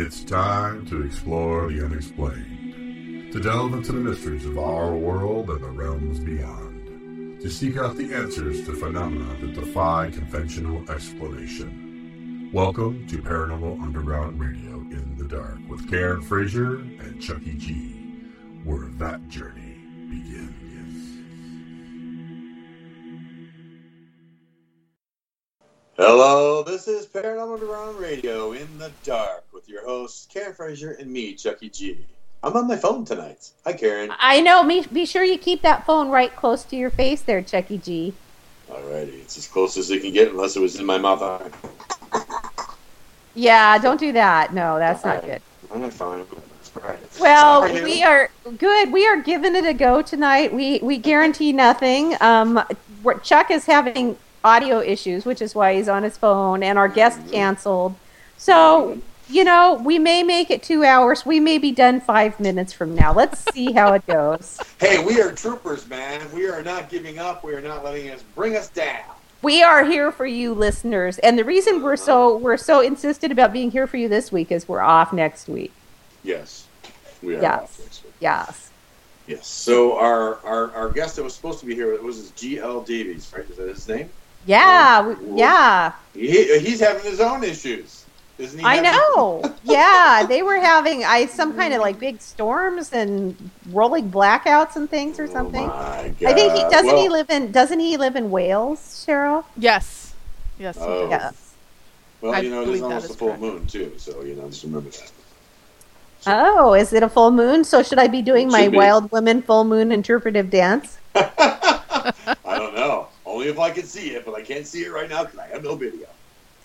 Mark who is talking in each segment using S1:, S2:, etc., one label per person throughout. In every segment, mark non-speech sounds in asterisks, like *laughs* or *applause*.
S1: It's time to explore the unexplained, to delve into the mysteries of our world and the realms beyond, to seek out the answers to phenomena that defy conventional explanation. Welcome to Paranormal Underground Radio in the Dark with Karen Frazier and Chucky G, where that journey begins.
S2: Hello, this is Paranormal Underground Radio in the dark with your hosts Karen Frazier and me, Chucky G. I'm on my phone tonight. Hi, Karen.
S3: I know. Me, be sure you keep that phone right close to your face, there, Chucky G.
S2: Alrighty, it's as close as it can get, unless it was in my mouth.
S3: Yeah, don't do that. No, that's not good.
S2: I'm not fine.
S3: Well,
S2: Sorry.
S3: we are good. We are giving it a go tonight. We we guarantee nothing. Um, Chuck is having audio issues, which is why he's on his phone, and our guest canceled. So you know, we may make it two hours. We may be done five minutes from now. Let's see how it goes. *laughs*
S2: Hey, we are troopers, man. We are not giving up. We are not letting us bring us down.
S3: We are here for you, listeners, and the reason we're so we're so insistent about being here for you this week is we're off next week.
S2: Yes, we are.
S3: Yes.
S2: off next week.
S3: Yes.
S2: Yes. So our, our our guest that was supposed to be here was his G.L. Davies, right? Is that his name?
S3: Yeah.
S2: Oh,
S3: we- yeah.
S2: He, he's having his own issues, isn't he?
S3: I
S2: having-
S3: know. *laughs* yeah, they were having I some kind of like big storms and rolling blackouts and things or
S2: Oh
S3: something.
S2: my
S3: I think he doesn't he live in doesn't he live in Wales, Cheryl?
S4: Yes. Yes. he
S2: Oh.
S4: does.
S3: Yes.
S2: Well,
S4: I
S2: you know,
S4: believe
S2: there's
S4: that
S2: almost
S4: is
S2: a full
S4: correct.
S2: moon too, so you know, just remember that.
S3: Oh, is it a full moon? So should I be doing my
S2: be.
S3: wild woman full moon interpretive dance? *laughs*
S2: I don't know. Only if I can see it, but I can't see it right now because I have no video.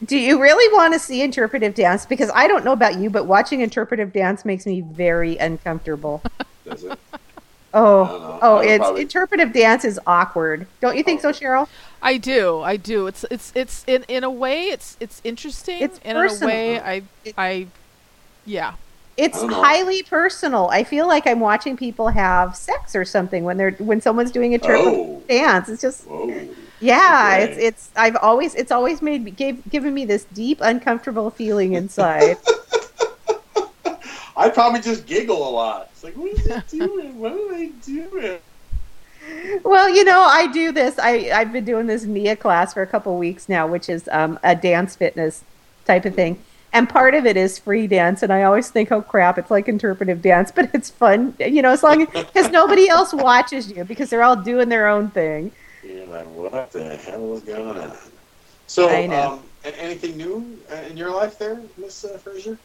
S3: Do you really want to see interpretive dance? Because I don't know about you, but watching interpretive dance makes me very uncomfortable. *laughs*
S2: Does it?
S3: Oh,
S2: I don't know.
S3: oh, it's
S2: probably-
S3: interpretive dance is awkward. Don't you think so, oh. Cheryl?
S4: I do. I do. It's it's it's in in a way it's it's interesting.
S3: It's
S4: and in a way I I yeah.
S3: It's
S2: I
S3: highly personal. I feel like I'm watching people have sex or something when they're when someone's doing interpretive
S2: Oh.
S3: dance. It's just
S2: Whoa.
S3: Yeah,
S2: Okay.
S3: it's it's I've always it's always made me gave given me this deep uncomfortable feeling inside. *laughs*
S2: I probably just giggle a lot. It's like, what is *laughs* it doing? What are they doing?
S3: well, you know, I do this. I I've been doing this Nia class for a couple weeks now, which is um, a dance fitness type of thing. And part of it is free dance, and I always think, "Oh crap, it's like interpretive dance," but it's fun, you know, as long because nobody else watches you because they're all doing their own thing.
S2: You're like, what the hell is going on? So,
S3: I know.
S2: um, anything new uh, in your life there, Miss uh, Frazier?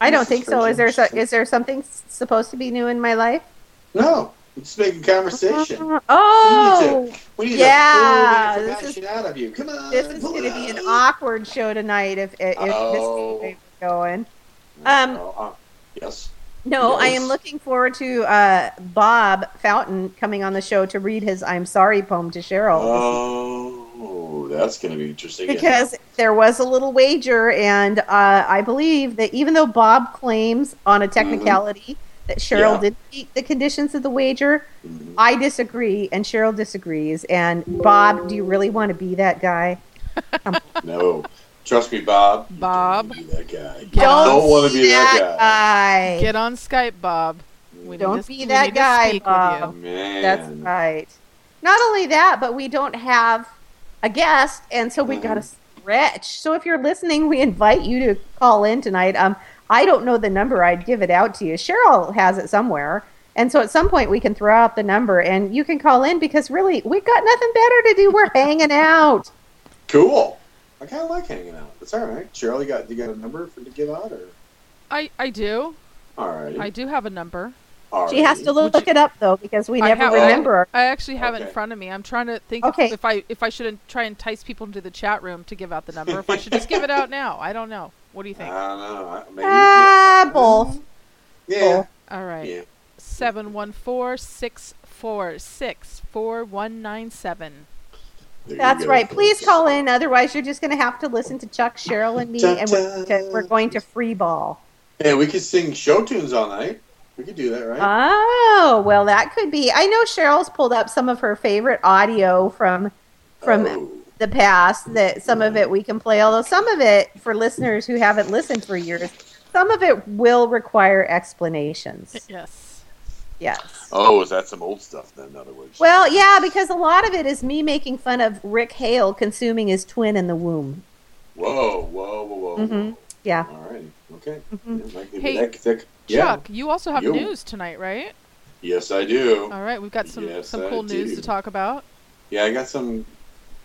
S3: I don't
S2: Mrs.
S3: think so. Is there so, is there something supposed to be new in my life?
S2: No, it's making conversation.
S3: Oh,
S2: We need
S3: Yeah,
S2: to
S3: this is-
S2: out of you. Come on,
S3: this is going to be an awkward show tonight if, if
S2: Oh.
S3: this is the way we're going. Um,
S2: Oh, uh, yes.
S3: No, I am looking forward to uh, Bob Fountain coming on the show to read his "I'm Sorry" poem to Cheryl.
S2: Oh, that's going to be interesting.
S3: because there was a little wager, and uh, I believe that even though Bob claims on a technicality that Cheryl
S2: Yeah.
S3: did meet the conditions of the wager,
S2: Mhm.
S3: I disagree, and Cheryl disagrees. And Bob, do you really want to be that guy? *laughs*
S2: No, trust me, Bob. you
S4: Bob.
S2: Don't wanna be that guy.
S4: Get on-
S2: don't want to be that guy.
S3: guy.
S4: Get on Skype, Bob. We
S3: Don't
S4: to-
S3: be
S4: we
S3: that
S4: need
S3: guy, Bob.
S2: Man,
S3: That's right. Not only that, but we don't have a guest, and so we've got to stretch. So if you're listening, we invite you to call in tonight. Um, I don't know the number. I'd give it out to you. Cheryl has it somewhere, and so at some point we can throw out the number, and you can call in because really we've got nothing better to do. We're hanging out.
S2: Cool. I kind of like hanging out. It's all right. Cheryl, you got you got a number for to give out, or
S4: I I do.
S2: all right?
S4: I do have a number.
S3: She has to look
S4: Would you-
S3: it up though because we
S4: I
S3: never
S4: have-
S3: remember.
S4: I actually have it in front of me. I'm trying to think
S3: Okay.
S4: if I if I should try and entice people into the chat room to give out the number. If I should just give it out now. I don't know. What do you think?
S2: I
S4: think?
S2: don't know. I- Maybe,
S3: Ah, both.
S2: Yeah.
S4: All right.
S2: Yeah.
S4: Seven one four six four six four one nine seven.
S2: There
S3: That's
S2: go,
S3: right. Please call in. Otherwise, you're just going to have to listen to Chuck, Cheryl, and me, and we're, going to- we're going to free ball.
S2: Hey, we could sing show tunes all night. We could do that, right?
S3: Oh, well, that could be. I know Cheryl's pulled up some of her favorite audio from from
S2: Oh.
S3: the past. That some of it we can play, although some of it for listeners who haven't listened for years, some of it will require explanations.
S4: Yes.
S3: Yes.
S2: Oh, is that some old stuff then? In other words.
S3: Well, yeah, because a lot of it is me making fun of Rick Hale consuming his twin in the womb.
S2: Whoa, whoa, whoa, whoa.
S3: Mhm. Yeah.
S2: All righty. Okay.
S3: Mhm.
S2: Yeah, might be
S4: Hey,
S2: that thick. Yeah.
S4: Chuck, you also have
S2: Yo.
S4: news tonight, right?
S2: Yes, I do.
S4: All right, we've got some
S2: Yes,
S4: some
S2: I
S4: cool news
S2: do.
S4: to talk about.
S2: Yeah, I got some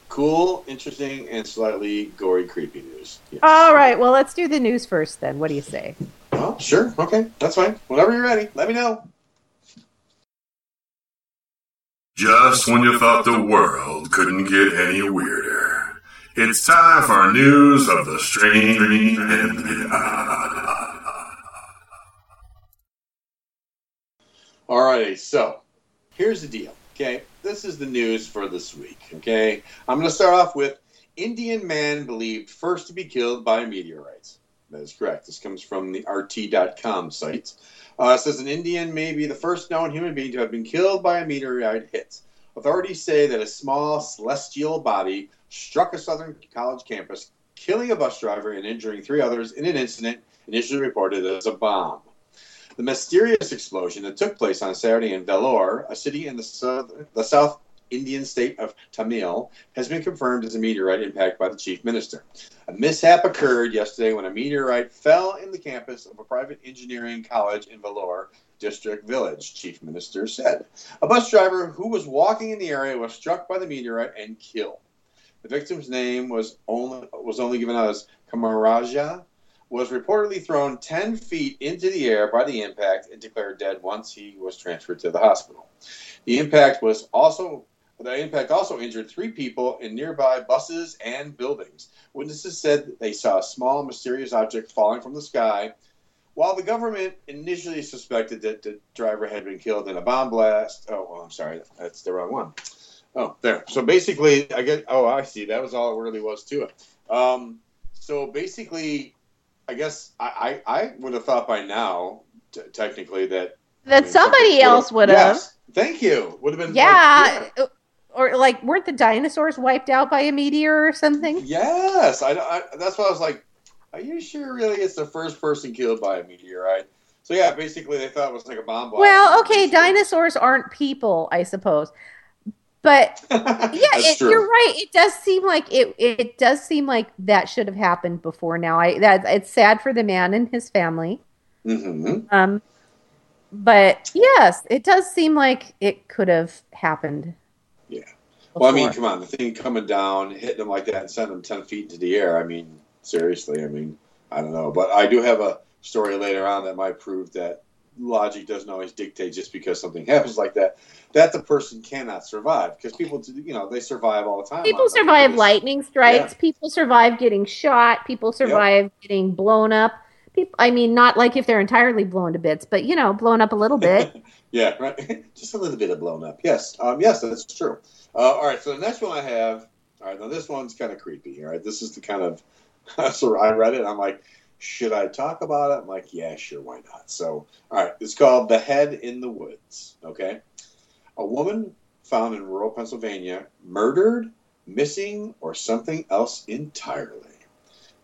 S2: cool, interesting, and slightly gory, creepy news. Yes.
S3: All right. Well, let's do the news first then. What do you say?
S2: Oh, sure. Okay, that's fine. Whenever you're ready, let me know.
S1: Just when you thought the world couldn't get any weirder, it's time for news of the strange and the odd.
S2: Alrighty, so here's the deal. Okay, this is the news for this week. Okay, I'm going to start off with Indian man believed first to be killed by meteorites. That is correct. This comes from the RT.com site. Uh, says an Indian may be the first known human being to have been killed by a meteorite hit. Authorities say that a small celestial body struck a Southern College campus, killing a bus driver and injuring three others in an incident initially reported as a bomb. The mysterious explosion that took place on Saturday in Vellore, a city in the south, the South Indian state of Tamil, has been confirmed as a meteorite impact by the chief minister. A mishap occurred yesterday when a meteorite fell in the campus of a private engineering college in Vellore district village, chief minister said. A bus driver who was walking in the area was struck by the meteorite and killed. The victim's name was only was only given out as Kamaraja, was reportedly thrown 10 feet into the air by the impact and declared dead once he was transferred to the hospital. The impact was also the impact also injured three people in nearby buses and buildings. Witnesses said that they saw a small mysterious object falling from the sky. While the government initially suspected that the driver had been killed in a bomb blast, oh, well, I'm sorry, that's the wrong one. Oh, there. So basically, I get. Oh, I see. That was all it really was to it. Um, so basically, I guess I, I, I would have thought by now, t- technically, that I
S3: That
S2: mean,
S3: somebody else would have.
S2: Yes, thank you. Would have been. like,
S3: Yeah. Or like, weren't the dinosaurs wiped out by a meteor or something?
S2: Yes, I, I. That's why I was like, "Are you sure? Really, it's the first person killed by a meteorite?" So yeah, basically, they thought it was like a bomb blast.
S3: Well, okay, dinosaurs aren't people, I suppose. But *laughs* yeah, it, you're right. It does seem like it. It does seem like that should have happened before now. I that it's sad for the man and his family.
S2: hmm
S3: Um, but yes, it does seem like it could have happened.
S2: Yeah. Well, I mean, come on, the thing coming down, hitting them like that, and sending them ten feet into the air. I mean, seriously. I mean, I don't know, but I do have a story later on that might prove that logic doesn't always dictate just because something *laughs* happens like that that the person cannot survive because people, do- you know, they survive all the time.
S3: people survive lightning strikes. People survive getting shot. People survive getting blown up. People, I mean, not like if they're entirely blown to bits, but you know, blown up a little bit. *laughs*
S2: Yeah, right. *laughs* Just a little bit of blown up. Yes, um, yes, that's true. Uh, all right, so the next one I have. All right, now this one's kind of creepy. All right, this is the kind of. *laughs* so I read it. I'm like, should I talk about it? I'm like, yeah, sure, why not? So, all right, it's called "The Head in the Woods." Okay, a woman found in rural Pennsylvania, murdered, missing, or something else entirely.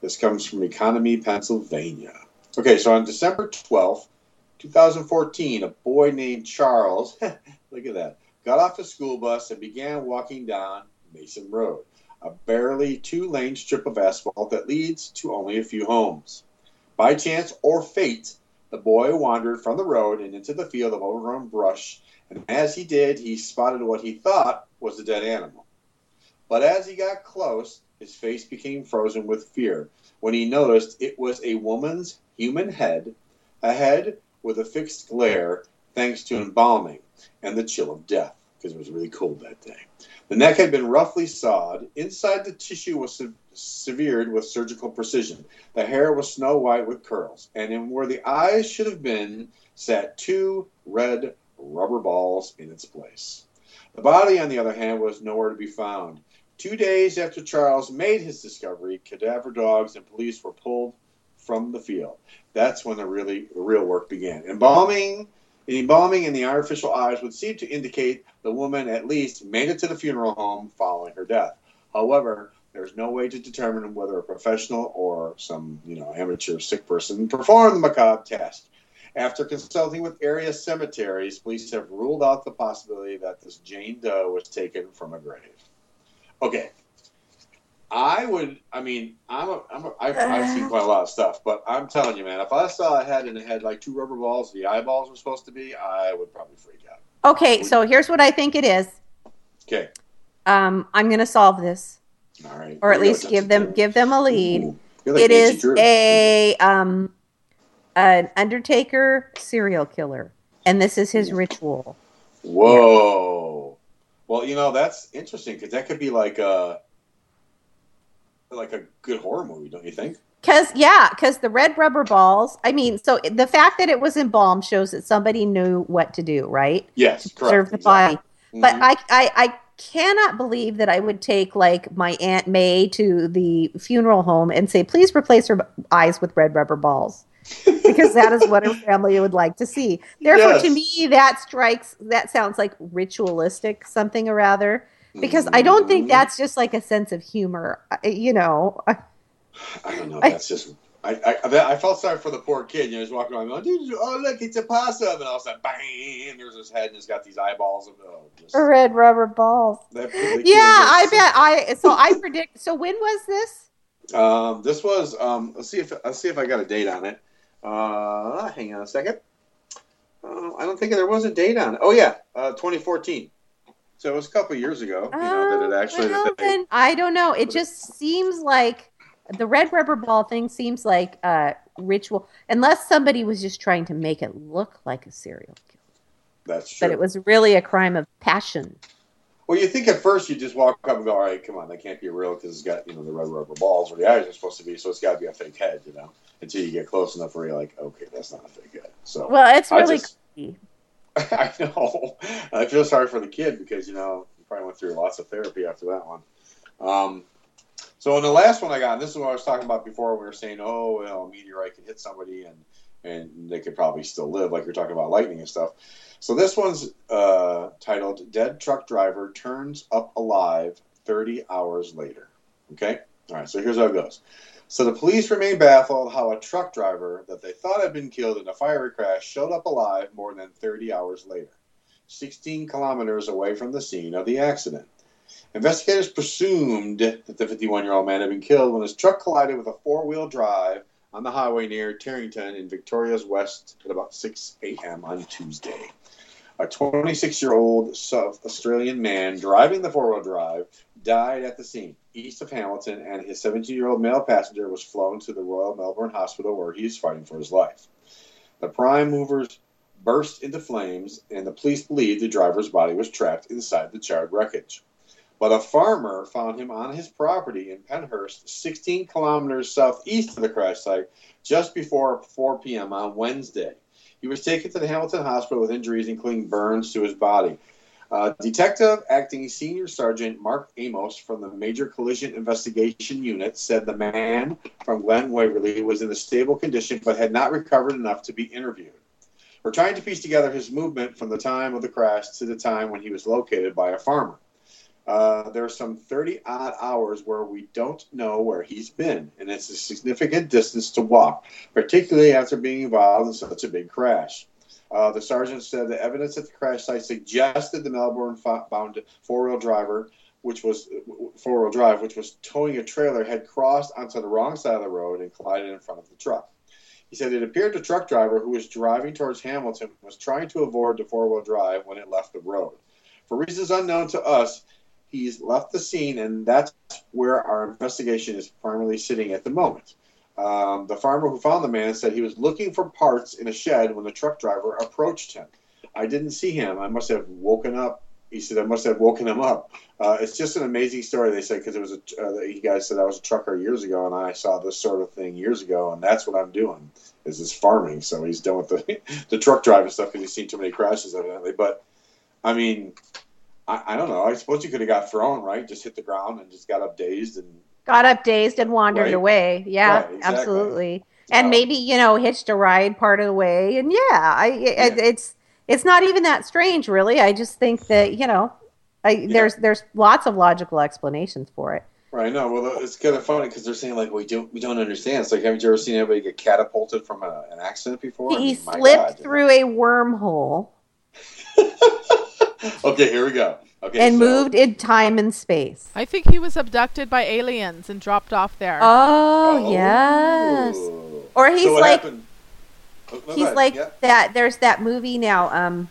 S2: This comes from Economy, Pennsylvania. Okay, so on December 12th, 2014, a boy named Charles, *laughs* look at that, got off the school bus and began walking down Mason Road, a barely two lane strip of asphalt that leads to only a few homes. By chance or fate, the boy wandered from the road and into the field of overgrown brush, and as he did, he spotted what he thought was a dead animal. But as he got close, his face became frozen with fear when he noticed it was a woman's human head, a head with a fixed glare thanks to embalming and the chill of death because it was really cold that day. The neck had been roughly sawed. Inside the tissue was se- severed with surgical precision. The hair was snow white with curls, and in where the eyes should have been sat two red rubber balls in its place. The body, on the other hand, was nowhere to be found. Two days after Charles made his discovery, cadaver dogs and police were pulled from the field. That's when the really the real work began. Embalming, the embalming and the artificial eyes would seem to indicate the woman at least made it to the funeral home following her death. However, there's no way to determine whether a professional or some, you know, amateur sick person performed the macabre task. After consulting with area cemeteries, police have ruled out the possibility that this Jane Doe was taken from a grave. Okay. I would, I mean, I'm a, I'm a, I've, I've seen quite a lot of stuff, but I'm telling you, man, if I saw a head and it had like two rubber balls, the eyeballs were supposed to be, I would probably freak out.
S3: Okay, so here's what I think it is.
S2: Okay.
S3: Um, I'm going to solve this,
S2: All right.
S3: or at
S2: Here we go,
S3: least give them give them a lead.
S2: Ooh, like
S3: It
S2: Nancy
S3: is
S2: Drew.
S3: a um, an Undertaker serial killer, and this is his ritual.
S2: Whoa. Well, you know that's interesting because that could be like a like a good horror movie, don't you think?
S3: Because yeah, because the red rubber balls. I mean, so the fact that it was embalmed shows that somebody knew what to do, right?
S2: Yes,
S3: to
S2: correct.
S3: preserve the
S2: exactly.
S3: body. But
S2: Mhm.
S3: I, I, I cannot believe that I would take like my aunt May to the funeral home and say, "Please replace her eyes with red rubber balls," *laughs* because that is what her family would like to see. Therefore, to me, that strikes that sounds like ritualistic something or rather. Because I don't think
S2: Mhm.
S3: that's just like a sense of humor, you know. *laughs*
S2: I don't know.
S3: I-
S2: That's just. I, I I felt sorry for the poor kid. You know, he's walking around going, oh look, it's a possum!" And all of a sudden, bang! There's his head, and it's got these eyeballs. Of, oh, just,
S3: Red rubber balls.
S2: that, the kid
S3: Yeah, I bet. I so I predict. So when was this?
S2: Um, this was. Um, let's see if let's see if I got a date on it. Uh, hang on a second. Uh, I don't think there was a date on it. Oh yeah, uh, 2014. So it was a couple of years ago. You know that it oh, actually.
S3: Oh, well,
S2: that they-
S3: then, I don't know. It just seems like the red rubber ball thing seems like a ritual, unless somebody was just trying to make it look like a serial killer.
S2: that's true.
S3: But it was really a crime of passion.
S2: Well, you think at first you just walk up and go, "All right, come on, that can't be real because it's got you know the red rubber balls where the eyes are supposed to be, so it's got to be a fake head," you know. Until you get close enough where you're like, "Okay, that's not a fake head." So
S3: Well, it's really
S2: just-
S3: creepy. *laughs*
S2: I know. I feel sorry for the kid because you know he probably went through lots of therapy after that one. Um, so in the last one I got, this is what I was talking about before. We were saying, "Oh, well, a meteorite could hit somebody and and they could probably still live," like you're talking about lightning and stuff. So this one's uh, titled "Dead Truck Driver Turns Up Alive 30 Hours Later." Okay, all right. So here's how it goes. So the police remain baffled how a truck driver that they thought had been killed in a fiery crash showed up alive more than 30 hours later, 16 kilometers away from the scene of the accident. Investigators presumed that the 51 year old man had been killed when his truck collided with a four wheel drive on the highway near Tarrington in Victoria's West at about 6 a.m. on Tuesday. A 26 year old South Australian man driving the four wheel drive died at the scene east of Hamilton, and his 17 year old male passenger was flown to the Royal Melbourne Hospital where he is fighting for his life. The prime movers burst into flames, and the police believe the driver's body was trapped inside the charred wreckage. But a farmer found him on his property in Penshurst, 16 kilometers southeast of the crash site, just before 4 p.m. on Wednesday. He was taken to the Hamilton Hospital with injuries, including burns to his body. Uh, Detective Acting Senior Sergeant Mark Amos from the Major Collision Investigation Unit said the man from Glen Waverley was in a stable condition but had not recovered enough to be interviewed. We're trying to piece together his movement from the time of the crash to the time when he was located by a farmer. Uh, there are some 30 odd hours where we don't know where he's been, and it's a significant distance to walk, particularly after being involved in such a big crash. Uh, the sergeant said the evidence at the crash site suggested the Melbourne-bound four-wheel driver, which was four-wheel drive, which was towing a trailer, had crossed onto the wrong side of the road and collided in front of the truck. He said it appeared the truck driver who was driving towards Hamilton was trying to avoid the four-wheel drive when it left the road. For reasons unknown to us, he's left the scene, and that's where our investigation is primarily sitting at the moment. Um, the farmer who found the man said he was looking for parts in a shed when the truck driver approached him. I didn't see him. I must have woken up. He said I must have woken him up. Uh, it's just an amazing story. They said because it was a. Uh, you guys said I was a trucker years ago, and I saw this sort of thing years ago, and that's what I'm doing. Is this farming? So he's done with the *laughs* the truck driving stuff because he's seen too many crashes evidently. But I mean, I, I don't know. I suppose you could have got thrown right, just hit the ground and just got up dazed and
S3: Got up dazed and wandered
S2: Right.
S3: away. Yeah,
S2: Right, exactly.
S3: absolutely. And maybe you know hitched a ride part of the way. And yeah, I it,
S2: Yeah.
S3: it's it's not even that strange, really. I just think that you know, I, there's there's lots of logical explanations for it.
S2: Right. No. Well, it's kind of funny because they're saying like we don't we don't understand. It's like haven't you ever seen anybody get catapulted from a, an accident before? I
S3: He
S2: mean,
S3: slipped
S2: God, you know.
S3: through a wormhole *laughs*
S2: okay, here we go. Okay,
S3: and
S2: so-
S3: moved in time and space.
S4: I think he was abducted by aliens and dropped off there.
S3: Oh, yes.
S2: Oh.
S3: Or he's
S2: So what
S3: like
S2: happened- Oh, no, go
S3: he's like
S2: Yeah.
S3: that. There's that movie now. Um,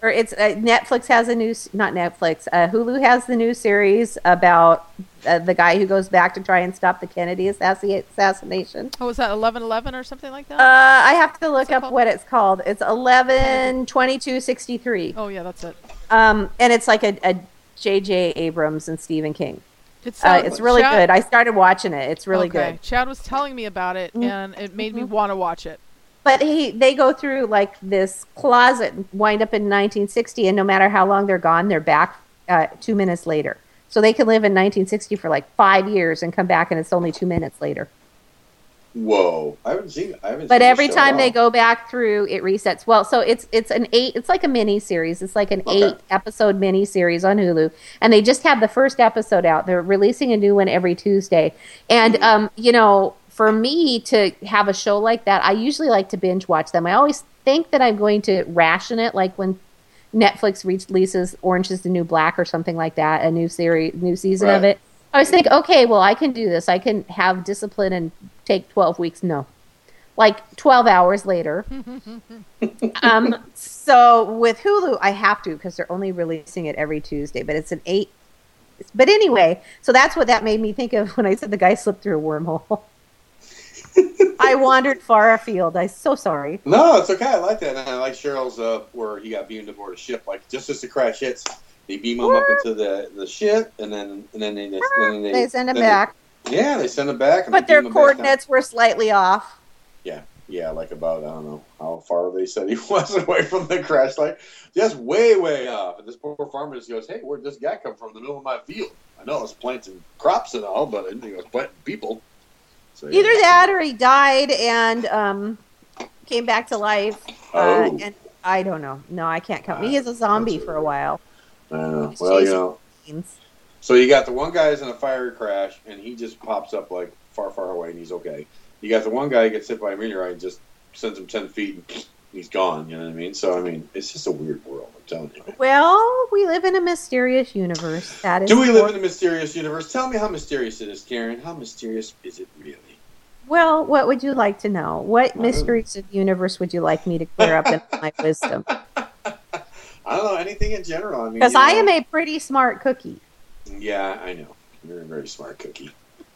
S3: or it's uh, Netflix has a new not Netflix. Uh, Hulu has the new series about uh, the guy who goes back to try and stop the Kennedy assassination.
S4: Oh, was that eleven eleven or something like that?
S3: Uh, I have to look up
S4: called?
S3: what it's called. It's eleven twenty two sixty three.
S4: oh yeah, that's it.
S3: Um, and it's like a, a J.J. Abrams and Stephen King.
S4: It
S3: Uh, it's really
S4: Chad-
S3: good. I started watching it. It's really
S4: okay.
S3: good.
S4: Chad was telling me about it,
S3: Mm.
S4: and it made me
S3: Mhm.
S4: want to watch it.
S3: But he, they go through like this closet, wind up in 1960, and no matter how long they're gone, they're back uh, two minutes later. So they can live in 1960 for like five years and come back, and it's only two minutes later.
S2: Whoa, I haven't seen. I haven't.
S3: But
S2: seen
S3: every
S2: show
S3: time they go back through, it resets. Well, so it's it's an eight. It's like a mini series. It's like an
S2: Okay.
S3: eight episode mini series on Hulu, and they just have the first episode out. They're releasing a new one every Tuesday, and
S2: Mhm.
S3: um, you know, for me to have a show like that, I usually like to binge watch them. I always think that I'm going to ration it, like when Netflix releases Orange is the New Black or something like that, a new series, new season of it. I was thinking, okay, well, I can do this. I can have discipline and take 12 weeks. No, like 12 hours later. *laughs* um, so with Hulu, I have to because they're only releasing it every Tuesday, but it's an eight. But anyway, so that's what that made me think of when I said the guy slipped through a wormhole. *laughs* I wandered far afield. I'm so sorry.
S2: No, it's okay. I like that. And I like Cheryl's uh, where he got beamed aboard a ship. Like just as the crash hits, they beam him up into the, the ship, and then and then they, just, then they,
S3: They send him back,
S2: They, yeah, they send him back. And
S3: but
S2: they
S3: their
S2: beam him back down.
S3: coordinates were slightly off.
S2: Yeah, yeah, like about I don't know how far they said he *laughs* was away from the crash. Like just way, way off. And this poor farmer just goes, "Hey, where'd this guy come from? In the middle of my field. I know I was planting crops and all, but I didn't think I was planting people." So, yeah.
S3: Either that or he died and um, came back to life. Uh,
S2: Oh.
S3: and I don't know. No, I can't count. He is a zombie for a while.
S2: Uh, well, you know. So you got the one guy is in a fiery crash, and he just pops up like far, far away, and he's okay. You got the one guy who gets hit by a meteorite and just sends him ten feet, and *sniffs* he's gone. You know what I mean? So I mean, it's just a weird world. I'm telling you.
S3: Well, we live in a mysterious universe. That is.
S2: Do we live in a mysterious universe? Tell me how mysterious it is, Karen. How mysterious is it really?
S3: Well, what would you like to know? What mysteries of the universe would you like me to clear up in my *laughs* wisdom?
S2: I don't know anything in general. I mean,
S3: Because I
S2: know-
S3: am a pretty smart cookie.
S2: Yeah, I know. You're a very smart cookie.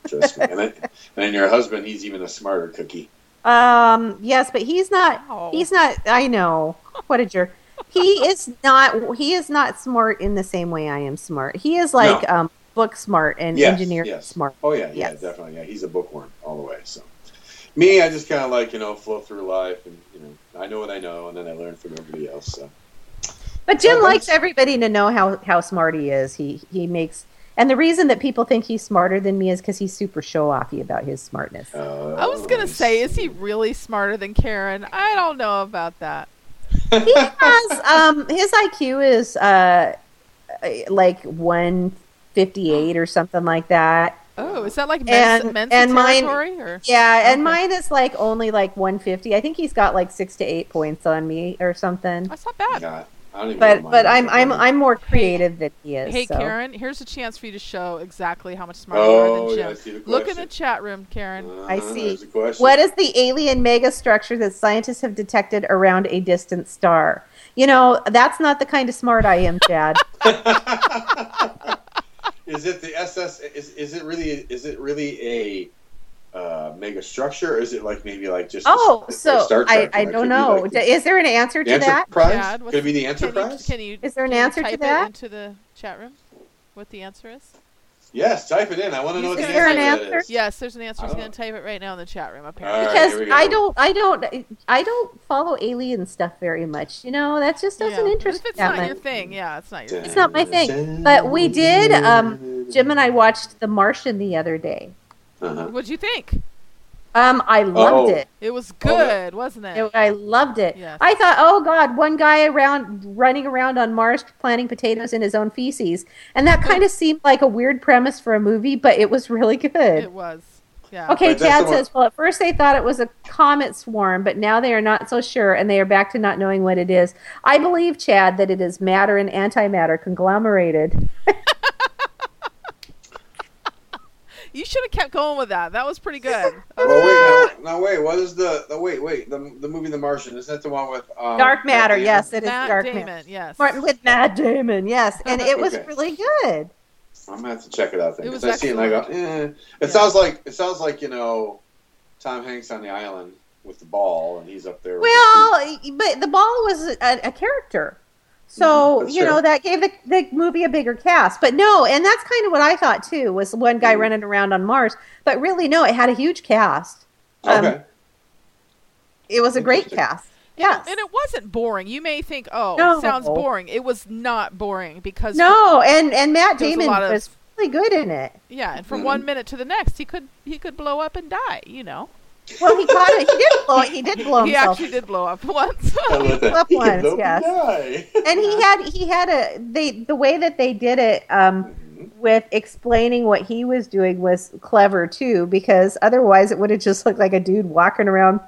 S2: Trust me. And, then, *laughs* and your husband, he's even a smarter cookie.
S3: Um, yes, but he's not.
S4: Oh.
S3: He's not. I know. What a jerk. He is not. He is not smart in the same way I am smart. He is like um, book smart and
S2: Yes,
S3: engineering
S2: yes.
S3: smart.
S2: Oh yeah, yeah,
S3: Yes.
S2: definitely. Yeah, he's a bookworm all the way. So, me, I just kind of like you know flow through life, and you know I know what I know, and then I learn from everybody else. So,
S3: But Jim
S2: Oh,
S3: likes everybody to know how how smart he is. He he makes. And the reason that people think he's smarter than me is because he's super show offy about his smartness.
S2: uh,
S4: I was gonna say, is he really smarter than Karen? I don't know about that.
S3: he has um his IQ is uh like 158 or something like that.
S4: Oh, is that like Mensa,
S3: And-
S4: Mensa
S3: and mine-
S4: territory? Or
S3: Yeah, and
S4: Okay.
S3: mine is like only like 150. I think he's got like 6 to 8 points on me or something.
S4: that's not bad.
S2: Yeah, don't even
S3: But
S2: know
S3: but. I'm I'm I'm more creative than he is.
S4: Hey,
S3: so.
S4: Karen, here's a chance for you to show exactly how much smarter you are
S2: Oh,
S4: than Jim.
S2: see the
S4: Look in the chat room, Karen.
S3: I
S2: Uh-huh,
S3: see.
S2: there's the question.
S3: What is the alien megastructure that scientists have detected around a distant star? You know, that's not the kind of smart I am, Chad. *laughs* *laughs*
S2: is it the SS? Is, is it really? Is it really a uh, mega structure? Or is it like maybe like just?
S3: Oh,
S2: like
S3: so
S2: Star
S3: I,
S2: Trek?
S3: I
S2: Like, could
S3: don't know.
S2: like
S3: D- Is there an answer to that?
S2: Enterprise?
S4: Chad,
S2: Could it be the
S4: Can you,
S2: Enterprise?
S4: can you
S3: Is there an
S4: can you
S3: answer to
S4: type it
S3: that?
S4: into the chat room? What the answer is?
S2: Yes, type it in. I want to know what
S4: Is
S2: the
S3: there an
S2: answer
S3: answer?
S2: is.
S4: Yes, there's an answer. He's
S2: Oh.
S4: going to type it right now in the chat room. Apparently,
S2: right,
S3: because I don't, I don't, I don't follow alien stuff very much. You know, that just doesn't
S4: Yeah.
S3: interest
S4: If it's
S3: me that
S4: not your
S3: much.
S4: thing, yeah, it's not your
S3: It's
S4: thing.
S3: not my thing. But we did. Um, Jim and I watched The Martian the other day.
S2: Uh-huh.
S4: What'd you think?
S3: Um, I loved
S2: Oh.
S3: it.
S4: It was
S2: Oh, that-
S4: good, wasn't it?
S3: It- I loved it.
S4: Yes.
S3: I thought, oh God, one guy around running around on Mars planting potatoes in his own feces, and that kind of *laughs* seemed like a weird premise for a movie, but it was really good.
S4: It was. Yeah.
S3: Okay, Chad
S2: the
S3: says, well, at first they thought it was a comet swarm, but now they are not so sure, and they are back to not knowing what it is. I believe, Chad, that it is matter and antimatter conglomerated. *laughs*
S4: You should have kept going with that. That was pretty good.
S2: Well, wait, now, now wait. What is the, the wait, wait? The, the movie The Martian is that the one with um,
S3: Dark matter,
S2: Matt
S3: yes, it is
S4: Matt
S3: dark
S4: Damon,
S3: matter.
S4: yes.
S3: Martin with Matt Damon, yes, and it was
S2: Okay.
S3: really good.
S2: I'm gonna have to check it out. Then,
S4: It was
S2: 'cause I see it and I go, eh. It
S4: Yeah.
S2: sounds like it sounds like you know, Tom Hanks on the island with the ball, and he's up there. with
S3: Well, but the ball was a, a character. So,
S2: Mhm, that's
S3: you know,
S2: true.
S3: that gave the, the movie a bigger cast. But no, and that's kind of what I thought too, was one guy
S2: Mhm.
S3: running around on Mars. But really, no, it had a huge cast.
S2: the
S3: um,
S2: okay.
S3: It was a great cast. Yes.
S4: And it wasn't boring. You may think, oh,
S3: No.
S4: sounds boring. It was not boring because
S3: No, and, and Matt
S4: There was
S3: Damon
S4: of-
S3: was really good in it.
S4: yeah, and from
S2: Mhm.
S4: one minute to the next, he could he could blow up and die. You know,
S3: Well, he caught it. He did blow. He did blow
S4: he
S3: himself.
S4: actually did blow up *laughs* once.
S2: I *laughs* love that.
S3: Up
S2: He can
S3: yes. and he had he had a they the way that they did it um,
S2: Mhm.
S3: with explaining what he was doing was clever too because otherwise it would have just looked like a dude walking around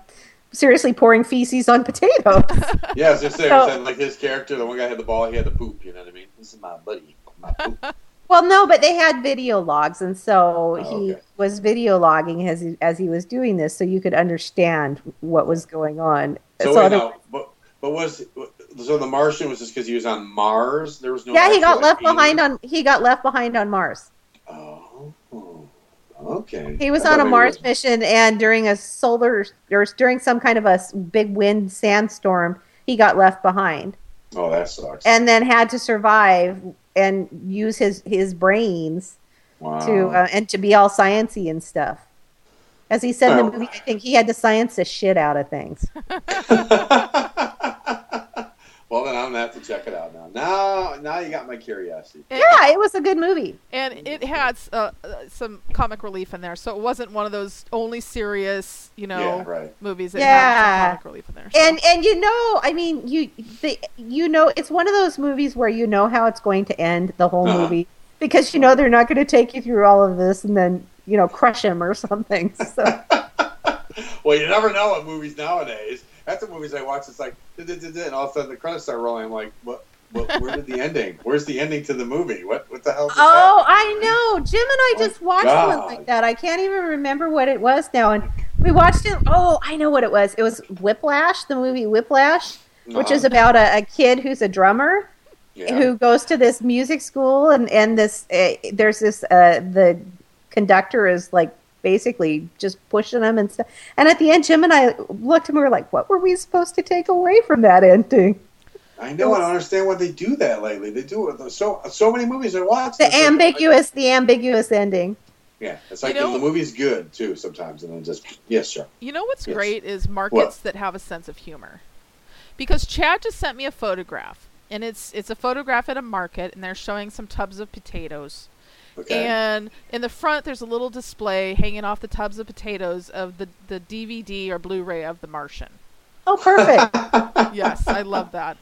S3: seriously pouring feces on potatoes. *laughs*
S2: Yeah, I was just saying,
S3: So-
S2: was that like his character, the one guy had the ball, he had the poop. You know what I mean? This is my buddy. My poop.
S3: Well, no, but they had video logs, and so
S2: Oh,
S3: he
S2: okay.
S3: was video logging as he, as he was doing this, so you could understand what was going on.
S2: So,
S3: So
S2: wait,
S3: other-
S2: now, but but was so the Martian was just because he was on Mars? There was no.
S3: yeah, he got left behind on he got left behind on Mars.
S2: Oh, okay.
S3: He was on a Mars mission, and during a solar or during some kind of a big wind sandstorm, he got left behind,
S2: Oh, that sucks.
S3: and then had to survive and use his his brains
S2: wow.
S3: to uh, and to be all sciency and stuff. As he said in the movie, I think he had to science the shit out of things. *laughs* *laughs*
S2: well, then I'm gonna have to check it out now. Now, now you got my curiosity.
S4: And-
S3: Yeah, it was a good movie.
S4: and it had uh, uh, some comic relief in there, so it wasn't one of those only serious, you know,
S2: Yeah, right.
S4: movies. It
S3: Yeah.
S4: had some comic relief in there. so-
S3: And and you know, I mean, you the, you know, it's one of those movies where you know how it's going to end the whole
S2: Uh-huh.
S3: movie because you know they're not going to take you through all of this and then you know crush him or something. So *laughs*
S2: Well, you never know what movies nowadays. That's the movies I watch. It's like, and all of a sudden the credits start rolling. I'm like, what? what where did the ending? Where's the ending to the movie? What? What the hell?
S3: Oh? I know. Jim and I
S2: Oh,
S3: just watched
S2: God.
S3: one like that. I can't even remember what it was now. And we watched it. Oh, I know what it was. It was Whiplash, the movie Whiplash, which
S2: Uh-huh.
S3: is about a, a kid who's a drummer
S2: Yeah.
S3: who goes to this music school and and this uh, there's this uh the conductor is like basically just pushing them and stuff and at the end jim and i looked and we were like what were we supposed to take away from that ending
S2: I know. I don't understand why they do that lately. They do it so so many movies I watch.
S3: the
S2: it's like-
S3: ambiguous the ambiguous ending
S2: yeah, it's like
S4: You know-
S2: the movie's good too sometimes, and then just yes, sure.
S4: You know what's
S2: Yes.
S4: great is markets that have a sense of humor. Because Chad just sent me a photograph, and it's it's a photograph at a market, and they're showing some tubs of potatoes.
S2: Okay.
S4: And in the front, there's a little display hanging off the tubs of potatoes of the the DVD or Blu-ray of The Martian.
S3: oh perfect *laughs*
S4: Yes, I love that.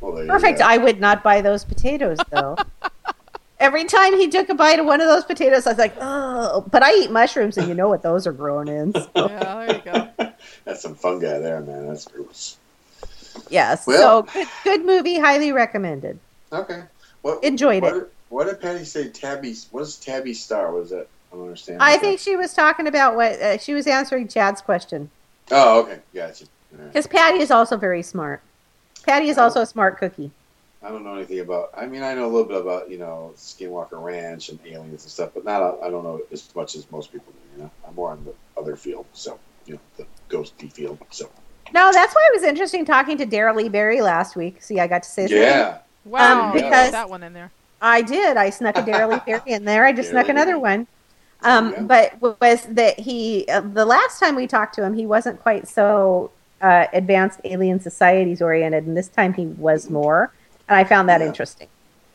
S2: well,
S3: perfect i would not buy those potatoes though *laughs* every time he took a bite of one of those potatoes i was like oh but i eat mushrooms and you know what those are grown in so.
S4: Yeah, there you go. *laughs*
S2: That's some fungi there, man. That's gross.
S3: yes
S2: Well-
S3: so good, good movie highly recommended
S2: Okay. What
S3: Enjoyed
S2: what
S3: it.
S2: Did, what did Patty say? Tabby. What is Tabby Star? Was that? I don't understand.
S3: I
S2: Okay.
S3: think she was talking about what uh, she was answering Chad's question
S2: Oh, okay. Gotcha. All right.
S3: because Patty is also very smart. Patty is also a smart cookie.
S2: I don't know anything about. I mean, I know a little bit about you know Skinwalker Ranch and aliens and stuff, but not. I don't know as much as most people do. You know, I'm more on the other field, so you know the ghosty field. So
S3: No, that's why it was interesting talking to Daryl Lee Berry last week. See, I got to say something.
S2: yeah,
S4: Wow,
S3: Um, because-
S4: that one in there.
S3: I did. I snuck a Daryl Lee Berry in there. I just
S2: Daryl
S3: snuck another
S2: Lee.
S3: one. Um, But was that he? Uh, the last time we talked to him, he wasn't quite so uh, advanced alien societies oriented, and this time he was more, and I found that
S2: Yeah.
S3: interesting.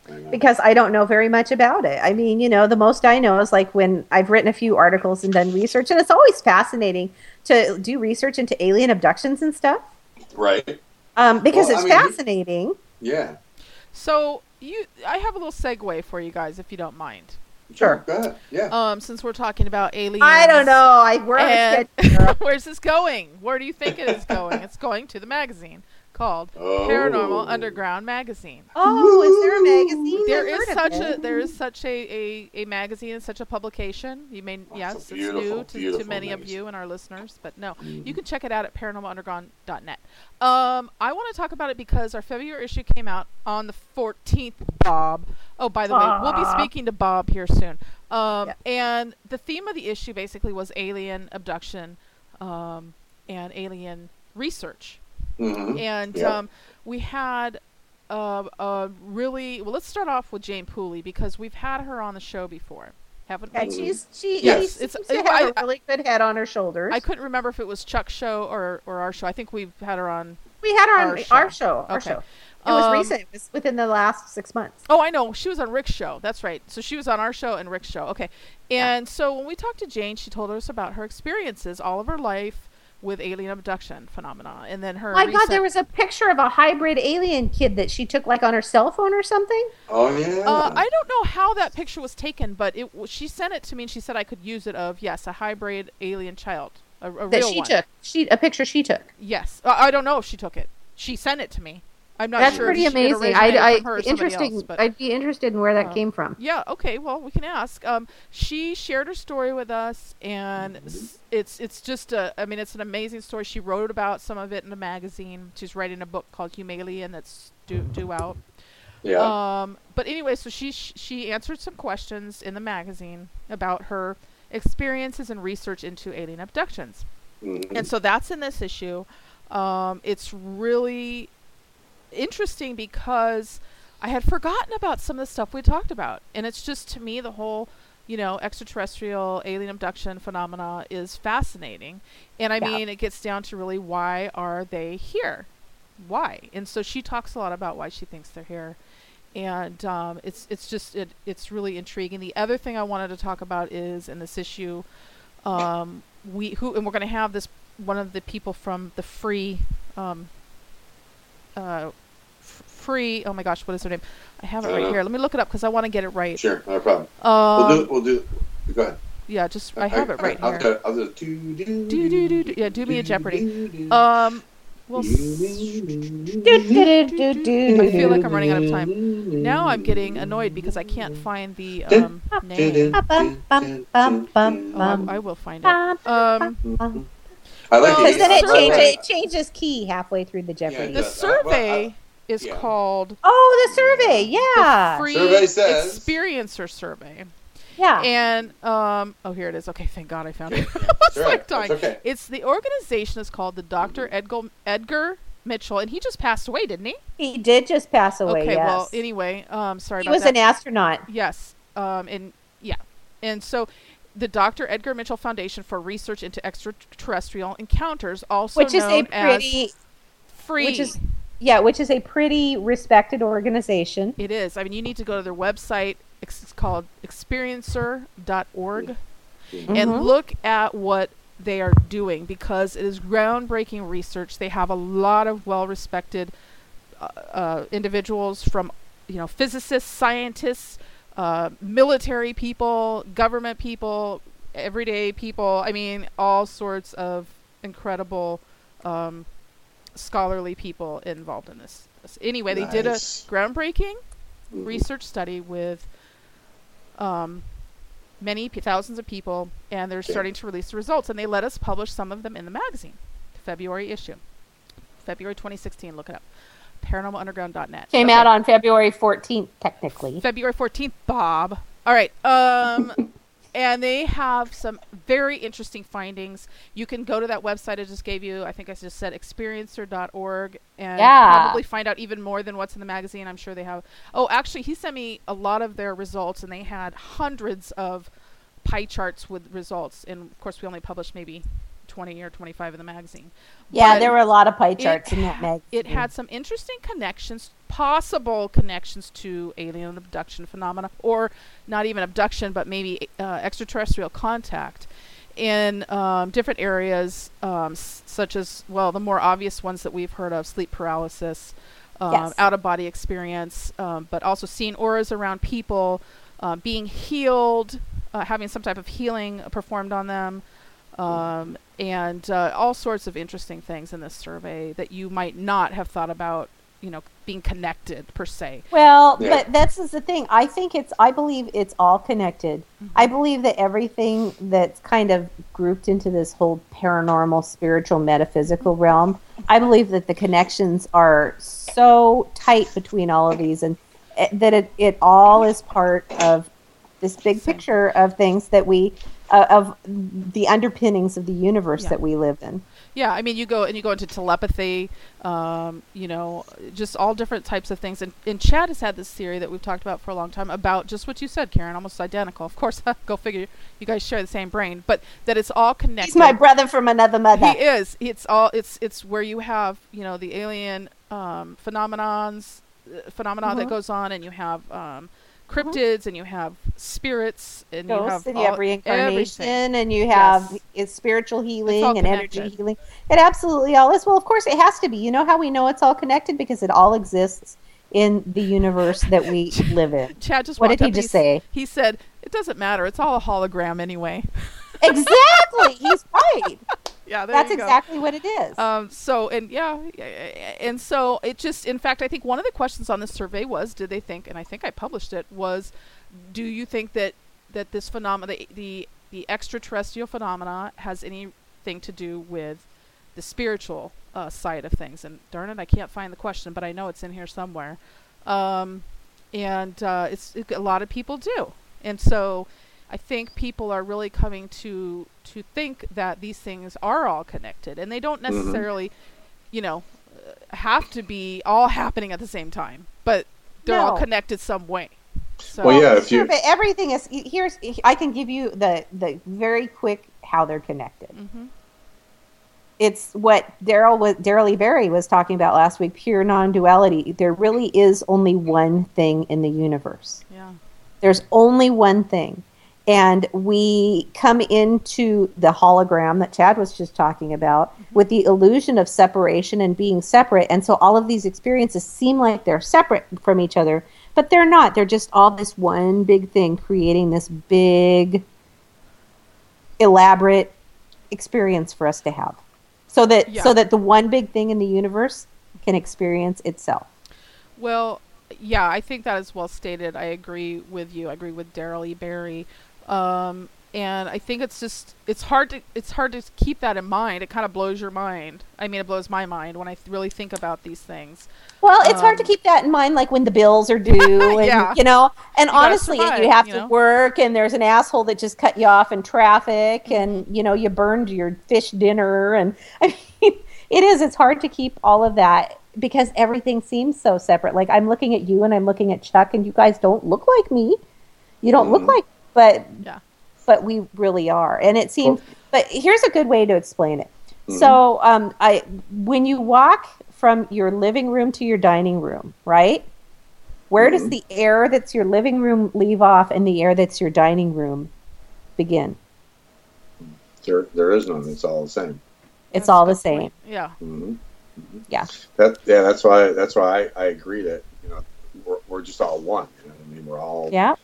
S2: I
S3: because I don't know very much about it. I mean, you know, the most I know is like when I've written a few articles and done research, and it's always fascinating to do research into alien abductions and stuff
S2: right?
S3: um, because
S2: Well, I
S3: it's
S2: mean,
S3: fascinating.
S2: Yeah.
S4: So you, I have a little segue for you guys, if you don't mind.
S3: Sure.
S2: Go ahead. Yeah.
S4: Um, since we're talking about aliens,
S3: I don't know. I we're
S4: And
S3: schedule. *laughs*
S4: where's this going? Where do you think it is going? It's going to the magazine called
S2: Oh.
S4: Paranormal Underground Magazine.
S3: Oh, is there a magazine?
S4: There
S3: I've
S4: is such a there is such a, a, a magazine and such a publication. You may
S2: Oh,
S4: yes,
S2: it's
S4: it's
S2: a beautiful,
S4: new to, to
S2: beautiful
S4: many of you and our listeners, but no,
S2: Mhm.
S4: you can check it out at paranormalunderground.net. Um, I want to talk about it because our February issue came out on the 14th. Bob. Oh, by the way, we'll be speaking to Bob here soon. Um,
S3: Yeah.
S4: and the theme of the issue basically was alien abduction, um, and alien research
S2: Mhm.
S4: and
S2: Yeah.
S4: um, we had a, uh, really well. Let's start off with Jane Pooley because we've had her on the show before, haven't
S3: Yeah,
S4: we?
S3: she's she,
S4: Yes,
S3: she
S4: it's-
S3: to have
S4: I-
S3: a really good head on her shoulders.
S4: I couldn't remember if it was Chuck's show or, or our show. I think we've had her on.
S3: we had her on
S4: our
S3: our
S4: show.
S3: show. Our show. It was
S4: Um,
S3: recent. It was within the last six months.
S4: Oh, I know. She was on Rick's show. That's right. So she was on our show and Rick's show. Okay. And so when we talked to Jane, she told us about her experiences all of her life with alien abduction phenomena, and then her.
S3: My God, there was a picture of a hybrid alien kid that she took like on her cell phone or something.
S2: Oh yeah.
S4: Uh, I don't know how that picture was taken, but it she sent it to me and she said I could use it of yes, a hybrid alien child, a, a
S3: that
S4: real
S3: she
S4: one.
S3: took. She a picture she took.
S4: Yes, uh, I don't know if she took it. She sent it to me. I'm not
S3: That's
S4: sure.
S3: pretty
S4: if she- it
S3: amazing. I,
S4: from her or
S3: I
S4: somebody
S3: interesting.
S4: else, but-
S3: I'd be interested in where that
S4: Uh,
S3: came from.
S4: yeah. Okay. Well, we can ask. Um, she shared her story with us, and s- it's it's just a. I mean, it's an amazing story. She wrote about some of it in a magazine. She's writing a book called Humalian that's due due out.
S2: yeah.
S4: Um, but anyway, so she she answered some questions in the magazine about her experiences and research into alien abductions,
S2: Mhm.
S4: and so that's in this issue. Um, it's really interesting because I had forgotten about some of the stuff we talked about, and it's just to me the whole you know extraterrestrial alien abduction phenomena is fascinating, and I
S3: Yeah.
S4: mean it gets down to really why are they here, why, and so she talks a lot about why she thinks they're here. And um, it's it's just it, it's really intriguing. The other thing I wanted to talk about is in this issue, um, we who and we're going to have this one of the people from the free, um, uh, free. Oh my gosh, what is her name? I have it right
S2: Uh,
S4: here. Let me look it up because I want to get it right.
S2: Sure, no problem.
S4: Um,
S2: we'll do. We'll do. Go ahead.
S4: yeah, just I have it right
S2: I'll,
S4: here.
S2: I'll, do. Do, do,
S4: Do do do do. Yeah, do me a Jeopardy.
S2: do, do.
S4: Um, well, s- I
S3: I
S4: feel like I'm running out of time. Now I'm getting annoyed because I can't find the um, name. Oh, I, I will find it. Um,
S2: I like
S4: Well,
S3: Because then it
S4: Survey.
S3: changes, it changes key halfway through the Jeopardy.
S2: Yeah,
S4: the
S2: does. Uh, well,
S4: survey is
S2: yeah.
S4: called
S3: oh, the survey. Yeah.
S4: Free
S2: Survey says-
S4: Experiencer Survey.
S3: yeah.
S4: And um oh here it is. Okay, thank God I found it. *laughs*
S2: That's
S4: like dying.
S2: That's okay.
S4: It's the organization is called the Dr. Edgar Edgar Mitchell and he just passed away, didn't he?
S3: he did just pass away.
S4: okay,
S3: yes.
S4: well anyway, um sorry
S3: he
S4: about
S3: was
S4: that.
S3: an astronaut.
S4: Yes. Um, and yeah. And so the Dr. Edgar Mitchell Foundation for Research into Extraterrestrial Encounters, also
S3: which is a
S4: known as
S3: pretty
S4: free.
S3: which is yeah which is a pretty respected organization
S4: it is. I mean, you need to go to their website. It's called experiencer.org and
S3: Mhm.
S4: look at what they are doing because it is groundbreaking research. They have a lot of well-respected uh, uh, individuals from, you know, physicists, scientists, uh, military people, government people, everyday people. I mean, all sorts of incredible um, scholarly people involved in this. Anyway, they did a
S2: Nice.
S4: groundbreaking research study with um, many p- thousands of people, and they're
S2: Okay.
S4: starting to release the results. And they let us publish some of them in the magazine, February issue, February 2016. Look it up, paranormalunderground.net.
S3: came
S4: Okay.
S3: out on february 14th technically
S4: February 14th, Bob. All right. Um, *laughs* and they have some very interesting findings. You can go to that website I just gave you. I think I just said experiencer.org and
S3: Yeah.
S4: probably find out even more than what's in the magazine. I'm sure they have. Oh, actually, he sent me a lot of their results, and they had hundreds of pie charts with results. And of course, we only published maybe 20 or 25 in the magazine.
S3: yeah
S4: But-
S3: there were a lot of pie charts in that
S4: ha-
S3: mag
S4: It had some interesting connections, possible connections to alien abduction phenomena, or not even abduction, but maybe uh, extraterrestrial contact in um, different areas, um, s- such as, well, the more obvious ones that we've heard of sleep paralysis, um,
S3: Yes.
S4: out of body experience, um, but also seeing auras around people, uh, being healed, uh, having some type of healing performed on them. Um, and uh, all sorts of interesting things in this survey that you might not have thought about, you know, being connected per se.
S3: Well,
S2: Yeah.
S3: but that's is the thing. I think it's. I believe it's all connected. I believe that everything that's kind of grouped into this whole paranormal, spiritual, metaphysical realm. I believe that the connections are so tight between all of these, and eh, that it it all is part of this big picture of things that we uh, of the underpinnings of the universe
S4: Yeah.
S3: that we live in.
S4: Yeah, I mean, you go and you go into telepathy, um, you know, just all different types of things. And, and Chad has had this theory that we've talked about for a long time about just what you said, Karen, almost identical. Of course, *laughs* go figure. You guys share the same brain, but that it's all connected.
S3: He's my brother from another mother.
S4: He is. It's all. It's it's where you have you know the alien um, phenomenons, uh, phenomena that goes on, and you have um, Mm-hmm. cryptids, and you have spirits, and you have
S3: ghosts and you have reincarnation
S4: everything.
S3: and you have
S4: Yes.
S3: spiritual healing and energy healing. It absolutely all is. Well of course it has to be. You know how we know it's all connected? Because it all exists in the universe that we *laughs* live in.
S4: Chad just
S3: what did he just say?
S4: He said, "It doesn't matter. It's all a hologram anyway."
S3: exactly. He's right *laughs*
S4: yeah, there
S3: that's
S4: you go.
S3: exactly what it is
S4: Um, so and yeah, and so it just, in fact, I think one of the questions on this survey was, did they think, and I think I published it, was, do you think that that this phenomena, the, the the extraterrestrial phenomena, has anything to do with the spiritual uh, side of things? And darn it, I can't find the question, but I know it's in here somewhere. Um, and uh, it's it, a lot of people do, and so I think people are really coming to to think that these things are all connected, and they don't
S2: Mm-hmm.
S4: necessarily, you know, uh, have to be all happening at the same time, but they're all connected some way. So,
S2: Well, yeah, if
S3: sure, but everything is here's i can give you the the very quick how they're connected
S4: hmm
S3: it's what Daryl was Daryl E. Berry was talking about last week, pure non-duality. There really is only one thing in the universe.
S4: yeah,
S3: There's only one thing. And we come into the hologram that Chad was just talking about mm-hmm. with the illusion of separation and being separate. And so all of these experiences seem like they're separate from each other, but they're not. They're just all this one big thing creating this big, elaborate experience for us to have. So that
S4: Yeah.
S3: so that the one big thing in the universe can experience itself.
S4: Well, yeah, I think that is well stated. I agree with you. I agree with Daryl E. Berry. Um, and I think it's just it's hard to it's hard to keep that in mind. It kind of blows your mind. I mean, it blows my mind when I th- really think about these things.
S3: Well, it's hard to
S4: Um,
S3: keep that in mind, like when the bills are due, *laughs* and
S4: Yeah.
S3: you know, and
S4: You
S3: honestly,
S4: survive,
S3: you have
S4: you
S3: to work, and there's an asshole that just cut you off in traffic,
S4: Mm-hmm.
S3: and you know, you burned your fish dinner, and *laughs* I mean, it is. It's hard to keep all of that because everything seems so separate. Like I'm looking at you, and I'm looking at Chuck, and you guys don't look like me. You don't look
S2: Mhm.
S3: like, but
S4: Yeah.
S3: but we really are, and it seems. but here's a good way to explain it.
S2: Mhm.
S3: So, um, I when you walk from your living room to your dining room, right? Where does
S2: Mhm.
S3: the air that's your living room leave off, and the air that's your dining room begin?
S2: There, there is none. It's all the same.
S3: It's
S4: That's
S3: all the same.
S4: point. Yeah.
S2: hmm
S3: Yeah.
S2: That, yeah, that's why. That's why I, I agree that you know we're, we're just all one. You know what I mean? We're all
S3: Yeah.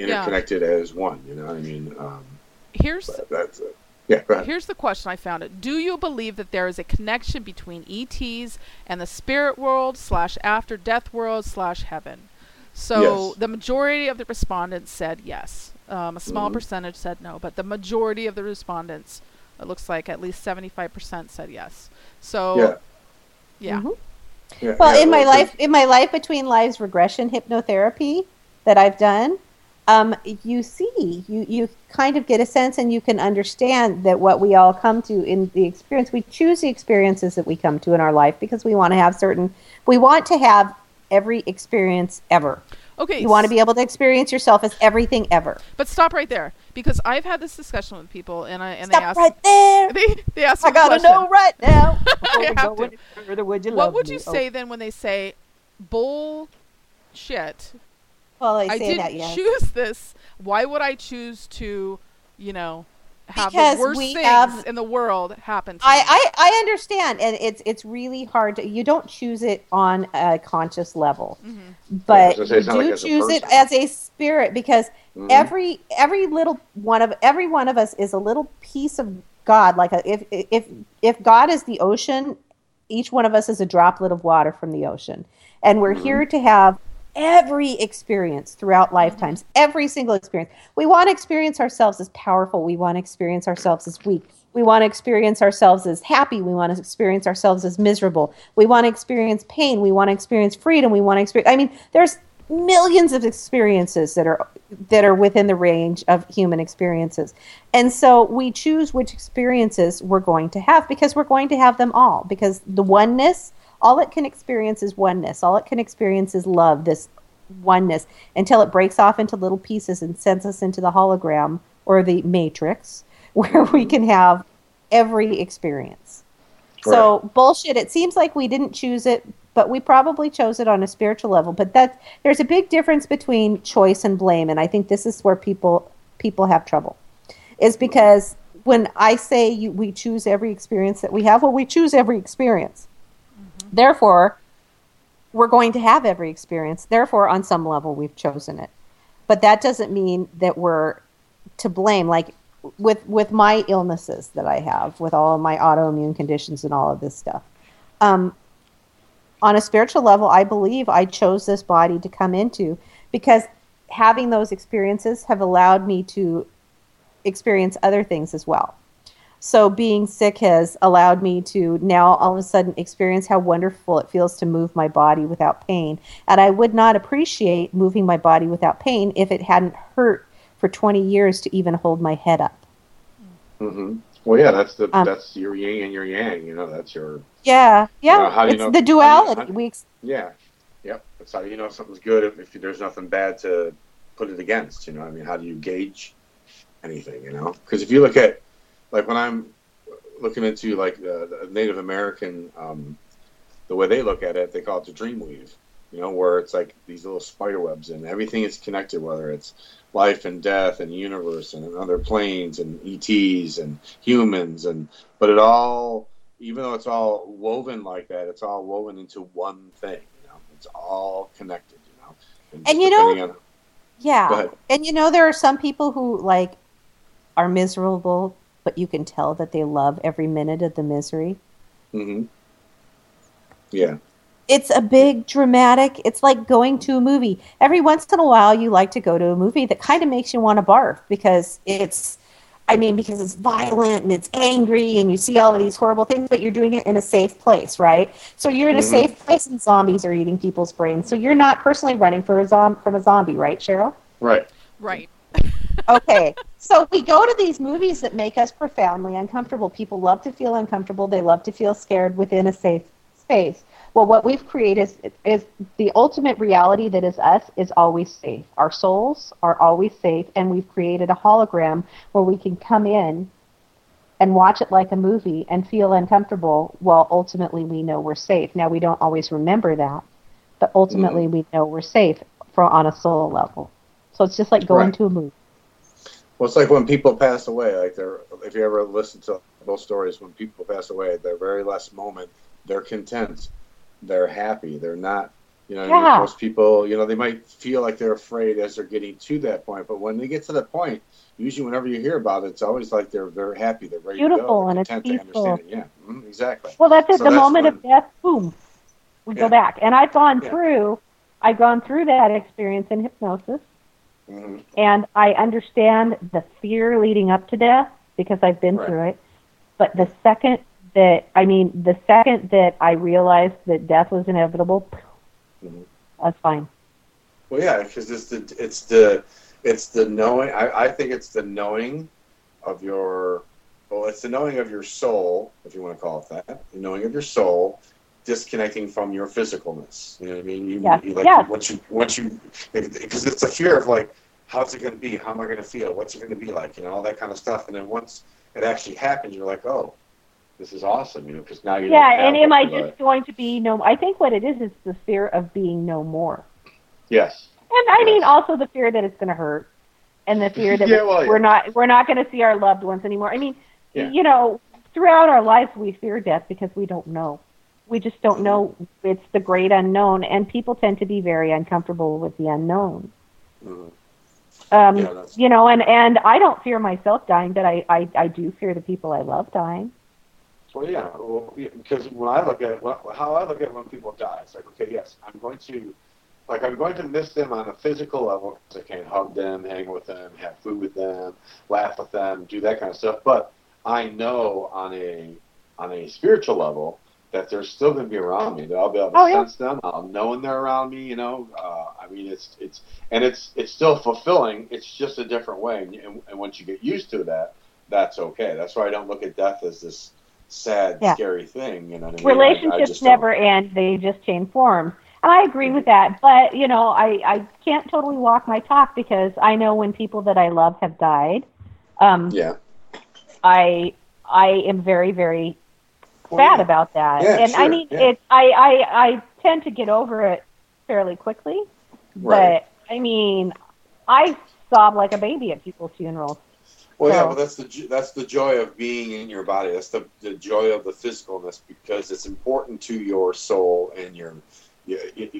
S2: Interconnected as one. You know what I mean? Um,
S4: Here's
S2: that's it. Yeah, go ahead.
S4: Here's the question I found it. Do you believe that there is a connection between ETs and the spirit world slash after death world slash heaven? So
S2: Yes.
S4: the majority of the respondents said yes. Um, a small
S2: Mhm.
S4: percentage said no, but the majority of the respondents, it looks like at least 75% said yes. So
S2: Yeah.
S4: yeah.
S3: Mhm.
S2: Yeah,
S3: Well,
S2: yeah,
S3: in my
S2: well,
S3: life, in my life between lives regression hypnotherapy that I've done, um, you see, you you kind of get a sense, and you can understand that what we all come to in the experience, we choose the experiences that we come to in our life because we want to have certain, we want to have every experience ever.
S4: Okay.
S3: You want to be able to experience yourself as everything ever.
S4: But stop right there because I've had this discussion with people and I and they
S3: Stop
S4: ask
S3: right there. *laughs*
S4: they they ask
S3: I
S4: me
S3: gotta
S4: question.
S3: know right now. *laughs* We
S4: have to.
S3: further, would you
S4: what would
S3: me?
S4: you
S3: Oh,
S4: say then when they say bullshit.
S3: Well, I
S4: I
S3: say
S4: didn't
S3: that, yes.
S4: choose this. Why would I choose to, you know, have
S3: Because
S4: the worst
S3: we
S4: things
S3: have-
S4: in the world happen to
S3: I,
S4: me?
S3: I, I understand, and it's it's really hard to. You don't choose it on a conscious level,
S4: Mm-hmm.
S3: but
S2: I say,
S3: you do
S2: like
S3: choose it as a spirit because
S2: Mhm.
S3: every every little one of every one of us is a little piece of God. Like a, if if if God is the ocean, each one of us is a droplet of water from the ocean, and we're
S2: Mhm.
S3: here to have every experience throughout mm-hmm. lifetimes, every single experience. We want to experience ourselves as powerful. We want to experience ourselves as weak. We want to experience ourselves as happy. We want to experience ourselves as miserable. We want to experience pain. We want to experience freedom. We want to experience. I mean, there's millions of experiences that are that are within the range of human experiences. And so we choose which experiences we're going to have because we're going to have them all because the oneness all it can experience is oneness. All it can experience is love, this oneness, until it breaks off into little pieces and sends us into the hologram or the matrix, *laughs* where we can have every experience. So bullshit. It seems like we didn't choose it, but we probably chose it on a spiritual level. But that there's a big difference between choice and blame, and I think this is where people people have trouble. Is because when I say you, we choose every experience that we have, well, we choose every experience. Therefore, we're going to have every experience. Therefore, on some level, we've chosen it. But that doesn't mean that we're to blame. Like with with my illnesses that I have, with all of my autoimmune conditions and all of this stuff. Um, on a spiritual level, I believe I chose this body to come into because having those experiences have allowed me to experience other things as well. So being sick has allowed me to now all of a sudden experience how wonderful it feels to move my body without pain. And I would not appreciate moving my body without pain if it hadn't hurt for 20 years to even hold my head up.
S2: hmm Well, yeah, that's the
S3: Um,
S2: that's your yin and your yang. You know, that's your
S3: Yeah, yeah.
S2: know, how do you
S3: it's
S2: know-
S3: the
S2: how do you-
S3: duality.
S2: how-
S3: we
S2: yeah, yep. That's how you know something's good if, if there's nothing bad to put it against. You know, I mean, how do you gauge anything? You know, because if you look at like when I'm looking into like the, the Native American, um, the way they look at it, they call it the dream weave. You know, where it's like these little spider webs and everything is connected, whether it's life and death and universe and other planes and ETs and humans and but it all even though it's all woven like that, it's all woven into one thing, you know. It's all connected, you know.
S3: And
S2: just
S3: you know-
S2: on-
S3: Yeah. And you know, there are some people who like are miserable, but you can tell that they love every minute of the misery.
S2: Mm-hmm. Yeah.
S3: It's a big dramatic. It's like going to a movie. Every once in a while, you like to go to a movie that kind of makes you want to barf because it's, I mean, because it's violent and it's angry and you see all of these horrible things, but you're doing it in a safe place, right? So you're in a
S2: Mhm.
S3: safe place and zombies are eating people's brains. So you're not personally running for a zom- from a zombie, right, Cheryl?
S2: Right.
S4: Right.
S3: Okay. So we go to these movies that make us profoundly uncomfortable. People love to feel uncomfortable. They love to feel scared within a safe space. Well, what we've created is, is the ultimate reality that is us is always safe. Our souls are always safe, and we've created a hologram where we can come in and watch it like a movie and feel uncomfortable while ultimately we know we're safe. Now, we don't always remember that, but ultimately mm-hmm. we know we're safe for on a soul level. So it's just like going
S2: Right.
S3: to a movie.
S2: Well, it's like when people pass away. Like they're, if you ever listen to those stories, when people pass away, at their very last moment, they're content, they're happy, they're not. You know, what I mean?
S3: Yeah.
S2: most people, you know, they might feel like they're afraid as they're getting to that point, but when they get to that point, usually whenever you hear about it, it's always like they're very happy, they're ready to
S3: Beautiful
S2: go, they're
S3: and it's peaceful.
S2: understand it. Yeah, mhm, exactly.
S3: Well, that's at
S2: So
S3: the
S2: that's
S3: moment of death. Boom, we
S2: Yeah.
S3: go back. And I've gone
S2: Yeah.
S3: through, I've gone through that experience in hypnosis,
S2: hmm
S3: and I understand the fear leading up to death because I've been
S2: Right.
S3: through it. But the second that, I mean, the second that I realized that death was inevitable,
S2: Mhm.
S3: that's fine.
S2: Well, yeah, because it's the it's the it's the knowing. I, I think it's the knowing of your well, it's the knowing of your soul, if you want to call it that. The knowing of your soul, disconnecting from your physicalness. You know what I mean? You,
S3: Yes,
S2: you like
S3: yes.
S2: once you once you because it's a fear of like how's it going to be? How am I going to feel? What's it going to be like? You know all that kind of stuff. And then once it actually happens, you're like, oh, this is awesome, you know, because now you
S3: yeah, and am I just going to be no? I think what it is is the fear of being no more,
S2: yes,
S3: and I mean also the fear that it's going to hurt, and the fear *laughs* that
S2: Yeah, well,
S3: we're
S2: yeah.
S3: not we're not going to see our loved ones anymore. I mean,
S2: Yeah.
S3: you know, throughout our lives we fear death because we don't know. We just don't know. It's the great unknown, and people tend to be very uncomfortable with the unknown.
S2: Mhm.
S3: Um,
S2: Yeah,
S3: you know, and and I don't fear myself dying, but I I, I do fear the people I love dying.
S2: Well, yeah, well, yeah, because when I look at well, how I look at when people die, it's like, okay, yes, I'm going to, like, I'm going to miss them on a physical level because I can't hug them, hang with them, have food with them, laugh with them, do that kind of stuff. But I know on a on a spiritual level that they're still going to be around me. That I'll be able to
S3: Oh, yeah.
S2: sense them. I'll know when they're around me. You know, uh, I mean, it's it's and it's it's still fulfilling. It's just a different way. And, and, and once you get used to that, that's okay. That's why I don't look at death as this sad,
S3: Yeah.
S2: scary thing. You know what I mean? I- I
S3: relationships
S2: don't-
S3: never end they just change forms and i agree with that but you know i i can't totally walk my talk because i know when people that i love have died um
S2: Yeah.
S3: i i am very very sad
S2: yeah.
S3: about that
S2: Yeah,
S3: and i mean
S2: yeah.
S3: it's I, I i tend to get over it fairly quickly
S2: Right.
S3: but i mean i sob like a baby at people's funerals
S2: Well, yeah,
S3: So-
S2: well, that's the that's the joy of being in your body. That's the, the joy of the physicalness because it's important to your soul and your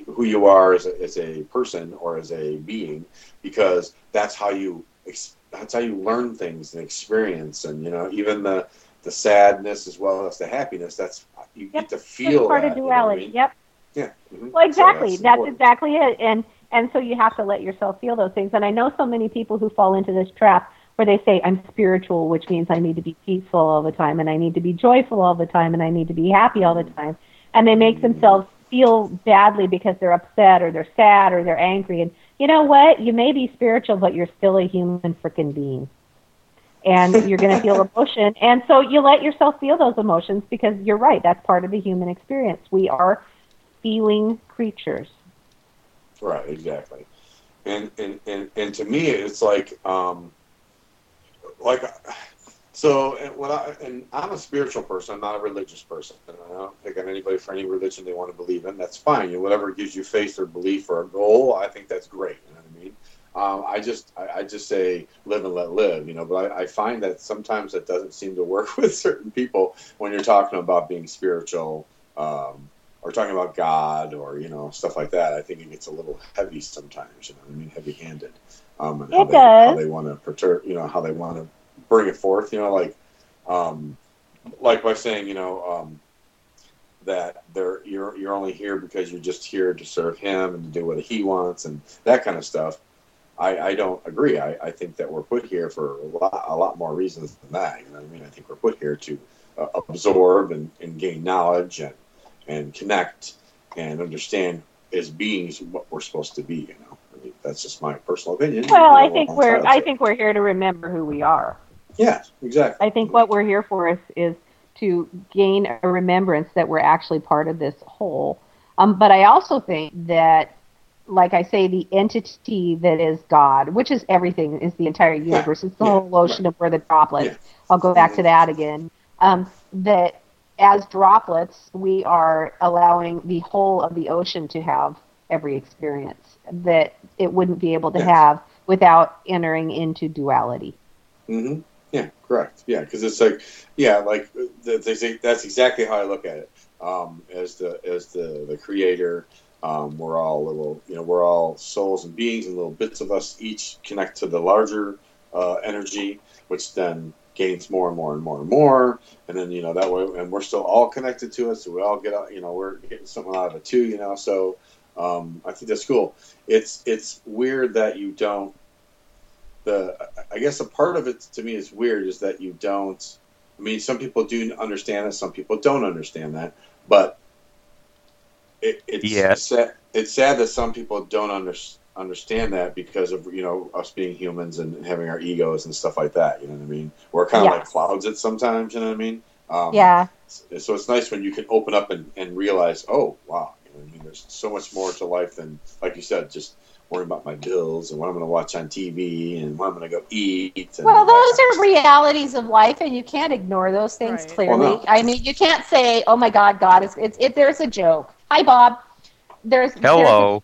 S2: who you are as a, as a person or as a being because that's how you ex- that's how you learn things and experience and you know even the the sadness as well as the happiness. That's you
S3: Yep,
S2: get to
S3: it's
S2: feel
S3: part
S2: that,
S3: of
S2: you know I
S3: duality
S2: mean?
S3: yep
S2: Yeah. mhm.
S3: Well,
S2: So
S3: exactly. that's exactly it. And and so you have to let yourself feel those things. And I know so many people who fall into this trap where they say I'm spiritual, which means I need to be peaceful all the time and I need to be joyful all the time and I need to be happy all the time. And they make themselves feel badly because they're upset or they're sad or they're angry. And you know what? You may be spiritual, but you're still a human freaking being. And you're going to feel *laughs* emotion. And so you let yourself feel those emotions because you're right. That's part of the human experience. We are feeling creatures.
S2: Right, exactly. And and, and, and to me it's like um like so and what I and I'm a spiritual person, I'm not a religious person. And I don't pick on anybody for any religion they want to believe in. That's fine. You know, whatever gives you faith or belief or a goal, I think that's great. You know what I mean? Um, I just I, I just say live and let live, you know. But I, I find that sometimes that doesn't seem to work *laughs* with certain people when you're talking about being spiritual. Um, or talking about God or you know stuff like that. I think it gets a little heavy sometimes. You know, what I mean, heavy-handed. Um, and how
S3: It
S2: they, How they want to perturb, you know, how they want to bring it forth. You know, like, um, like by saying, you know, um, that they're you're you're only here because you're just here to serve Him and to do what He wants and that kind of stuff. I, I don't agree. I, I think that we're put here for a lot, a lot more reasons than that. You know what I mean? I think we're put here to uh, absorb and, and gain knowledge and and connect and understand as beings what we're supposed to be. You know, I mean, that's just my personal opinion.
S3: Well,
S2: You
S3: I
S2: know,
S3: think
S2: I'm
S3: we're I think we're here to remember who we are.
S2: yeah, exactly.
S3: I think what we're here for is is to gain a remembrance that we're actually part of this whole. Um, but I also think that, like I say, the entity that is God, which is everything, is the entire universe. It's the
S2: Yeah,
S3: whole ocean of where the droplets.
S2: Yeah.
S3: I'll go back to that again. Um, that as droplets, we are allowing the whole of the ocean to have every experience that it wouldn't be able to have without entering into duality.
S2: hmm Yeah, correct. Yeah, because it's like, yeah, like they say, that's exactly how I look at it. Um, as the as the the creator, um, we're all little, you know, we're all souls and beings, and little bits of us each connect to the larger uh, energy, which then gains more and more and more and more, and then you know that way, and we're still all connected to it, so we all get, out- you know, we're getting something out of it too, you know. So um, I think that's cool. It's it's weird that you don't the I guess a part of it to me is weird is that you don't. I mean, some people do understand it, some people don't understand that, but it, it's
S5: Yeah.
S2: sad. It's sad that some people don't under, understand that because of you know us being humans and having our egos and stuff like that. You know what I mean? We're kind of like clouds it sometimes. You know what I mean? Um,
S3: Yeah.
S2: so it's nice when you can open up and, and realize, oh wow, you know what I mean, there's so much more to life than, like you said, just worrying about my bills and what I'm going to watch on TV and what I'm going to go eat. And
S3: Well, those are realities of life, and you can't ignore those things.
S4: Right.
S3: Clearly,
S2: Well, no.
S3: I mean, you can't say, "Oh my God, God is." It's it. There's a joke. Hi, Bob. There's there's
S5: Hello.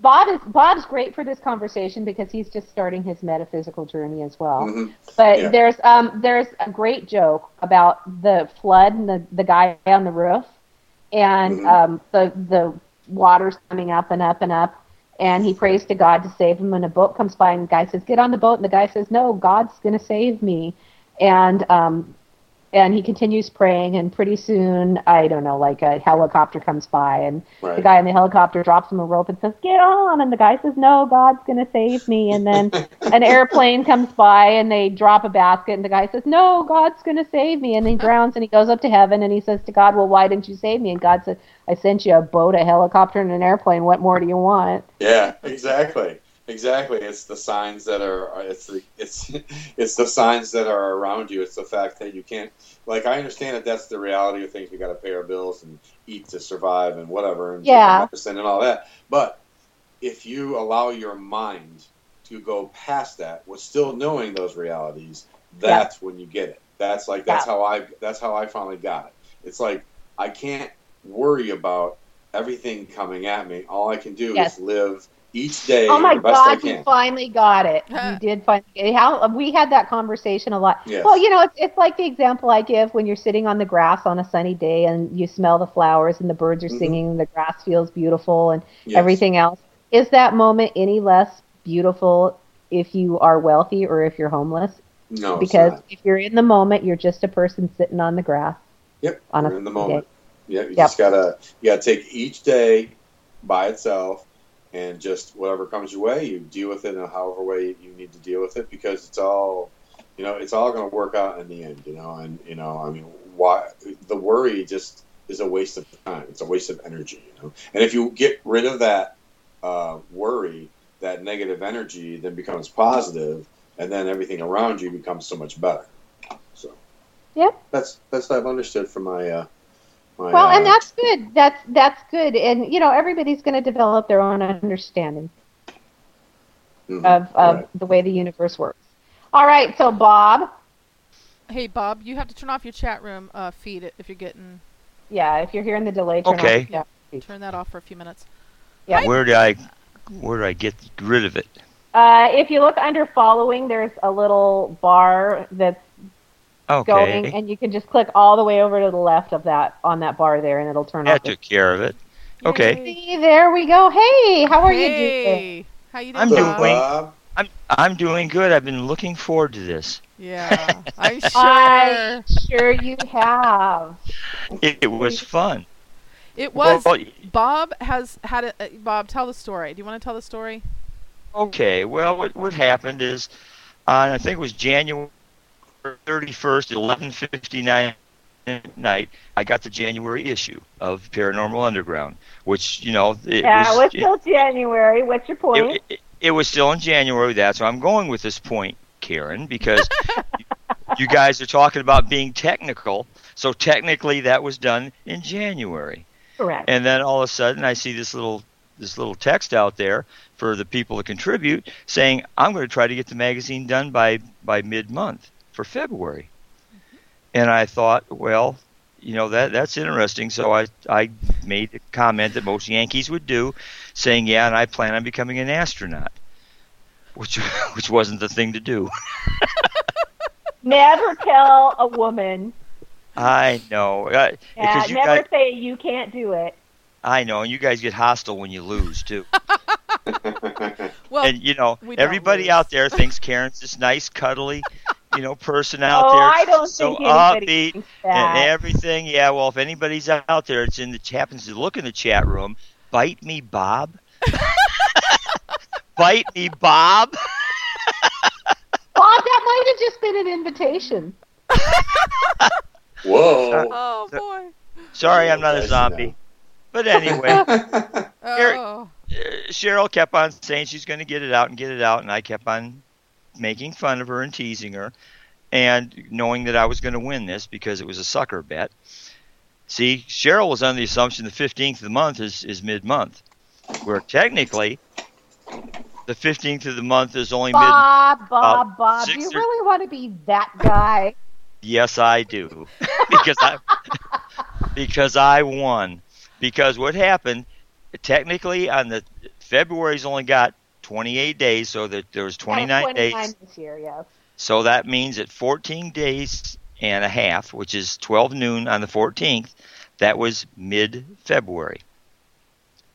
S3: Bob is Bob's great for this conversation because he's just starting his metaphysical journey as well.
S2: Mhm.
S3: But
S2: Yeah.
S3: there's um there's a great joke about the flood and the the guy on the roof, and
S2: Mhm.
S3: um the the water's coming up and up and up, and he prays to God to save him. And a boat comes by, and the guy says, "Get on the boat," and the guy says, "No, God's going to save me," and um and he continues praying, and pretty soon I don't know, like a helicopter comes by, and the guy in the helicopter drops him a rope and says, "Get on!" And the guy says, "No, God's going to save me." And then *laughs* an airplane comes by and they drop a basket, and the guy says, "No, God's going to save me." And he drowns and he goes up to heaven and he says to God, "Well, why didn't you save me?" And God said, "I sent you a boat, a helicopter, and an airplane. What more do you want?"
S2: Yeah, exactly. Exactly. It's the signs that are it's the it's *laughs* it's the signs that are around you. It's the fact that you can't like I understand that that's the reality of things. We got to pay our bills and eat to survive and whatever and
S3: Yeah.
S2: medicine and all that. But if you allow your mind to go past that with still knowing those realities, that's when you get it. That's like that's
S3: Yeah.
S2: how I that's how I finally got it. It's like I can't worry about everything coming at me. All I can do
S3: Yes.
S2: is live each day
S3: Oh my
S2: the best I
S3: God, you finally got it. *laughs* You did finally. How we had that conversation a lot.
S2: Yes.
S3: Well, you know, it's, it's like the example I give when you're sitting on the grass on a sunny day and you smell the flowers and the birds are
S2: Mhm.
S3: singing and the grass feels beautiful and
S2: Yes.
S3: everything else. Is that moment any less beautiful if you are wealthy or if you're homeless?
S2: No, it's
S3: because
S2: not.
S3: if you're in the moment, you're just a person sitting on the grass.
S2: Yep.
S3: on a
S2: You're in the
S3: sunny
S2: moment. Yeah, you
S3: Yep.
S2: just gotta you gotta take each day by itself and just whatever comes your way, you deal with it in however way you need to deal with it because it's all you know, it's all gonna work out in the end, you know, and you know, I mean why the worry just is a waste of time. It's a waste of energy, you know. And if you get rid of that uh, worry, that negative energy then becomes positive and then everything around you becomes so much better. So
S3: Yep.
S2: that's that's what I've understood from my uh my,
S3: Well,
S2: uh,
S3: and that's good. That's that's good. And you know, everybody's going to develop their own understanding
S2: mhm,
S3: of, of
S2: right.
S3: the way the universe works. All right, so Bob,
S4: Hey, Bob, you have to turn off your chat room uh, feed it if you're getting.
S3: yeah, if you're hearing the delay, turn
S5: Okay.
S3: off. Yeah.
S4: Turn that off for a few minutes.
S3: Yeah.
S5: Where did I where did I get rid of it?
S3: Uh, if you look under following, there's a little bar that's
S5: Okay.
S3: going, and you can just click all the way over to the left of that on that bar there, and it'll turn
S5: that
S3: off.
S5: took care of it. Okay.
S4: Yay.
S3: See, there we go. Hey, how are you doing?
S4: How you doing?
S5: I'm
S4: Bob?
S5: doing-
S2: Bob,
S5: I'm I'm doing good. I've been looking forward to this.
S4: Yeah, I'm *laughs* sure.
S3: I'm sure you have.
S5: It, it was fun.
S4: It was.
S5: Well,
S4: Bob has had a. Uh, Bob, tell the story. Do you want to tell the story?
S5: okay. Well, what what happened is, on I think it was January 31st 11:59 at night, I got the January issue of Paranormal Underground, which you know it
S3: yeah,
S5: was,
S3: it was till January. What's your point?
S5: it, it, it was still in January. That's why I'm going with this point, Karen, because *laughs* you guys are talking about being technical. So technically, that was done in January.
S3: Correct.
S5: And then all of a sudden, I see this little this little text out there for the people to contribute, saying I'm going to try to get the magazine done by by mid month for February. And I thought, well, you know that that's interesting. So I I made a comment that most Yankees would do, saying, yeah, and I plan on becoming an astronaut, which *laughs* which wasn't the thing to do. *laughs*
S3: Never tell a woman.
S5: I know uh,
S3: Yeah,
S5: you
S3: never
S5: guys,
S3: say you can't do it.
S5: I know, and you guys get hostile when you lose too. *laughs*
S4: Well,
S5: and you know, everybody
S4: lose.
S5: out there thinks Karen's this nice, cuddly, you know, person out
S3: oh,
S5: there,
S3: I don't
S5: so
S3: think anybody
S5: upbeat
S3: thinks
S5: and everything. Yeah, well, if anybody's out there, it's in the happens to look in the chat room. Bite me, Bob. *laughs* Bite me, Bob.
S3: Bob, that might have just been an invitation.
S2: Whoa.
S4: oh
S5: so-
S4: boy.
S5: Sorry, I'm not a zombie. But anyway, Eric- *laughs*
S4: Oh.
S5: uh, Cheryl kept on saying she's going to get it out and get it out, and I kept on making fun of her and teasing her, and knowing that I was going to win this because it was a sucker bet. See, Cheryl was under the assumption the 15th of the month is, is mid month, where technically The 15th of the month is only mid.
S3: Bob, Bob, uh, Bob. Do you really want to be that guy?
S5: Yes, I do. *laughs* because I *laughs* because I won. Because what happened technically on the February's only got 28 days, so that there was 29
S3: Oh,
S5: days.
S3: this year, yes.
S5: So that means that 14 days and a half, which is 12 noon on the 14th, that was mid February.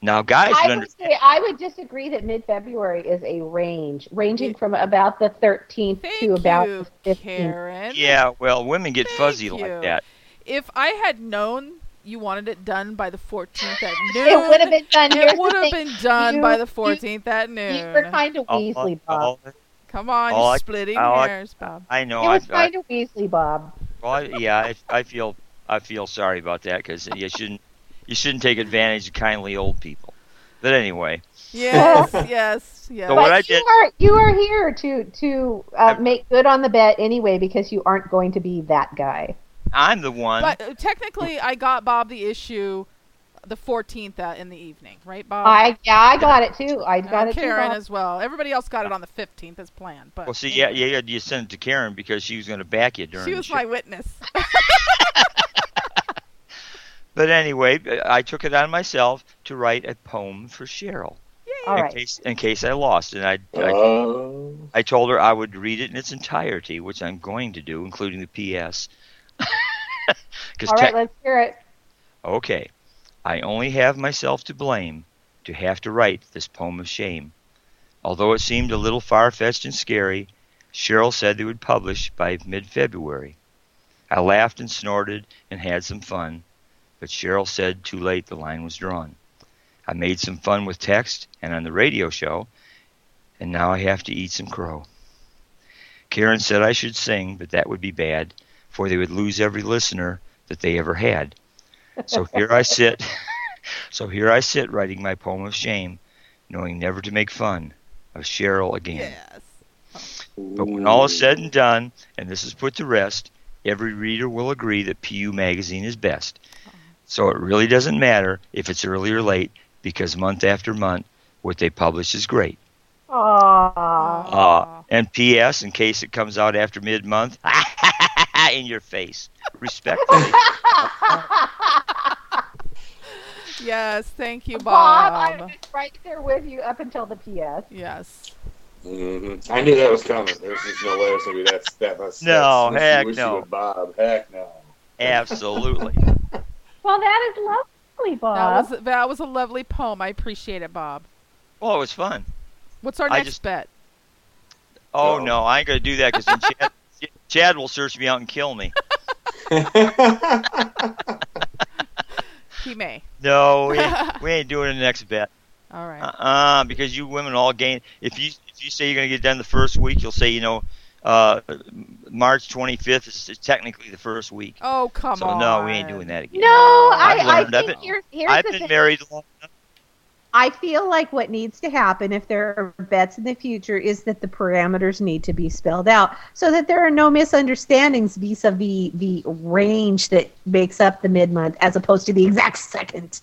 S5: Now, guys, would
S3: I
S5: under-
S3: would say I would disagree that mid-February is a range, ranging from about the 13th
S4: Thank
S3: to about
S4: you,
S3: the 15th.
S4: Karen.
S5: yeah, well, women get
S4: Thank
S5: fuzzy
S4: you.
S5: like that.
S4: If I had known you wanted it done by the 14th at *laughs* noon,
S3: It would have been done. Here's
S4: it would have been done
S3: You-
S4: by the
S3: you-
S4: 14th at noon.
S3: You were kind of
S5: All-
S3: Weasley, Bob.
S5: all-
S4: Come on,
S5: all
S4: you're
S5: I-
S4: splitting
S5: all I-
S4: hairs, Bob.
S5: I know.
S3: it
S5: I,
S3: was
S5: I,
S3: kind of Weasley, Bob.
S5: well, yeah, I, I feel I feel sorry about that because you shouldn't you shouldn't take advantage of kindly old people. But anyway,
S4: Yes, *laughs* yes, yes.
S5: So what
S3: but
S5: I
S3: you
S5: did-
S3: are you are here to to uh, make good on the bet anyway because you aren't going to be that guy.
S5: I'm the one.
S4: But uh, technically, I got Bob the issue the 14th uh, in the evening, right, Bob?
S3: I yeah, I got it too. I
S4: And
S3: got it too.
S4: Karen
S3: Bob.
S4: as well. Everybody else got it on the 15th as planned. But
S5: well, see, yeah, yeah, yeah, you sent it to Karen because she was going to back you during
S4: she
S5: the
S4: was
S5: show.
S4: my witness. *laughs*
S5: But anyway, I took it on myself to write a poem for Cheryl
S3: All
S5: in
S3: right.
S5: case in case I lost, and I, I
S2: Oh.
S5: I told her I would read it in its entirety, which I'm going to do, including the PS. *laughs*
S3: All
S5: te-
S3: let's hear it.
S5: Okay. I only have myself to blame to have to write this poem of shame. Although it seemed a little far fetched and scary, Cheryl said they would publish by mid February. I laughed and snorted and had some fun, but Cheryl said too late the line was drawn. I made some fun with text and on the radio show, and now I have to eat some crow. Karen said I should sing, but that would be bad, for they would lose every listener that they ever had. So here I sit. *laughs* so here I sit writing my poem of shame, knowing never to make fun of Cheryl again.
S4: yes.
S5: But when all is said and done, and this is put to rest, every reader will agree that PU Magazine is best. So it really doesn't matter if it's early or late, because month after month, what they publish is great.
S3: Aww.
S5: Uh, and P.S. in case it comes out after mid month, *laughs* in your face. Respectfully. *laughs*
S4: Yes, thank you,
S3: Bob,
S4: Bob.
S3: I was right there with you up until the PS.
S4: Yes.
S2: hmm I knew that was coming. There's just no way it's gonna be that. that that's,
S5: No,
S2: that's
S5: heck
S2: wishy-washy
S5: no.
S2: Bob, heck no.
S5: Absolutely. *laughs*
S3: Well, that is lovely,
S4: That
S3: Bob.
S4: was that was a lovely poem. I appreciate it, Bob.
S5: Well, it was fun.
S4: What's our
S5: I
S4: next
S5: just-
S4: bet?
S5: Oh
S2: No.
S5: no, I ain't gonna do that because then *laughs* Chad, Chad will search me out and kill me. *laughs*
S4: He may.
S5: No, we ain't, *laughs* we ain't doing the next bet.
S4: All right.
S5: Uh-uh, because you women all gain. If you if you say you're gonna get done the first week, you'll say you know, uh, March 25th is, is technically the first week.
S4: oh come
S5: so
S4: on.
S5: no, we ain't doing that again.
S3: no, I,
S5: I've
S3: I
S5: learned of
S3: think
S5: it.
S3: here's, here's
S5: I've
S3: the
S5: been
S3: thing.
S5: married long enough.
S3: I feel like what needs to happen if there are bets in the future is that the parameters need to be spelled out so that there are no misunderstandings vis-a-vis the range that makes up the mid-month as opposed to the exact *laughs* second.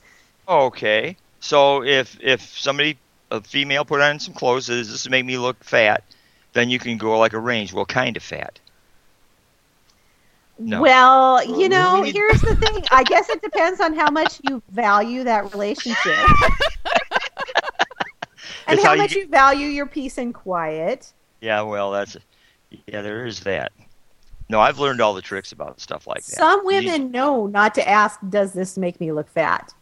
S5: Okay, so if if somebody a female put on some clothes that says this make me look fat, then you can go like a range. Well, kind of fat. No.
S3: Well, you know, here's the thing. I guess it depends on how much you value that relationship. *laughs* and how
S5: how you
S3: much
S5: get-
S3: you value your peace and quiet.
S5: Yeah, well, that's yeah, there is that. No, I've learned all the tricks about stuff like that.
S3: Some
S5: You-
S3: women know not to ask, does this make me look fat?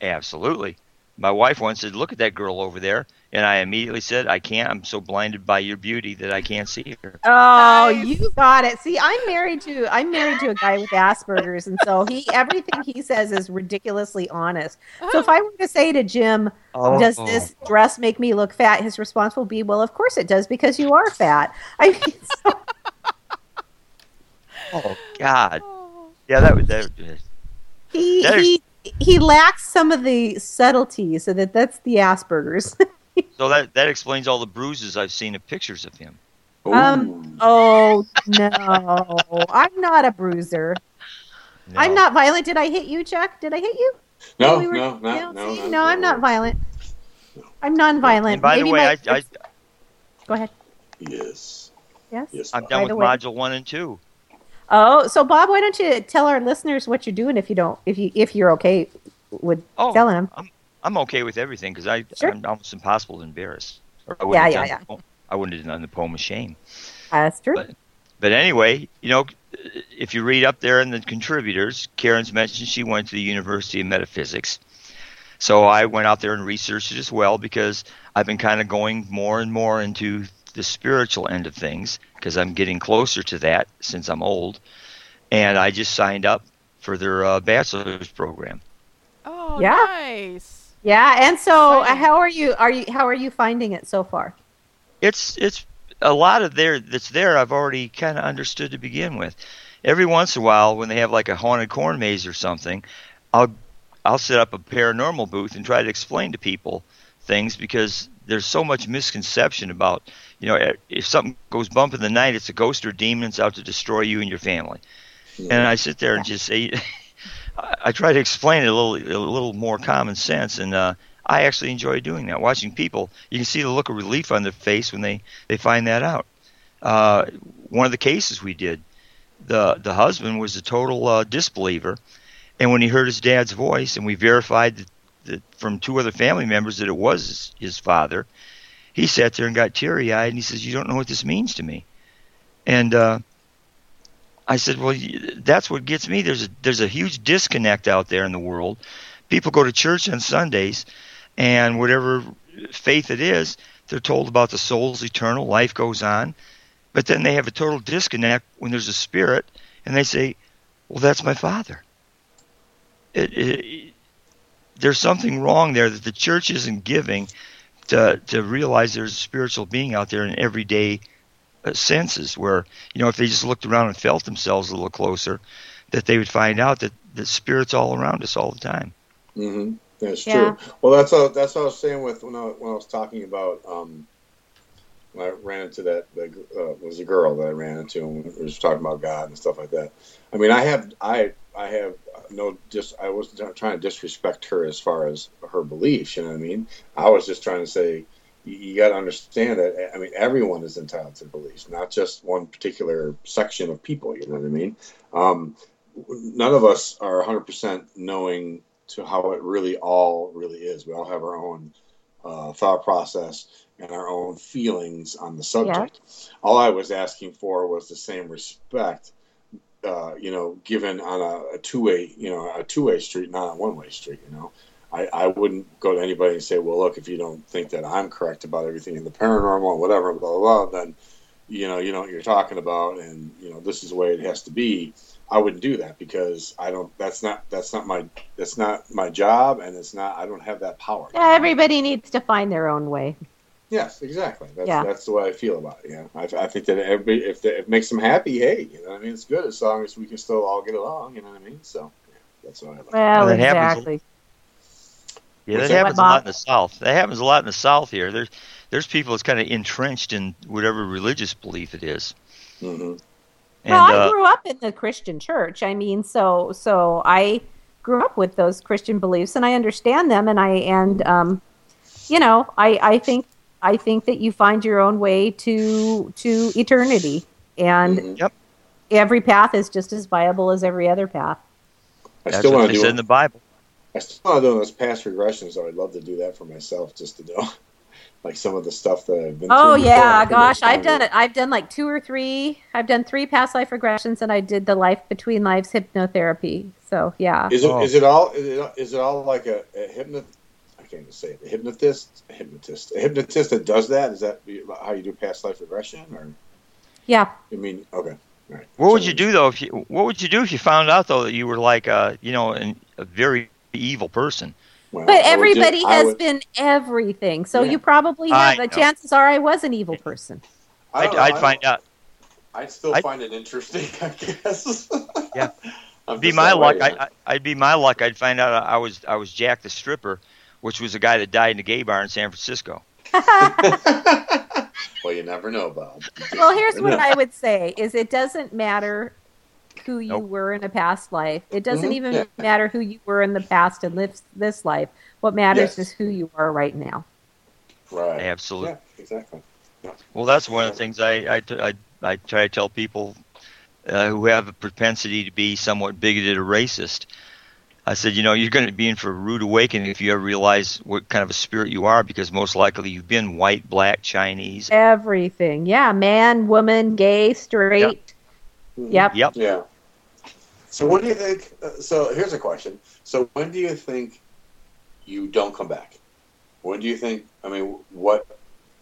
S5: Absolutely. My wife once said, "Look at that girl over there," and I immediately said, "I can't. I'm so blinded by your beauty that I can't see her."
S3: Oh,
S4: Nice.
S3: you got it. See, I'm married to I'm married to a guy with Asperger's, and so he everything he says is ridiculously honest. So if oh. I were to say to Jim,
S5: Oh,
S3: "Does this dress make me look fat?" His response will be, "Well, of course it does, because you are fat." I mean, *laughs* so,
S5: Oh God.
S4: Oh.
S5: Yeah, that was that. was-
S3: he
S5: There's-
S3: he he lacks some of the subtlety, so that that's the Asperger's. *laughs*
S5: So that that explains all the bruises I've seen of pictures of him.
S3: Um, oh no, I'm not a bruiser. I'm not violent. Did I hit you, Chuck? Did I hit you?
S2: no,
S3: We were-
S2: no,
S3: no,
S2: no, no,
S3: see,
S2: no,
S3: no, I'm not violent. I'm nonviolent.
S5: And by
S3: Maybe
S5: the way,
S3: my-
S5: I, I,
S3: go ahead.
S2: Yes.
S3: Yes.
S2: Yes.
S5: I'm done with module one and two.
S3: Oh, so Bob, why don't you tell our listeners what you're doing if you don't, if you, if you're okay with
S5: Oh,
S3: telling them?
S5: I'm okay with everything because I
S3: Sure.
S5: I'm almost impossible to embarrass. Or I
S3: Yeah,
S5: wouldn't have
S3: yeah, yeah.
S5: the poem- I wouldn't have done the poem of shame.
S3: That's true.
S5: But- But anyway, you know, if you read up there in the contributors, Karen's mentioned she went to the University of Metaphysics. So I went out there and researched it as well because I've been kind of going more and more into the spiritual end of things because I'm getting closer to that since I'm old. And I just signed up for their uh, bachelor's program.
S4: Oh,
S3: Yeah.
S4: nice.
S3: Yeah. And so, uh, how are you? Are you? How are you finding it so far?
S5: it's it's a lot of there that's there I've already kind of understood to begin with. Every once in a while, when they have like a haunted corn maze or something, I'll I'll set up a paranormal booth and try to explain to people things because there's so much misconception about you know eh, if something goes bump in the night, it's a ghost or demon that's out to destroy you and your family. And I sit there and just say, *laughs* I try to explain it a little a little more common sense, and uh, I actually enjoy doing that. Watching people, you can see the look of relief on their face when they they find that out. Uh, one of the cases we did, the the husband was a total uh, disbeliever, and when he heard his dad's voice, and we verified that, that from two other family members that it was his, his father, he sat there and got teary eyed, and he says, "You don't know what this means to me," and. I said, "Well, that's what gets me. There's a there's a huge disconnect out there in the world. People go to church on Sundays, and whatever faith it is, they're told about the soul's eternal life goes on, but then they have a total disconnect when there's a spirit, and they say, "Well, that's my father." It, it, there's something wrong there that the church isn't giving to to realize there's a spiritual being out there in everyday senses where you know if they just looked around and felt themselves a little closer that they would find out that the spirit's all around us all the time
S2: hmm That's
S3: Yeah.
S2: true. Well, that's what, that's what I was saying with when I, when I was talking about um, when I ran into that that uh, was a girl that I ran into and we was talking about God and stuff like that. I mean, I have I I have no just I wasn't trying to disrespect her as far as her beliefs. You know what I mean? I was just trying to say you, got to understand that. I mean, everyone is entitled to beliefs, not just one particular section of people. You know what I mean? Um, none of us are 100% knowing to how it really all really is. We all have our own uh, thought process and our own feelings on the subject. All I was asking for was the same respect, uh, you know, given on a, a two-way, you know, a two-way street, not a one-way street. You know, I, I wouldn't go to anybody and say, well, look, if you don't think that I'm correct about everything in the paranormal and whatever, blah blah blah, then you know, you know what you're talking about, and you know, this is the way it has to be. I wouldn't do that because I don't. That's not. That's not my. That's not my job, and it's not. I don't have that power.
S3: Yeah, everybody needs to find their own way.
S2: Yes, exactly. That's
S3: Yeah.
S2: that's the way I feel about it. Yeah, I, I think that everybody, if, the, if it makes them happy, hey, you know what I mean. It's good as long as we can still all get along. You know what I mean. So yeah, that's what I like.
S3: Well, exactly.
S5: Yeah that
S2: that,
S5: happens a lot in the south that happens a lot in the south here there's there's people that's kind of entrenched in whatever religious belief it is
S2: hmm
S5: and
S3: well, I
S5: uh,
S3: grew up in the Christian church. I mean, so so I grew up with those Christian beliefs, and I understand them. And I and um, you know, I I think I think that you find your own way to to eternity, and
S2: Mhm.
S3: every path is just as viable as every other path.
S2: I
S5: that's
S2: still
S5: what
S2: want
S5: they
S2: to do.
S5: said in the bible
S2: I still want to do those past regressions. So I'd love to do that for myself, just to know, *laughs* like some of the stuff that I've been.
S3: Oh yeah,
S2: before.
S3: gosh, I've done it. I've done like two or three. I've done three past life regressions, and I did the life between lives hypnotherapy. So yeah,
S2: Is it
S5: Oh.
S2: is it all is it, is it all like a, a hypnot? I can't even say it. A hypnotist, a hypnotist, a hypnotist that does that. Is that how you do past life regression, or
S3: yeah.
S2: I mean, okay, all right.
S5: what would you do though if you what would you do if you found out though that you were like uh you know an, a very evil person
S2: Well,
S3: But
S2: I just-
S3: everybody
S2: I
S3: has
S2: would-
S3: been everything, so
S2: Yeah.
S3: you probably have. The chances are I was an evil person.
S2: I
S5: I'd,
S2: know,
S5: I'd find out
S2: I'd still
S5: I'd-
S2: find it interesting, *laughs* I guess.
S5: Yeah. *laughs*
S2: I'm
S5: be my luck
S2: way,
S5: I, I, I'd be my luck I'd find out I was I was Jack the stripper which was a guy that died in a gay bar in San Francisco *laughs*
S2: well, you never know, Bob.
S3: Well, here's what
S2: know.
S3: I would say: is it doesn't matter who you
S5: Nope.
S3: were in a past life. It doesn't
S2: Mhm,
S3: even
S2: yeah.
S3: matter who you were in the past and this this life. What matters
S2: Yes.
S3: is who you are right now.
S2: Right.
S5: Absolutely.
S2: Yeah, exactly.
S5: Well, that's one of the things I I, I, I try to tell people uh, who have a propensity to be somewhat bigoted or racist. I said, you know, you're going to be in for a rude awakening if you ever realize what kind of a spirit you are, because most likely you've been white, black, Chinese.
S3: Everything. Yeah, man, woman, gay, straight.
S2: Mhm.
S3: Yep.
S5: Yep.
S2: Yeah. So when do you think? Uh, so here's a question. So when do you think you don't come back? When do you think? I mean, what?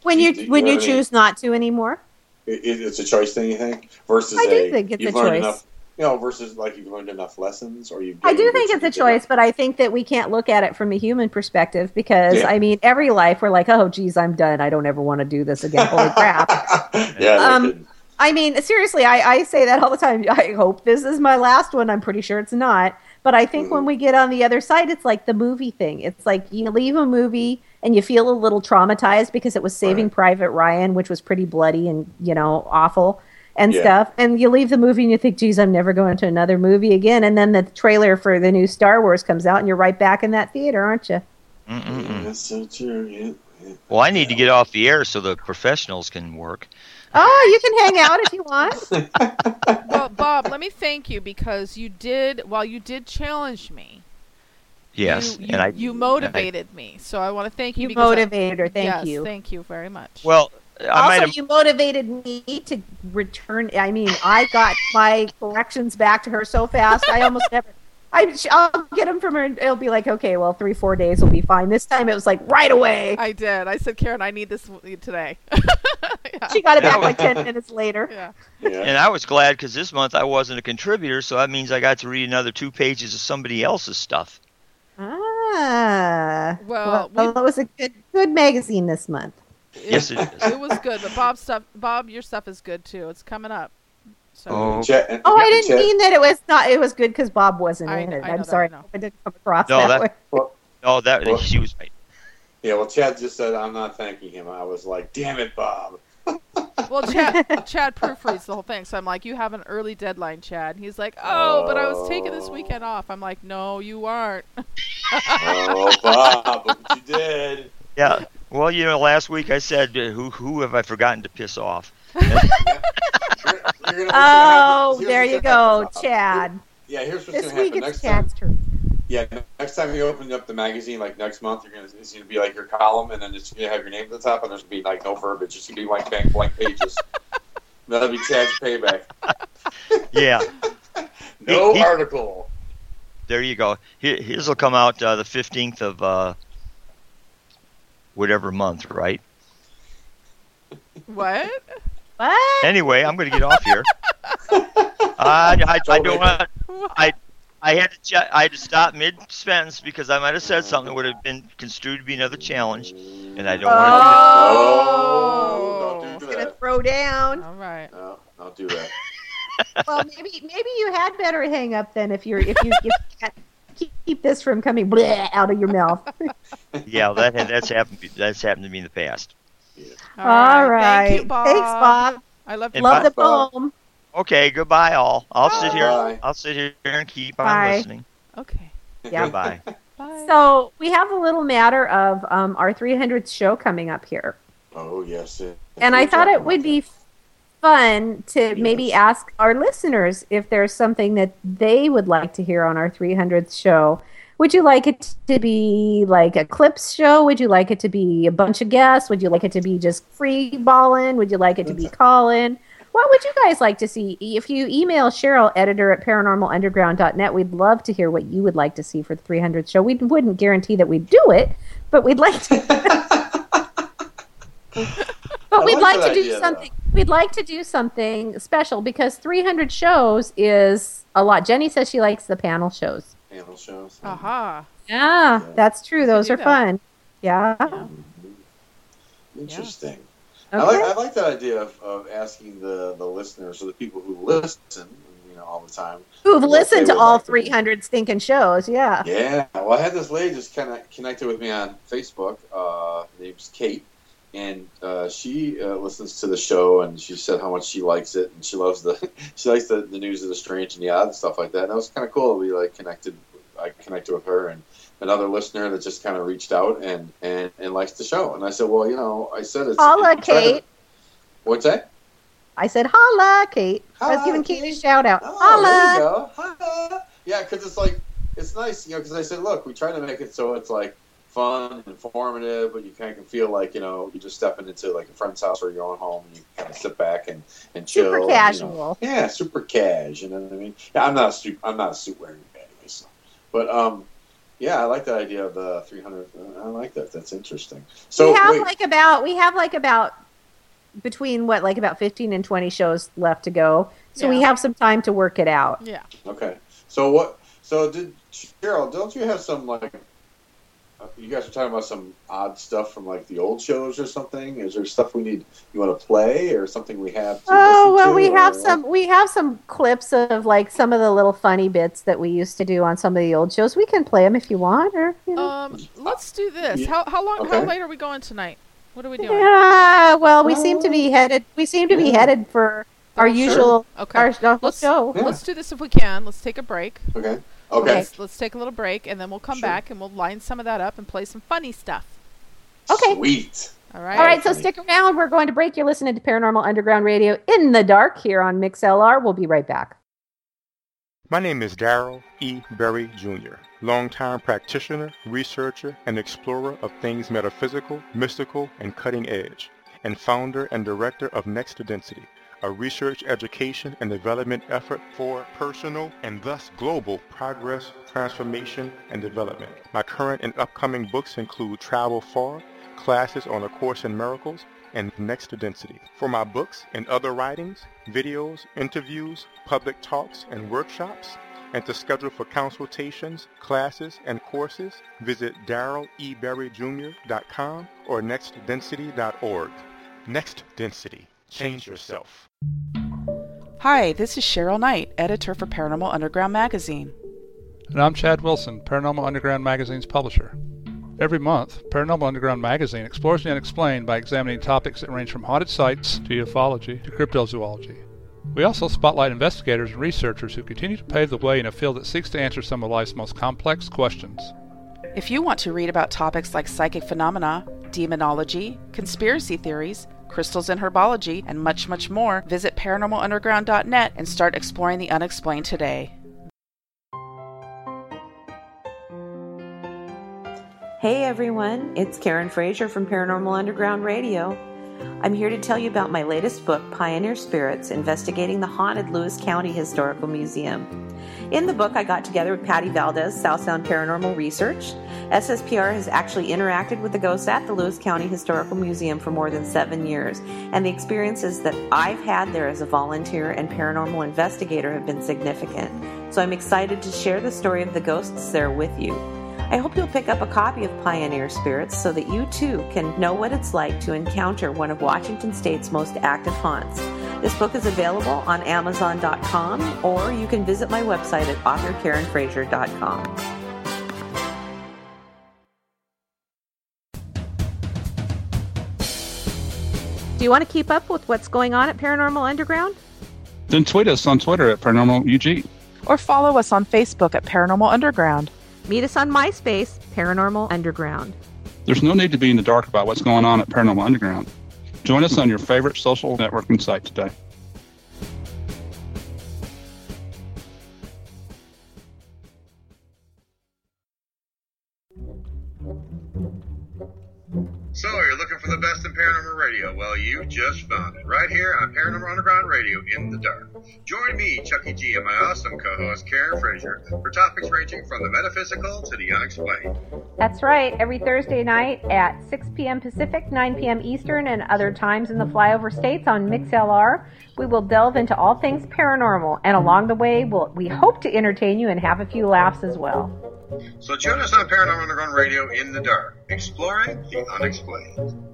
S3: When you
S2: you- you
S3: when you
S2: what I mean?
S3: choose not to anymore.
S2: i- i- It's a choice thing, you think, versus
S3: I do
S2: a,
S3: think it's
S2: you've
S3: a
S2: learned
S3: choice.
S2: enough. You know, versus like you've learned enough lessons, or you've.
S3: I do think it's a
S2: you
S3: choice, but I think that we can't look at it from a human perspective because
S2: Yeah.
S3: I mean, every life we're like, oh, geez, I'm done. I don't ever want to do this again. Holy crap! *laughs*
S2: yeah.
S3: Um. I mean, seriously, I, I say that all the time. I hope this is my last one. I'm pretty sure it's not. But I think when
S2: Mhm.
S3: we get on the other side, it's like the movie thing. It's like you leave a movie and you feel a little traumatized because it was Saving
S2: Right.
S3: Private Ryan, which was pretty bloody and, you know, awful and
S2: Yeah.
S3: stuff. And you leave the movie and you think, geez, I'm never going to another movie again. And then the trailer for the new Star Wars comes out and you're right back in that theater, aren't you?
S5: Mm-mm-mm.
S2: that's so true. Yeah. yeah.
S5: Well, I need to get off the air so the professionals can work.
S3: Oh, you can hang out if you want. *laughs*
S4: well, Bob, let me thank you because you did. While you did challenge me,
S5: Yes,
S4: you,
S5: and I
S4: you motivated me. So I want to thank you.
S3: You
S4: because I-
S3: motivated her. Thank
S4: yes,
S3: you.
S4: Thank you very much.
S5: well, I might
S3: also,
S5: have.
S3: you motivated me to return. I mean, I got my corrections back to her so fast. I almost never. I, I'll get them from her, and it'll be like, okay, well, three, four days will be fine. This time, it was like right away.
S4: I did. I said, Karen, I need this today. *laughs* yeah.
S3: She got it back like ten minutes later. *laughs*
S4: yeah.
S2: Yeah.
S5: And I was glad because this month I wasn't a contributor, so that means I got to read another two pages of somebody else's stuff.
S3: Ah,
S4: Well,
S3: well,
S4: we-
S3: it was a good, good magazine this month.
S5: Yes, it *laughs* is.
S4: It was good, but Bob's stuff, Bob, your stuff is good too. It's coming up. So
S5: Oh,
S2: Chat-
S3: Oh, I didn't
S2: chat-
S3: mean that it was not. It was good because Bob wasn't
S4: I
S3: in
S4: know-
S3: it.
S4: I know
S3: I'm
S4: that,
S3: sorry,
S4: I.
S3: I didn't come across
S5: No,
S3: that,
S5: that-
S3: way.
S5: Oh, that
S2: Well-
S5: she was right.
S2: Yeah, well, Chad just said I'm not thanking him. I was like, damn it, Bob. *laughs*
S4: Well, Chad, *laughs* Chad proofreads the whole thing, so I'm like, "You have an early deadline, Chad." And he's like, "Oh, but I was taking this oh. weekend off." I'm like, "No, you aren't."
S2: Oh, Bob, look what you did.
S5: Yeah. Well, you know, last week I said, "Who who have I forgotten to piss off?"
S2: You're- you're gonna- what's gonna
S3: Oh,
S2: here's
S3: there you
S2: gonna happen,
S3: go, Chad.
S2: Yeah, here's what's
S3: This
S2: gonna
S3: week
S2: happen
S3: it's
S2: next time.
S3: Chad's turn.
S2: Yeah, next time you open up the magazine, like next month, you're gonna it's gonna be like your column, and then it's gonna have your name at the top, and there's gonna be like no verbiage. It's gonna be like blank blank pages. *laughs* That'll be Chad's payback. *laughs*
S5: Yeah. *laughs*
S2: No
S5: He- he-
S2: article.
S5: There you go. His will come out uh, the fifteenth of uh, whatever month, right?
S4: What?
S3: What?
S5: Anyway, I'm going to get off here. I, *laughs* I, I don't want. I I had to ch- I had to stop mid sentence because I might have said something that would have been construed to be another challenge, and I don't want to
S2: oh. oh, don't do
S3: Gonna throw down.
S4: All right.
S2: No, don't do that. *laughs* *laughs*
S3: well, maybe maybe you had better hang up then if you're if you if you can't keep, keep this from coming bleh out of your mouth.
S5: to. do it. Yeah, that that's happened. That's happened to me in the past.
S3: All right.
S4: Thank you, Bob.
S3: Thanks, Bob.
S4: I love
S5: And
S3: Love
S5: Bob-
S3: the
S2: Bob.
S3: poem.
S5: Okay, goodbye, all. I'll sit here. I'll sit here and keep on listening.
S4: Okay.
S3: Yeah.
S5: Goodbye.
S4: Bye.
S3: So we have a little matter of um, our 300th show coming up here,
S2: Oh yes. it-
S3: and I thought it would be fun to maybe ask our listeners if there's something that they would like to hear on our 300th show. Would you like it to be like a clips show? Would you like it to be a bunch of guests? Would you like it to be just free balling? Would you like it to be calling? What would you guys like to see? If you email Cheryl, editor at paranormalunderground.net, we'd love to hear what you would like to see for the 300th show. We wouldn't guarantee that we'd do it, but we'd like to. *laughs* But
S2: I
S3: we'd
S2: like
S3: like to do
S2: idea, though.
S3: something. We'd like to do something special because 300 shows is a lot. Jenny says she likes the panel shows.
S2: Panel shows.
S4: Aha.
S3: Yeah,
S2: Yeah.
S3: that's true. Those are
S4: that.
S3: fun. Yeah.
S2: Mhm. Interesting. I
S3: Okay.
S2: like I like that idea of, of asking the, the listeners or the people who listen, you know, all the time.
S3: Who've listened to all
S2: like to
S3: 300 stinking shows? Yeah.
S2: Yeah. Well, I had this lady just kind of connected with me on Facebook. Uh, name's Kate, and uh, she uh, listens to the show, and she said how much she likes it, and she loves the *laughs* she likes the, the news of the strange and the odd and stuff like that. And that was kind of cool. We like connected. I connected with her, and another listener that just kind of reached out and, and and likes the show. And I said, well, you know, I said it's
S3: Holla,
S2: I'm trying to-
S3: Kate.
S2: What's that?
S3: I said, holla, Kate. I was giving Kate a shout out.
S2: Oh,
S3: holla.
S2: there you go. Holla. Yeah, because it's like it's nice, you know. Because I said, look, we try to make it so it's like fun, and informative, but you kind of can feel like you know you're just stepping into like a friend's house or your own home, and you kind of sit back and and chill.
S3: Super
S2: and, you know,
S3: casual.
S2: yeah, super cash. You know what I mean? Yeah, I'm not a suit. I'm not a suit wearing guy anyway. So, but um, yeah, I like that idea of the 300. I like that. That's interesting. So
S3: we have
S2: wait,
S3: like about we have like about between what like about 15 and 20 shows left to go. So we have some time to work it out.
S4: Yeah.
S2: Okay. So what? So did Cheryl? Don't you have some like? Uh, You guys are talking about some odd stuff from like the old shows or something. Is there stuff we need? You want to play or something we have? To
S3: Oh, well
S2: to,
S3: we have
S2: or-
S3: some we have some clips of like some of the little funny bits that we used to do on some of the old shows. We can play them if you want or you know.
S4: Um, let's do this. How how long? How late are we going tonight? What are we doing?
S3: Yeah, well, we seem to be headed. We seem to be headed for our
S2: Sure.
S3: usual
S4: Okay.
S3: our, our
S4: Let's-
S3: show.
S2: Yeah.
S4: Let's do this if we can. Let's take a break.
S2: Okay. Okay.
S4: Let's, let's take a little break, and then we'll come
S2: Sure.
S4: back and we'll line some of that up and play some funny stuff.
S3: Okay.
S2: Sweet.
S4: All right.
S3: All right, so stick around. We're going to break. You're listening to Paranormal Underground Radio in the dark here on MixLR. We'll be right back.
S6: My name is Daryl E. Berry Jr., longtime practitioner, researcher, and explorer of things metaphysical, mystical, and cutting edge, and founder and director of Next to Density, a research, education, and development effort for personal and thus global progress, transformation, and development. My current and upcoming books include Travel Far, Classes on A Course in Miracles, and Next Density. For my books and other writings, videos, interviews, public talks, and workshops, and to schedule for consultations, classes, and courses, visit darrelleberryjr.com or nextdensity.org. Next Density. Change yourself.
S7: Hi, this is Cheryl Knight, editor for Paranormal Underground magazine.
S8: And I'm Chad Wilson, Paranormal Underground Magazine's publisher. Every month, Paranormal Underground Magazine explores the unexplained by examining topics that range from haunted sites to ufology to cryptozoology. We also spotlight investigators and researchers who continue to pave the way in a field that seeks to answer some of life's most complex questions.
S7: If you want to read about topics like psychic phenomena, demonology, conspiracy theories, crystals and herbology, and much, much more, visit paranormalunderground.net and start exploring the unexplained today.
S9: Hey everyone, it's Karen Frazier from Paranormal Underground Radio. I'm here to tell you about my latest book, Pioneer Spirits Investigating the Haunted Lewis County Historical Museum. In the book, I got together with Patty Valdez, South Sound Paranormal Research. SSPR has actually interacted with the ghosts at the Lewis County Historical Museum for more than seven years, and the experiences that I've had there as a volunteer and paranormal investigator have been significant. So I'm excited to share the story of the ghosts there with you. I hope you'll pick up a copy of Pioneer Spirits so that you too can know what it's like to encounter one of Washington State's most active haunts. This book is available on Amazon.com or you can visit my website at authorkarenfrazier.com.
S3: Do you want to keep up with what's going on at Paranormal Underground?
S10: Then tweet us on Twitter at Paranormal UG.
S7: Or follow us on Facebook at Paranormal Underground.
S3: Meet us on MySpace, Paranormal Underground.
S10: There's no need to be in the dark about what's going on at Paranormal Underground. Join us on your favorite social networking site today.
S11: So you're looking for the best in paranormal radio? Well, you just found it right here on Paranormal Underground Radio in the dark. Join me, Chucky G, and my awesome co-host Karen Frazier for topics ranging from the metaphysical to the unexplained.
S3: That's right. Every Thursday night at 6 p.m. Pacific, 9 p.m. Eastern, and other times in the flyover states on MixLR, we will delve into all things paranormal. And along the way, we'll, we hope to entertain you and have a few laughs as well.
S11: So join us on Paranormal Underground Radio in the dark, exploring the unexplained.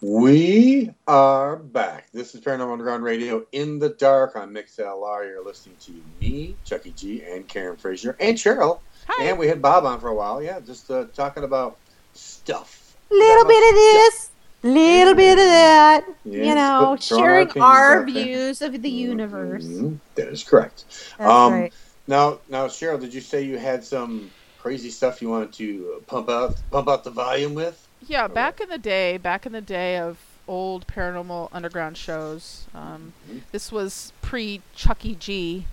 S2: We are back. This is Paranormal Underground Radio in the dark on MixLR. You're listening to me, Chucky G, and Karen Frazier, and Cheryl.
S4: Hi.
S2: And we had Bob on for a while. Yeah, just uh, talking about stuff.
S3: Little bit of this, Little bit of that,
S2: Yeah,
S3: you know,
S2: put- throwing our
S3: sharing our views of the universe.
S2: Mhm, That is correct.
S3: That's
S2: um,
S3: right.
S2: Now, now, Cheryl, did you say you had some crazy stuff you wanted to pump out, pump out the volume with?
S4: Yeah, back in the day, back in the day of old paranormal underground shows, um,
S2: Mm-hmm.
S4: this was pre Chucky G.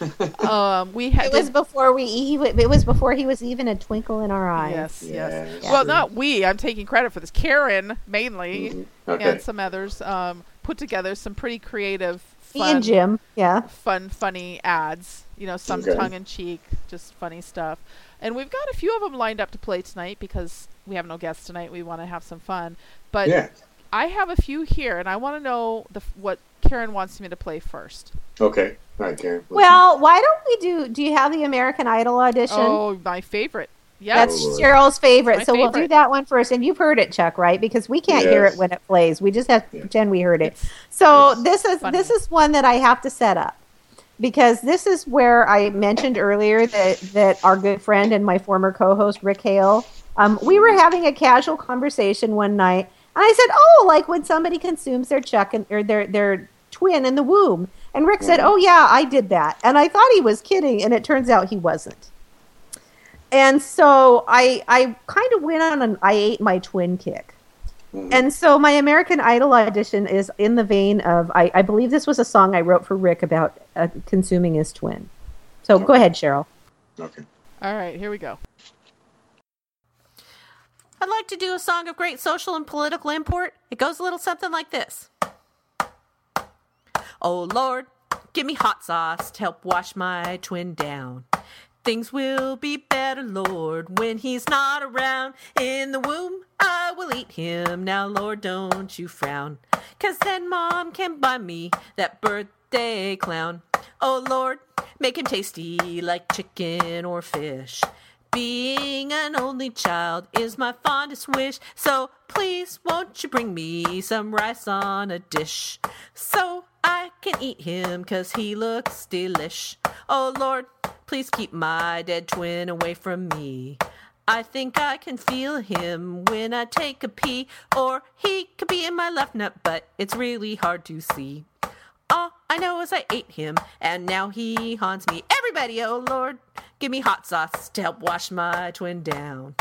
S4: *laughs* um, we had
S3: It was before we. He, it was before he was even a twinkle in our eye.
S4: Yes, yes.
S2: Yes.
S4: Well, not we. I'm taking credit for this. Karen mainly,
S2: Mhm. Okay.
S4: and some others um, put together some pretty creative,
S3: Me
S4: fun,
S3: and Jim. Yeah.
S4: fun, funny ads. You know, some
S2: Okay.
S4: tongue in cheek, just funny stuff. And we've got a few of them lined up to play tonight because we have no guests tonight. We want to have some fun. But
S2: Yeah.
S4: I have a few here, and I want to know the what Karen wants me to play first.
S2: Okay. All right, Karen. Let's
S3: Well, why don't we do? Do you have the American Idol audition?
S4: Oh, my favorite. Yeah,
S3: That's
S2: Oh,
S3: Cheryl's favorite.
S4: My
S3: so we'll do that one first. And you've heard it, Chuck, right? Because we can't hear it when it plays. We just have to
S2: Yeah.
S3: pretend we heard it.
S4: It's
S3: So
S2: Yes.
S3: this is
S4: Funny.
S3: this is one that I have to set up because this is where I mentioned earlier that that our good friend and my former co-host Rick Hale, um, we were having a casual conversation one night, and I said, "Oh, like when somebody consumes their chuck and, or their their twin in the womb," and Rick said, "Oh yeah, I did that," and I thought he was kidding, and it turns out he wasn't. And so I I kind of went on an I ate my twin kick.
S2: Mhm.
S3: And so my American Idol audition is in the vein of I, I believe this was a song I wrote for Rick about uh, consuming his twin. So go ahead, Cheryl.
S2: Okay.
S4: all right. Here we go.
S9: I'd like to do a song of great social and political import. It goes a little something like this Oh Lord, give me hot sauce to help wash my twin down. Things will be better, Lord, when he's not around. In the womb, I will eat him. Now, Lord, don't you frown. Cause then mom can buy me that birthday clown. Oh Lord, make him tasty like chicken or fish. Being an only child is my fondest wish. So please, won't you bring me some rice on a dish? So I can eat him, cause he looks delish. Oh Lord, please keep my dead twin away from me. I think I can feel him when I take a pee, or he could be in my left nut, but it's really hard to see. All I know as I ate him, and now he haunts me. Everybody, oh Lord, give me hot sauce to help wash my twin down.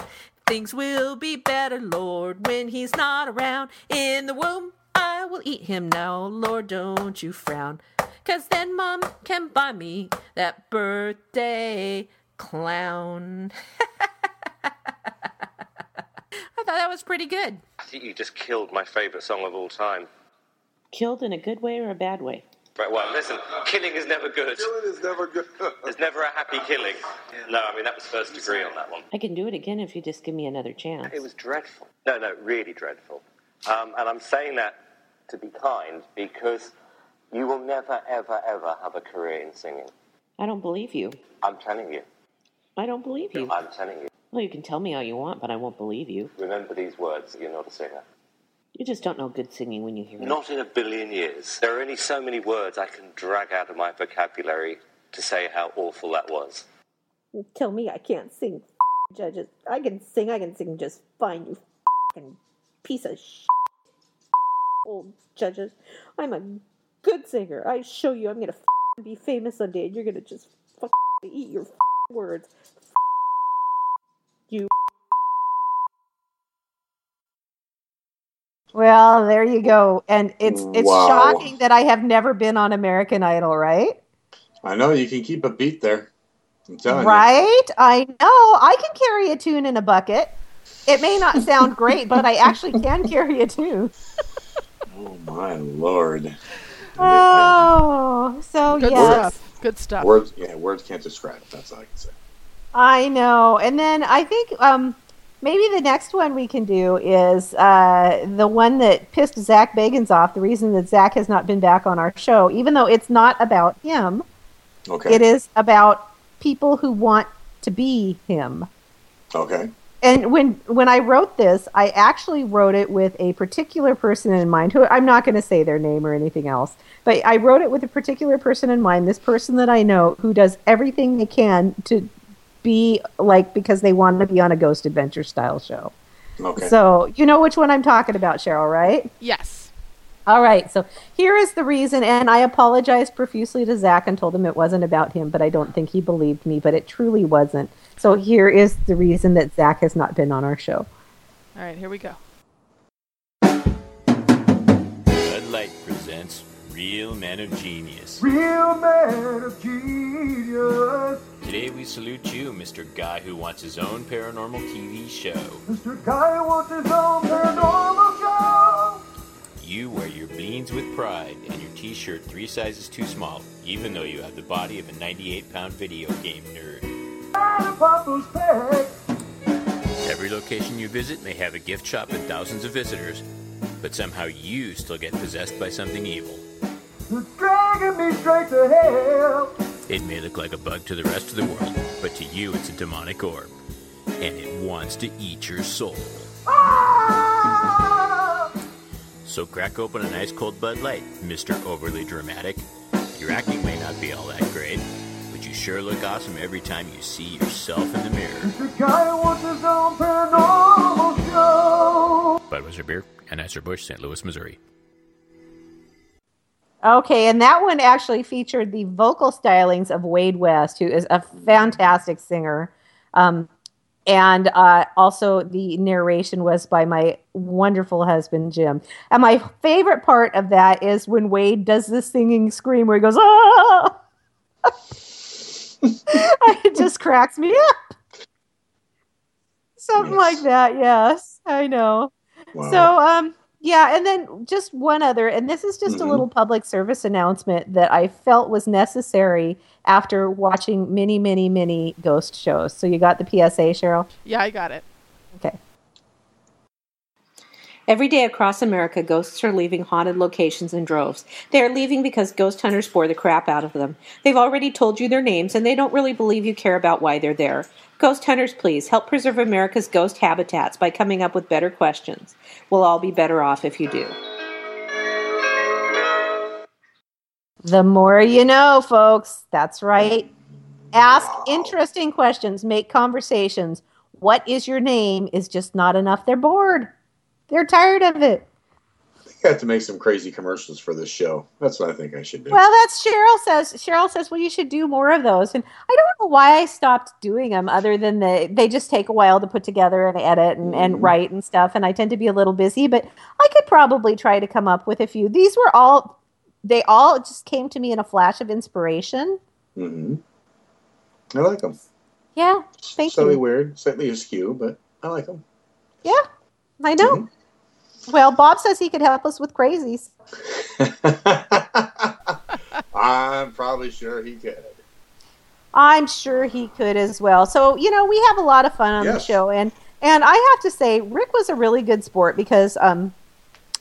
S9: Things will be better, Lord, when he's not around. In the womb, I will eat him now, Lord, don't you frown. Cause then mom can buy me that birthday clown. *laughs* I thought that was pretty good.
S12: I think you just killed my favourite song of all time.
S9: Killed in a good way or a bad way?
S12: Right, well, listen, killing is never good.
S2: Killing is never good.
S12: There's never a happy killing. No, I mean, that was first degree on that one.
S9: I can do it again if you just give me another chance.
S12: It was dreadful. No, no, really dreadful. Um, and I'm saying that to be kind because you will never, ever, ever have a career in singing.
S9: I don't believe you.
S12: I'm telling you.
S9: I don't believe you.
S12: I'm telling you.
S9: Well, you can tell me all you want, but I won't believe you.
S12: Remember these words. You're not a singer.
S9: You just don't know good singing when you hear it.
S12: Not in a billion years. There are only so many words I can drag out of my vocabulary to say how awful that was.
S3: Tell me I can't sing, judges. I can sing. I can sing just fine. You fucking piece of shit, old judges. I'm a good singer. I show you. I'm gonna be famous someday, and you're gonna just eat your words. You. Well, there you go. And it's it's
S2: Wow.
S3: shocking that I have never been on American Idol, right?
S2: I know you can keep a beat there. I'm telling
S3: Right? I know. I can carry a tune in a bucket. It may not sound great, but I actually can carry a tune. *laughs*
S2: Oh my lord. *laughs*
S3: Oh, so
S4: Good
S3: yes.
S4: stuff. Good stuff.
S2: Words, yeah, words can't describe. it. That's all I can say.
S3: I know. And then I think um, maybe the next one we can do is uh, the one that pissed Zak Bagans off. The reason that Zak has not been back on our show, even though it's not about him,
S2: Okay.
S3: it is about people who want to be him.
S2: Okay.
S3: and when when I wrote this, I actually wrote it with a particular person in mind. Who I'm not going to say their name or anything else, but I wrote it with a particular person in mind. This person that I know who does everything they can to be like because they want to be on a ghost adventure style show.
S2: Okay.
S3: So you know which one I'm talking about, Cheryl, right?
S4: Yes.
S3: All right. So here is the reason, and I apologized profusely to Zak and told him it wasn't about him, but I don't think he believed me, but it truly wasn't. So here is the reason that Zak has not been on our show.
S4: All right, here we go.
S13: Bud Light presents Real Men of Genius.
S14: Real man of genius.
S13: Today we salute you, Mr. Guy who wants his own paranormal TV show.
S14: Mr. Guy wants his own paranormal show.
S13: You wear your beans with pride and your t-shirt three sizes too small, even though you have the body of a 98-pound video game nerd.
S14: And a Papa's peg.
S13: Every location you visit may have a gift shop and thousands of visitors, but somehow you still get possessed by something evil.
S14: It's dragging me straight to hell.
S13: It may look like a bug to the rest of the world, but to you it's a demonic orb, and it wants to eat your soul.
S14: Ah!
S13: So crack open a nice cold Bud Light, Mr. Overly Dramatic. Your acting may not be all that great, but you sure look awesome every time you see yourself in the mirror.
S14: Mr. Guy wants his own paranormal show.
S13: Budweiser Beer, Anheuser-Busch, St. Louis, Missouri.
S3: Okay, and that one actually featured the vocal stylings of Wade West, who is a fantastic singer. Um, and uh, also, the narration was by my wonderful husband, Jim. And my favorite part of that is when Wade does this singing scream where he goes, ah! *laughs* *laughs* it just cracks me up. Something
S2: Yes.
S3: like that, yes, I know.
S2: Wow.
S3: So, um, yeah, and then just one other, and this is just a
S2: Mhm.
S3: little public service announcement that I felt was necessary after watching many, many, many ghost shows. So you got the PSA, Cheryl?
S4: Yeah, I got it.
S3: Okay.
S9: Every day across America, ghosts are leaving haunted locations in droves. They are leaving because ghost hunters bore the crap out of them. They've already told you their names, and they don't really believe you care about why they're there. Ghost hunters, please help preserve America's ghost habitats by coming up with better questions. We'll all be better off if you do.
S3: The more you know, folks. That's right. Ask interesting questions, make conversations. What is your name is just not enough. They're bored. They're tired of it.
S2: I have to make some crazy commercials for this show. That's what I think I should do.
S3: Well, that's Cheryl says. Cheryl says, "Well, you should do more of those." And I don't know why I stopped doing them, other than the they just take a while to put together and edit and, and
S2: Mhm.
S3: write and stuff. And I tend to be a little busy, but I could probably try to come up with a few. These were all they all just came to me in a flash of inspiration.
S2: Mm-hmm. I like them.
S3: Yeah, thank
S2: slightly
S3: you.
S2: Slightly weird, slightly askew, but I like them.
S3: Yeah, I know.
S2: Mm-hmm.
S3: Well, Bob says he could help us with crazies. *laughs*
S2: I'm probably sure he could.
S3: I'm sure he could as well. So, you know, we have a lot of fun on the show and and I have to say Rick was a really good sport because um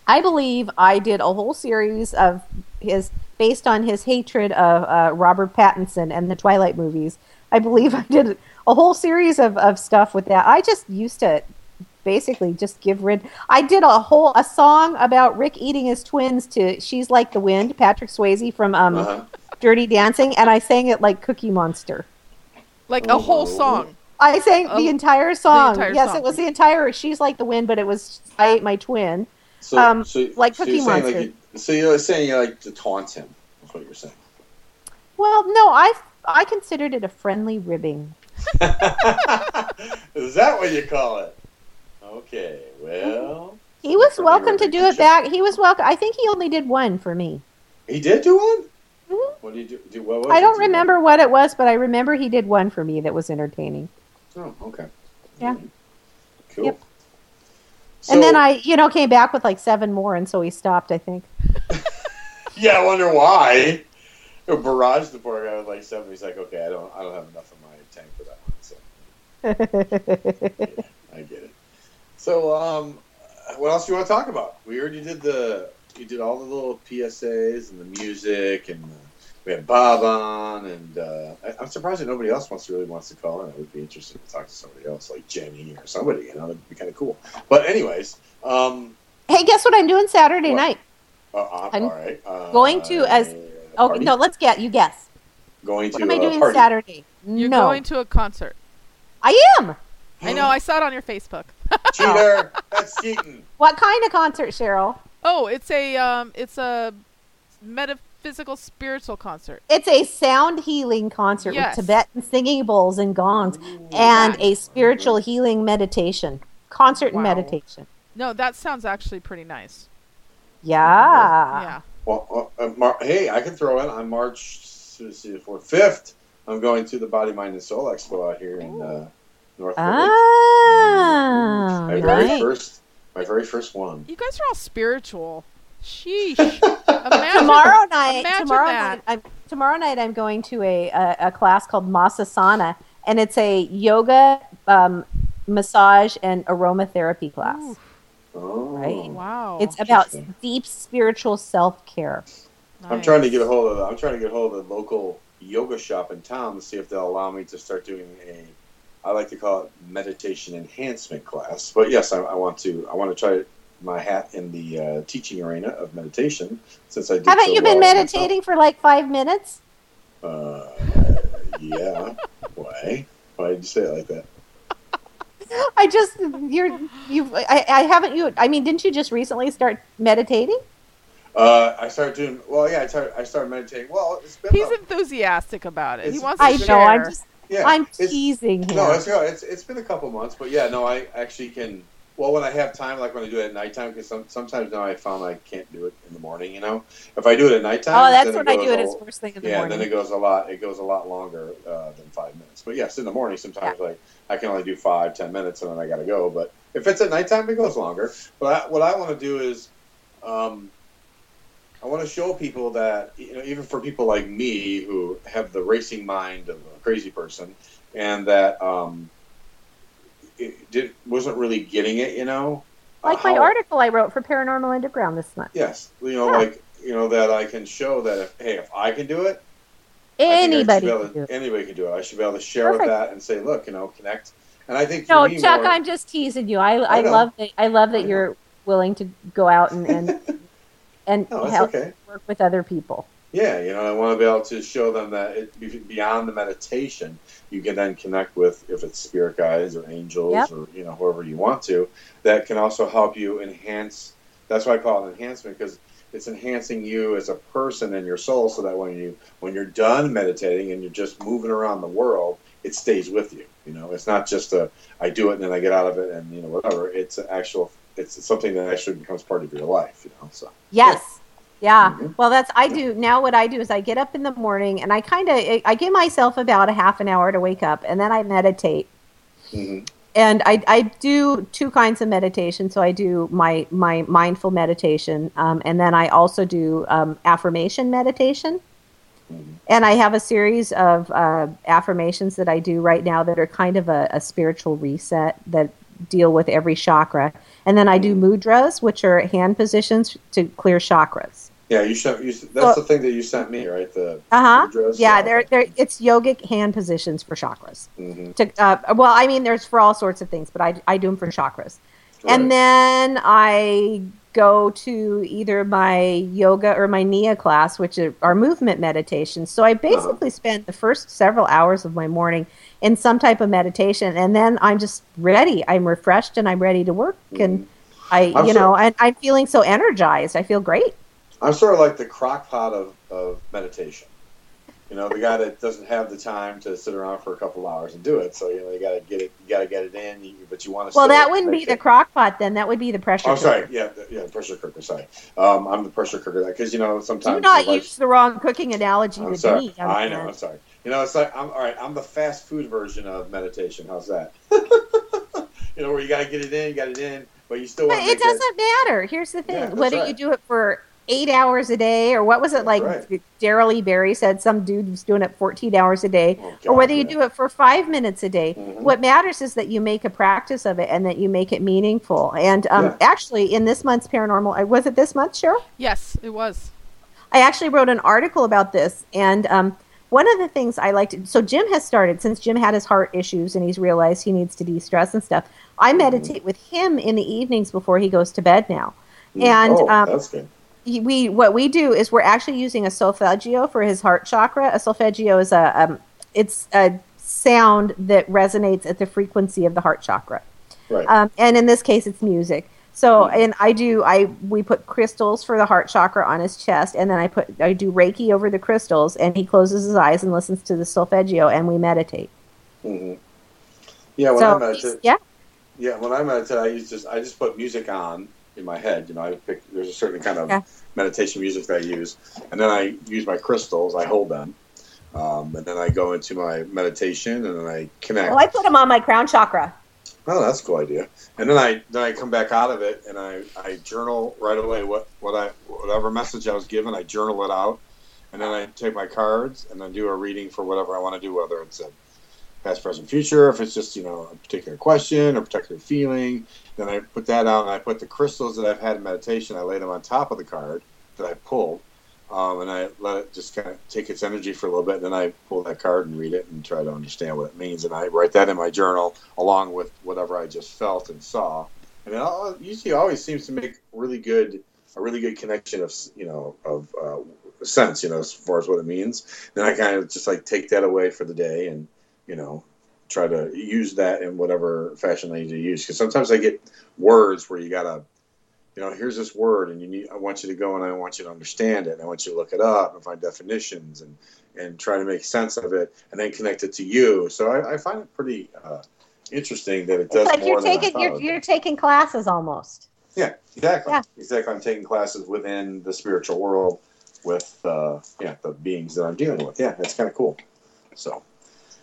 S3: I believe I did a whole series of his based on his hatred of uh, Robert Pattinson and the Twilight movies. I believe I did a whole series of, of stuff with that. I just used to basically just give rid I did a whole a song about Rick eating his twins to She's Like the Wind, Patrick Swayze from um
S2: Uh-huh.
S3: Dirty Dancing, and I sang it like Cookie Monster.
S4: Like a whole song.
S3: I sang
S4: Oh,
S3: the entire song.
S4: entire
S3: yes,
S4: song.
S3: it was the entire She's Like the Wind, but it was I Ate My Twin.
S2: So,
S3: Um,
S2: so,
S3: like
S2: so
S3: Cookie
S2: you're
S3: Monster.
S2: Like you, so you're saying you like to taunt him. That's what you're saying.
S3: Well, no, I I considered it a friendly ribbing. *laughs*
S2: Is that what you call it? Okay. Well,
S3: He was welcome to do it back. He was welcome. I think he only did one for me.
S2: he did do one.
S3: Mhm.
S2: What did you do? do what was
S3: I don't
S2: Do
S3: remember what it was, but I remember he did one for me that was entertaining.
S2: Oh, okay.
S3: Yeah.
S2: Cool.
S3: Yep.
S2: So,
S3: and then I, you know, came back with like seven more, and so he stopped. I think. *laughs*
S2: Yeah, I wonder why. A barrage the poor guy with like seven. He's like, okay, I don't, I don't have enough in my tank for that one. So it. *laughs* So, um, what else do you want to talk about? We already did the, you did all the little PSAs and the music, and uh, we had Bob on, and uh, I, I'm surprised that nobody else wants to really wants to call in. I would be interested to talk to somebody else, like Jenny or somebody. You know, that'd be kind of cool. But anyways, um,
S3: hey, guess what I'm doing Saturday
S2: What?
S3: night?
S2: uh, uh,
S3: I'm
S2: all right, uh,
S3: going to as- Oh
S2: party?
S3: no, let's get you guess.
S2: going to
S3: What am I
S2: a
S3: doing
S2: party.
S3: Saturday?
S4: You're
S3: no,
S4: going to a concert.
S3: I am.
S4: I know. I saw it on your Facebook.
S2: Cheater. That's cheating.
S3: What kind of concert, Cheryl?
S4: Oh, it's a um, it's a metaphysical spiritual concert.
S3: It's a sound healing concert
S4: Yes.
S3: with Tibetan singing bowls and gongs and a spiritual healing meditation. Concert and meditation.
S4: No, that sounds actually pretty nice.
S3: Yeah.
S4: Yeah.
S2: Well, uh, uh, Mar- hey, I can throw in on March let's see, for fifth. I'm going to the Body, Mind, and Soul Expo out here in uh, North Village.
S3: Ah,
S2: my very
S3: right.
S2: first, my very first one.
S4: You guys are all spiritual. Sheesh. *laughs* Imagine,
S3: tomorrow night, tomorrow
S4: that.
S3: night, I'm, tomorrow night, I'm going to a, a, a class called Masasana, and it's a yoga, um, massage, and aromatherapy class.
S2: Oh,
S3: Right.
S4: Wow.
S3: It's about deep spiritual self care.
S2: I'm trying to get a hold of. I'm trying to get a hold of the local yoga shop in town to see if they'll allow me to start doing a. I like to call it meditation enhancement class. But yes, I, I want to. I want to try my hat in the uh, teaching arena of meditation since I did.
S3: Haven't
S2: so
S3: you been
S2: well
S3: meditating for like five minutes?
S2: Uh, yeah. Why? Why did you say it like that? *laughs*
S3: I just you're you I, I haven't you I mean didn't you just recently start meditating?
S2: Uh, I started doing well. Yeah, I started. I started meditating. Well, it's been.
S4: He's
S2: about-
S4: enthusiastic about it. He wants to
S3: I
S4: share.
S3: know I'm just
S2: Yeah,
S3: I'm
S2: it's-
S3: teasing him.
S2: No, it's, it's it's been a couple months, but yeah, no, I actually can. Well, when I have time, like when I do it at nighttime, because some, sometimes now I found I can't do it in the morning. You know, if I do it at nighttime,
S3: Oh, that's when I do it as first thing in the morning.
S2: yeah, then it goes a lot. It goes a lot longer uh, than five minutes. But yes, in the morning, sometimes like I can only do five, ten minutes, and then I got to go. But if it's at nighttime, it goes longer. But I, what I want to do is, um, I want to show people that you know, even for people like me who have the racing mind of a crazy person, and that um, it did, wasn't really getting it, you know. uh,
S3: like my
S2: how-
S3: article I wrote for Paranormal Underground this month.
S2: Yes, you know,
S3: Yeah.
S2: like you know that I can show that if hey, if I can do it, I I
S3: Anybody can do it.
S2: Anybody can do it. I should be able to share with
S3: Perfect.
S2: that and say, look, you know, connect. And I think
S3: No, Chuck,
S2: more,
S3: I'm just teasing you. I I,
S2: I
S3: love that I love that you're willing to go out and and, *laughs* and oh,
S2: No, it's
S3: help
S2: okay.
S3: work with other people.
S2: Yeah, you know, I want to be able to show them that it, beyond the meditation, you can then connect with if it's spirit guides or angels
S3: Yep.
S2: or you know whoever you want to. That can also help you enhance. That's why I call it enhancement because it's enhancing you as a person and your soul, so that when you when you're done meditating and you're just moving around the world, it stays with you. You know, it's not just a I do it and then I get out of it and you know whatever. It's an actual. It's something that actually becomes part of your life. You know, so.
S3: Yes. Yeah.
S2: Mm-hmm.
S3: Well, that's I do now. What I do is I get up in the morning and I kind of I give myself about a half an hour to wake up, and then I meditate.
S2: Mhm.
S3: And I, I do two kinds of meditation. So I do my my mindful meditation, um, and then I also do um, affirmation meditation. And I have a series of uh, affirmations that I do right now that are kind of a, a spiritual reset that deal with every chakra. And then I do mudras, which are hand positions to clear chakras.
S2: Yeah, you sent. You, that's
S3: So-
S2: the thing that you sent me, right? The
S3: Uh huh. Yeah, they're, they're, it's yogic hand positions for chakras.
S2: Mm-hmm.
S3: To, uh, well, I mean, there's for all sorts of things, but I, I do them for chakras.
S2: Right.
S3: And then I go to either my yoga or my Nia class, which are, movement meditations. So I uh-huh. basically spend the first several hours of my morning in some type of meditation, and then I'm just ready. I'm refreshed and I'm ready to work. And mm. I,
S2: I'm
S3: you know, and I'm feeling so energized. I feel great.
S2: I'm sort of like the crock pot of, of meditation. You know, the guy that doesn't have the time to sit around for a couple hours and do it. So you know, you got to get it. You got to get it in. You, but you want to.
S3: Well, that wouldn't be the crock pot then. That would be the pressure.
S2: Oh,
S3: cooker.
S2: sorry. Yeah, the- yeah, pressure cooker. Sorry, um, I'm the pressure cooker. Because you know, sometimes
S3: Do not use the wrong cooking analogy
S2: I'm
S3: with
S2: sorry.
S3: me. young
S2: I know. I'm sorry. You know, it's like I'm all right. I'm the fast food version of meditation. How's that? *laughs* you know, where you got to get it in, you got it in, but you still
S3: But it doesn't matter. Here's the thing:
S2: Yeah,
S3: whether
S2: right.
S3: you do it for eight hours a day, or what was it like?
S2: right.
S3: Daryl E. Berry said some dude was doing it 14 hours a day,
S2: Oh,
S3: or whether you do it for five minutes a day.
S2: Mm-hmm.
S3: What matters is that you make a practice of it and that you make it meaningful. And um,
S4: Yeah.
S3: actually, in this month's paranormal, uh, was it this month, Cheryl?
S4: Yes, it was.
S3: I actually wrote an article about this, and um, one of the things I like to so Jim has started since Jim had his heart issues and he's realized he needs to de-stress and stuff. I
S2: Mm-hmm.
S3: meditate with him in the evenings before he goes to bed now, and
S2: oh,
S3: um,
S2: that's good.
S3: We what we do is we're actually using a solfeggio for his heart chakra. A solfeggio is a um, it's a sound that resonates at the frequency of the heart chakra.
S2: Right.
S3: Um, and in this case, it's music. So, and I do, I we put crystals for the heart chakra on his chest, and then I put I do Reiki over the crystals, and he closes his eyes and listens to the solfeggio, and we meditate.
S2: hmm Yeah, when
S3: So
S2: I meditate,
S3: yeah,
S2: yeah, when I meditate, I use just I just put music on in my head. You know, I pick there's a certain kind of
S3: Yeah.
S2: meditation music that I use, and then I use my crystals. I hold them, um, and then I go into my meditation, and then I connect.
S3: well, I put them on my crown chakra.
S2: Oh, that's a cool idea. And then I then I come back out of it and I, I journal right away what, what I whatever message I was given, I journal it out. And then I take my cards and then do a reading for whatever I want to do, whether it's a past, present, future, if it's just, you know, a particular question or particular feeling. Then I put that out and I put the crystals that I've had in meditation, I lay them on top of the card that I pulled. Um, and I let it just kind of take its energy for a little bit. And then I pull that card and read it and try to understand what it means. And I write that in my journal along with whatever I just felt and saw. And it al- usually always seems to make really good a really good connection of you know of uh, sense. You know, as far as what it means. Then I kind of just like take that away for the day and you know try to use that in whatever fashion I need to use. Because sometimes I get words where you gotta you know, here's this word, and you need. I want you to go and I want you to understand it, and I want you to look it up and find definitions and and try to make sense of it, and then connect it to you. So I, I find it pretty uh, interesting that it does
S3: It's like
S2: more
S3: you're taking you're, you're taking classes almost.
S2: Yeah, exactly.
S3: Yeah.
S2: Exactly. I'm taking classes within the spiritual world with uh, yeah the beings that I'm dealing with. Yeah, that's kind of cool. So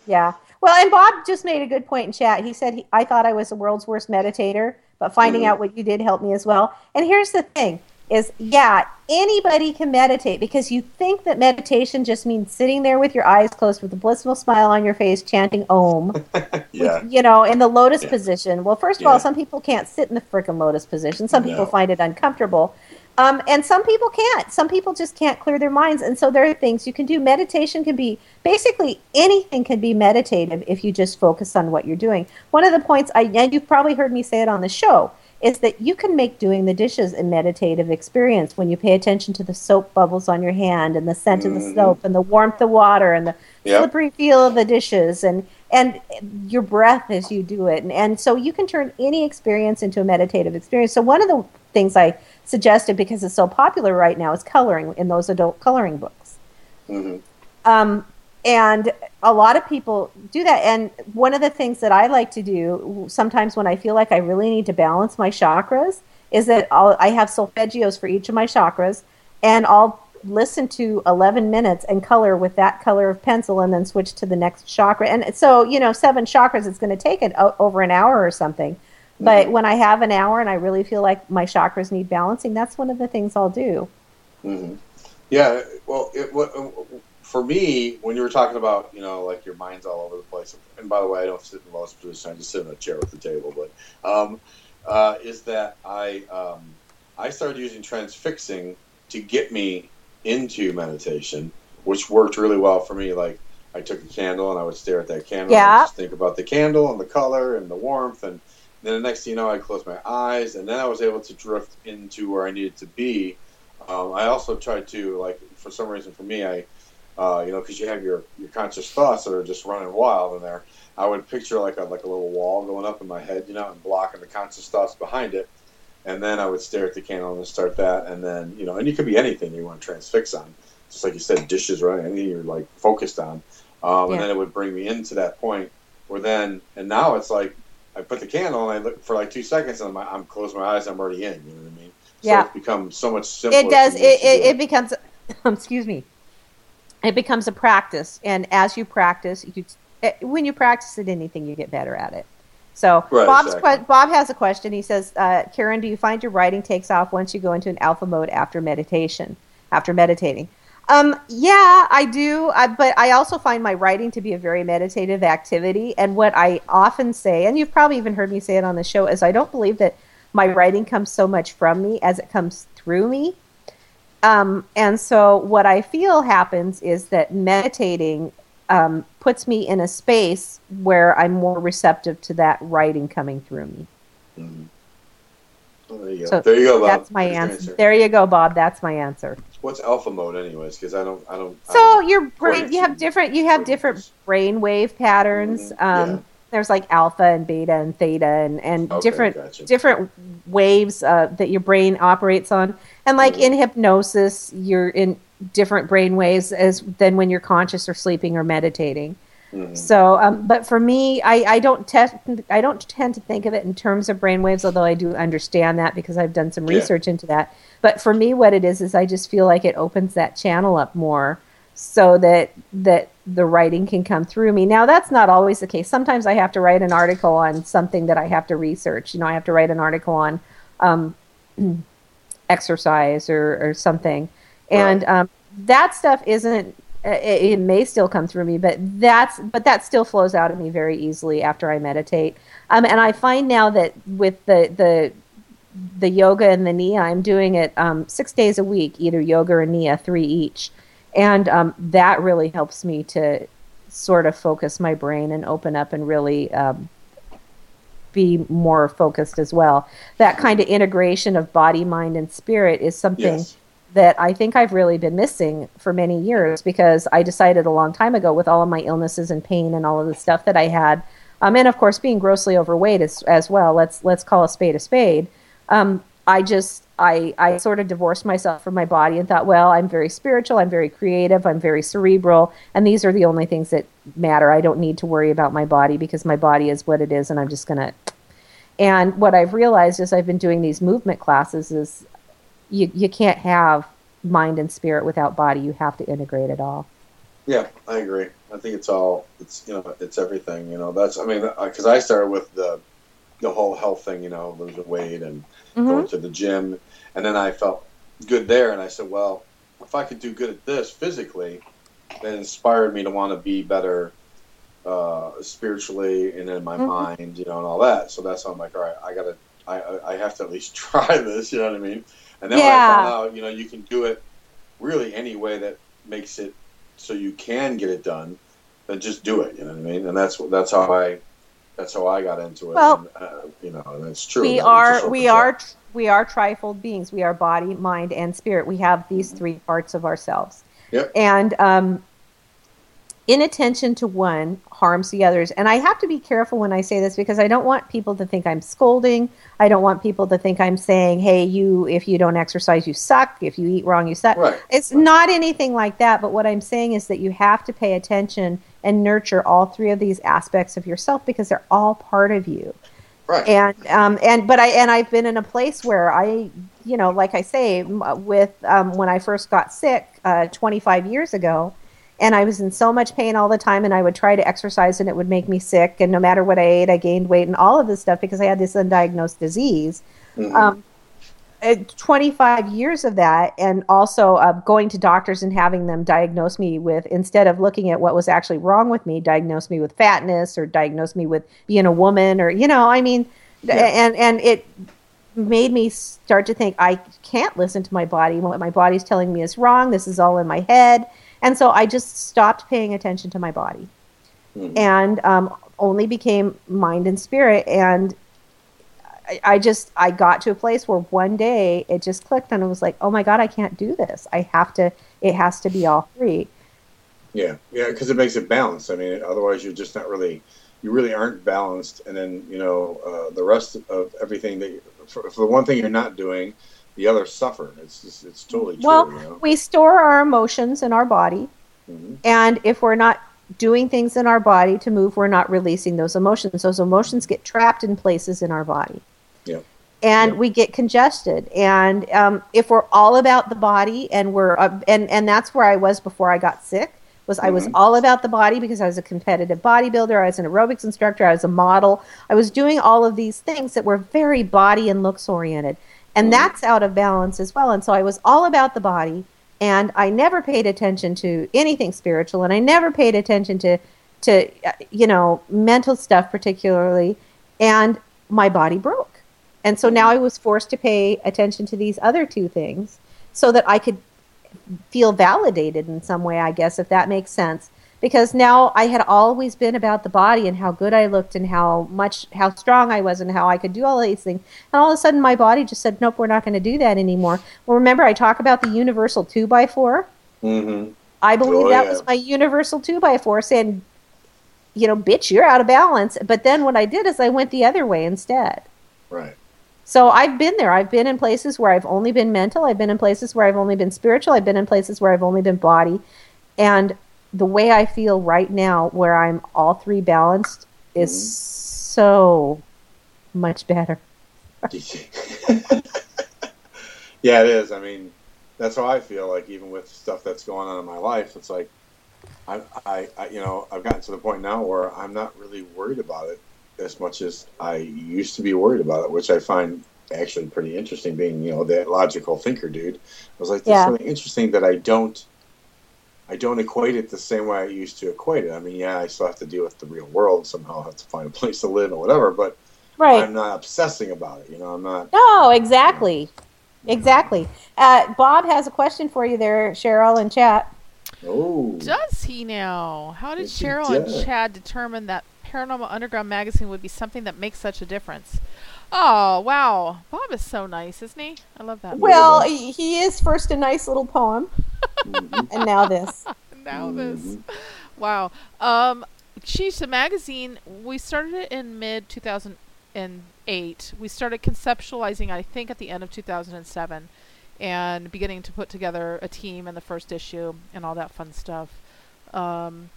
S3: Yeah. Well, and Bob just made a good point in chat. He said he, I thought I was the world's worst meditator, but finding
S2: Mhm.
S3: out what you did helped me as well. And here's the thing: is yeah, anybody can meditate because you think that meditation just means sitting there with your eyes closed with a blissful smile on your face, chanting Om. *laughs*
S2: yeah,
S3: you know, in the lotus
S2: Yeah.
S3: position. Well, first of
S2: Yeah.
S3: all, some people can't sit in the frickin' lotus position. Some people
S2: No.
S3: find it uncomfortable. Um, and some people can't. Some people just can't clear their minds. And so there are things you can do. Meditation can be basically anything can be meditative if you just focus on what you're doing. One of the points I and you've probably heard me say it on the show is that you can make doing the dishes a meditative experience when you pay attention to the soap bubbles on your hand and the scent of the
S2: Mhm.
S3: soap and the warmth of water and the
S2: Yep.
S3: slippery feel of the dishes and and your breath as you do it and, and so you can turn any experience into a meditative experience so one of the things i suggested because it's so popular right now is coloring in those adult coloring books
S2: hmm
S3: um, and a lot of people do that. And one of the things that I like to do sometimes when I feel like I really need to balance my chakras is that I'll, I have solfeggios for each of my chakras, and I'll listen to 11 minutes and color with that color of pencil and then switch to the next chakra. And so, you know, seven chakras, it's going to take it o- over an hour or something. But when I have an hour and I really feel like my chakras need balancing, that's one of the things I'll do.
S2: hmm Yeah, well, it, what, for me, when you were talking about, you know, like your mind's all over the place, and by the way, I don't sit in the lotus position; I just sit in a chair with the table. But um, uh, is that I um, I started using transfixing to get me into meditation, which worked really well for me. Like I took a candle and I would stare at that candle
S3: Yeah.
S2: and just think about the candle and the color and the warmth, and then the next thing you know, I closed my eyes, and then I was able to drift into where I needed to be. Um, I also tried to like for some reason for me I uh, you know because you have your, your conscious thoughts that are just running wild in there. I would picture like a like a little wall going up in my head, you know, and blocking the conscious thoughts behind it. And then I would stare at the candle and start that, and then you know, and you could be anything you want to transfix on, just like you said, dishes, right? Anything you're like focused on, um,
S3: Yeah.
S2: and then it would bring me into that point where then, and now it's like I put the candle and I look for like two seconds, and I'm, I'm close my eyes, I'm already in. You know what I mean? So
S3: Yeah.
S2: it's become so much simpler.
S3: it does it, it,
S2: do
S3: it becomes *laughs* excuse me it becomes a practice and as you practice you eh, when you practice at anything you get better at it so
S2: Right,
S3: bob's
S2: exactly.
S3: que- bob has a question he says uh, karen do you find your writing takes off once you go into an alpha mode after meditation after meditating um, yeah, I do, I, but I also find my writing to be a very meditative activity. And what I often say, and you've probably even heard me say it on the show, is I don't believe that my writing comes so much from me as it comes through me. Um, and so what I feel happens is that meditating um, puts me in a space where I'm more receptive to that writing coming through me.
S2: Mhm. Oh, there you go.
S3: So
S2: there you go, Bob.
S3: That's my
S2: your
S3: answer. There you go, Bob. That's my answer.
S2: What's alpha mode, anyways? Because I don't, I don't. I
S3: So
S2: don't
S3: your brain, you have different, you have different brain wave patterns.
S2: Mhm,
S3: Um,
S2: yeah.
S3: there's like alpha and beta and theta and, and
S2: Okay,
S3: different
S2: gotcha.
S3: different waves uh, that your brain operates on. And like in hypnosis, you're in different brain waves as than when you're conscious or sleeping or meditating.
S2: Mm-hmm.
S3: So, um, but for me, I, I don't te- I don't tend to think of it in terms of brainwaves, although I do understand that because I've done some
S2: Yeah.
S3: research into that. But for me, what it is is I just feel like it opens that channel up more, so that that the writing can come through me. Now, that's not always the case. Sometimes I have to write an article on something that I have to research. You know, I have to write an article on um, *clears throat* exercise or, or something, and um, that stuff isn't it, it may still come through me, but that's but that still flows out of me very easily after I meditate. Um, and I find now that with the the the yoga and the Nia, I'm doing it um, six days a week, either yoga or Nia, three each, and um, that really helps me to sort of focus my brain and open up and really um, be more focused as well. That kind of integration of body, mind, and spirit is something
S2: Yes.
S3: That I think I've really been missing for many years because I decided a long time ago with all of my illnesses and pain and all of the stuff that I had, um, and of course being grossly overweight as, as well. Let's let's call a spade a spade. Um, I just I I sort of divorced myself from my body and thought, well, I'm very spiritual, I'm very creative, I'm very cerebral, and these are the only things that matter. I don't need to worry about my body because my body is what it is, and I'm just gonna. And what I've realized as I've been doing these movement classes is you you can't have mind and spirit without body. You have to integrate it all.
S2: Yeah, I agree. I think it's all it's you know it's everything. You know that's I mean because I started with the the whole health thing. You know losing weight and
S3: Mm-hmm.
S2: going to the gym, and then I felt good there, and I said, well, if I could do good at this physically, that inspired me to want to be better uh, spiritually and in my
S3: Mhm.
S2: mind, you know, and all that. So that's why I'm like, all right, I gotta, I I have to at least *laughs* try this. You know what I mean? And then when I found out, you know, you can do it really any way that makes it so you can get it done, then just do it. You know what I mean? And that's that's how I that's how I got into it.
S3: Well,
S2: and, uh, you know, and it's true.
S3: we are we
S2: up.
S3: are we are trifold beings. We are body, mind, and spirit. We have these three parts of ourselves.
S2: Yep.
S3: And um, inattention to one harms the others. And I have to be careful when I say this because I don't want people to think I'm scolding. I don't want people to think I'm saying, "Hey, you, if you don't exercise, you suck. If you eat wrong, you suck."
S2: Right.
S3: It's not anything like that. But what I'm saying is that you have to pay attention and nurture all three of these aspects of yourself because they're all part of you
S2: Right.
S3: and um and but i and i've been in a place where i you know like i say with um when i first got sick uh 25 years ago and i was in so much pain all the time and i would try to exercise and it would make me sick and no matter what i ate i gained weight and all of this stuff because i had this undiagnosed disease
S2: Mhm.
S3: um uh, 25 years of that and also uh, going to doctors and having them diagnose me with instead of looking at what was actually wrong with me diagnose me with fatness or diagnose me with being a woman or you know i mean
S2: Yeah.
S3: and and it made me start to think i can't listen to my body what my body's telling me is wrong this is all in my head and so i just stopped paying attention to my body
S2: Mhm.
S3: and um, only became mind and spirit and I, I just i got to a place where one day it just clicked and it was like oh my god i can't do this i have to it has to be all three
S2: Yeah, yeah, because it makes it balanced. I mean, otherwise you're just not really, you really aren't balanced. And then you know uh, the rest of everything that, for, for the one thing you're not doing, the others suffer. It's just, it's totally true.
S3: well
S2: you know?
S3: we store our emotions in our body
S2: Mhm.
S3: and if we're not doing things in our body to move we're not releasing those emotions those emotions get trapped in places in our body
S2: Yeah.
S3: and we get congested and um, if we're all about the body and we're uh, and and that's where i was before i got sick was i was
S2: Mhm.
S3: all about the body because i was a competitive bodybuilder i was an aerobics instructor i was a model i was doing all of these things that were very body and looks oriented and that's out of balance as well. And so i was all about the body and i never paid attention to anything spiritual and i never paid attention to to uh, you know mental stuff particularly and my body broke. And so now i was forced to pay attention to these other two things so that i could feel validated in some way i guess if that makes sense because now i had always been about the body and how good i looked and how much how strong i was and how i could do all these things and all of a sudden my body just said nope we're not going to do that anymore well remember i talk about the universal 2 by 4
S2: mm-hmm.
S3: I believe
S2: Oh,
S3: that
S2: yeah.
S3: was my universal two by four saying, you know, bitch, you're out of balance. But then what I did is I went the other way instead.
S2: Right.
S3: So I've been there. I've been in places where I've only been mental. I've been in places where I've only been spiritual. I've been in places where I've only been body. And the way I feel right now, where I'm all three balanced, is mm-hmm. so much better. *laughs*
S2: Yeah, it is. I mean, that's how I feel. Like even with stuff that's going on in my life, it's like I, I, I, you know, I've gotten to the point now where I'm not really worried about it as much as I used to be worried about it, which I find actually pretty interesting. Being, you know, that logical thinker dude, I was like, that's
S3: Yeah.
S2: really interesting that I don't, I don't equate it the same way I used to equate it. I mean, yeah, I still have to deal with the real world somehow. I have to find a place to live or whatever, but
S3: Right.
S2: I'm not obsessing about it. You know, I'm not.
S3: No, exactly. Exactly. Uh, Bob has a question for you there, Cheryl, in chat.
S2: Oh.
S4: Does he now? How did
S2: Yes,
S4: Cheryl and. Chad determine that Paranormal Underground magazine would be something that makes such a difference? Oh, wow. Bob is so nice, isn't he? I love that.
S3: Well, he he is first a nice little poem, *laughs* and now this.
S4: now this. Wow. Um, She's a magazine. We started it in mid 2008. We started conceptualizing, I think, at the end of 2007, and beginning to put together a team and the first issue and all that fun stuff. Um,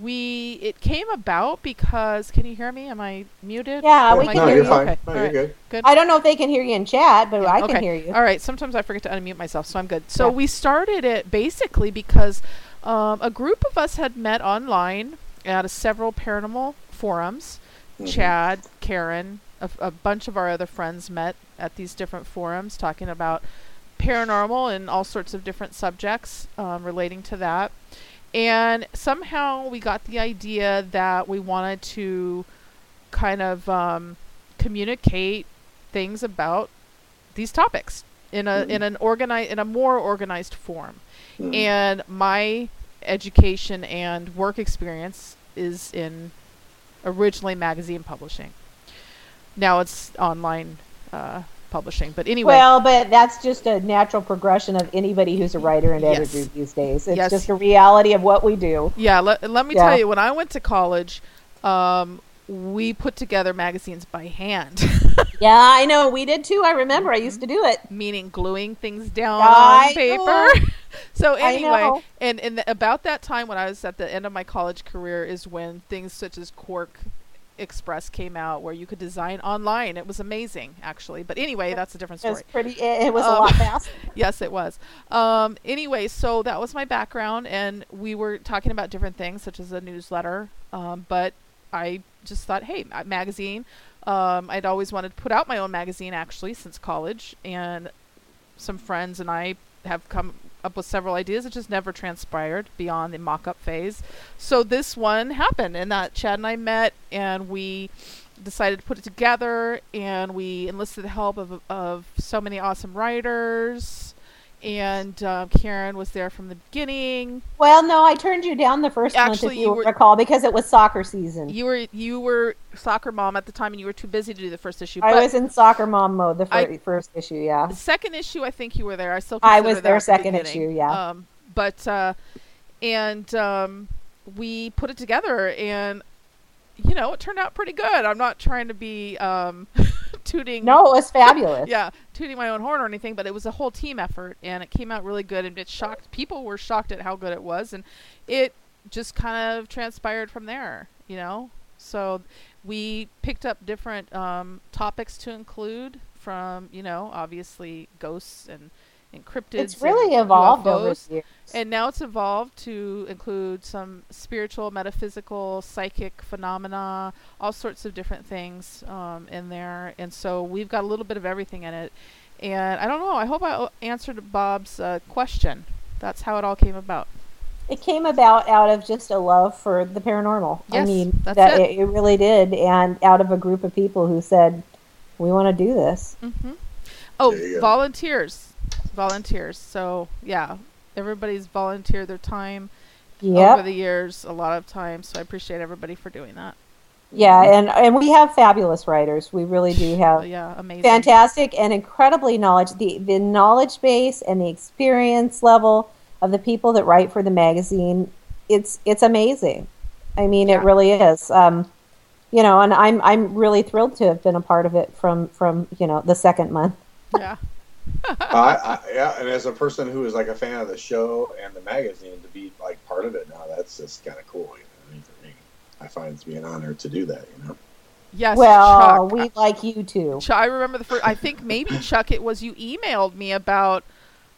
S4: we it came about because can you hear me? Am I muted?
S3: Yeah,
S4: Am
S3: we can
S4: good?
S3: hear you.
S4: Okay.
S2: No, you're
S4: right.
S2: good.
S4: Good.
S3: I don't know if they can hear you in chat, but I can
S4: okay.
S3: hear you.
S4: All right. Sometimes I forget to unmute myself, so I'm good. So
S3: Yeah.
S4: we started it basically because um, a group of us had met online at a several paranormal forums.
S2: Mhm.
S4: Chad, Karen, a, a bunch of our other friends met at these different forums talking about paranormal and all sorts of different subjects um, relating to that. And somehow we got the idea that we wanted to kind of um, communicate things about these topics in a in an organized in a more organized form.
S2: Mhm.
S4: And my education and work experience is in originally magazine publishing. Now it's online uh, publishing, but anyway.
S3: Well, but that's just a natural progression of anybody who's a writer and
S4: Yes.
S3: editor these days. It's
S4: Yes.
S3: just a reality of what we do.
S4: Yeah, let, let me
S3: Yeah.
S4: tell you, when I went to college, um, we put together magazines by hand. *laughs*
S3: Yeah, I know. We did too. I remember. I used to do it.
S4: Meaning gluing things down
S3: I
S4: on paper. *laughs* so anyway, and and about that time when I was at the end of my college career is when things such as Quark Express came out, where you could design online. It was amazing, actually. But anyway, that's a different story.
S3: It was pretty. It, it was a
S4: Um,
S3: lot *laughs* faster.
S4: yes, it was. Um, anyway, so that was my background, and we were talking about different things, such as a newsletter. Um, but I just thought, hey, a magazine. Um, I'd always wanted to put out my own magazine, actually, since college, and some friends and I have come up with several ideas. It just never transpired beyond the mock-up phase. So this one happened, and that Chad and I met, and we decided to put it together, and we enlisted the help of of so many awesome writers, and uh, Karen was there from the beginning.
S3: Well, no, I turned you down the first month, if
S4: you
S3: you,
S4: were-
S3: recall, because it was soccer season.
S4: You were you were soccer mom at the time, and you were too busy to do the first issue.
S3: I was in soccer mom mode the fir-
S4: I-
S3: first issue. Yeah.
S4: The second issue, I think you were there. I still
S3: I was there
S4: at the
S3: second issue, yeah.
S4: Um, but uh, and um, we put it together, and you know, it turned out pretty good. I'm not trying to be um, *laughs* tooting.
S3: No, it was fabulous.
S4: yeah, tooting my own horn or anything, but it was a whole team effort, and it came out really good. And it shocked people were shocked at how good it was, and it just kind of transpired from there. You know, so we picked up different um, topics to include from you know obviously ghosts and encrypted.
S3: It's really evolved over the years.
S4: And now it's evolved to include some spiritual, metaphysical, psychic phenomena, all sorts of different things um, in there. And so we've got a little bit of everything in it. And I don't know. I hope I answered Bob's uh, question. That's how it all came about.
S3: It came about out of just a love for the paranormal. I
S4: Yes,
S3: mean,
S4: that's
S3: that
S4: it.
S3: it. it really did, and out of a group of people who said, "We want to do this."
S4: hmm Oh,
S3: There you
S4: volunteers, volunteers. So yeah, everybody's volunteered their time
S3: Yep.
S4: over the years, a lot of times. So I appreciate everybody for doing that.
S3: Yeah, and and we have fabulous writers. We really do *sighs* have
S4: yeah, amazing.
S3: fantastic and incredibly knowledge the the knowledge base and the experience level of the people that write for the magazine. It's it's amazing. I mean, it really is. Um, you know, and I'm I'm really thrilled to have been a part of it from from you know the second month.
S4: Yeah.
S2: I, I, *laughs* yeah, and as a person who is like a fan of the show and the magazine, to be like part of it now, that's just kind of cool. You know, I mean, for me, I find it to be an honor to do that. You know.
S4: Yes.
S3: well,
S4: Chuck.
S3: we like you too.
S4: Chuck, I remember the first. I think maybe Chuck, it was you emailed me about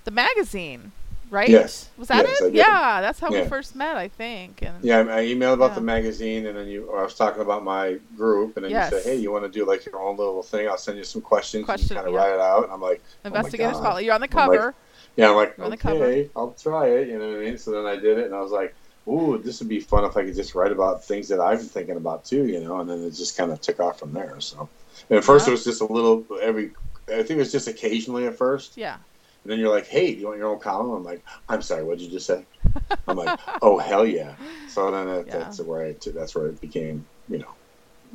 S4: the magazine, right?
S2: Yes.
S4: Was that
S2: Yes,
S4: it? Yeah, that's how we first met, I think. And
S2: Yeah, I emailed about
S4: Yeah.
S2: the magazine, and then you. Or I was talking about my group, and then
S4: Yes.
S2: you said, "Hey, you want to do like your own little thing? I'll send you some questions,
S4: Question,
S2: and kind of
S4: yeah.
S2: write it out." And I'm like, oh
S4: Investigator
S2: God.
S4: Spotlight. You're on the
S2: I'm like, yeah, I'm like,
S4: on
S2: "Okay, I'll try it. You know what I mean? So then I did it, and I was like, "Ooh, this would be fun if I could just write about things that I've been thinking about too." You know, and then it just kind of took off from there. So, and at first
S4: Yeah.
S2: it was just a little every. I think it was just occasionally at first.
S4: Yeah.
S2: And then you're like, "Hey, do you want your own column?" I'm like, "I'm sorry, what did you just say?" I'm like, *laughs* "Oh hell yeah!" So then that,
S4: Yeah.
S2: that's where it that's where it became, you know,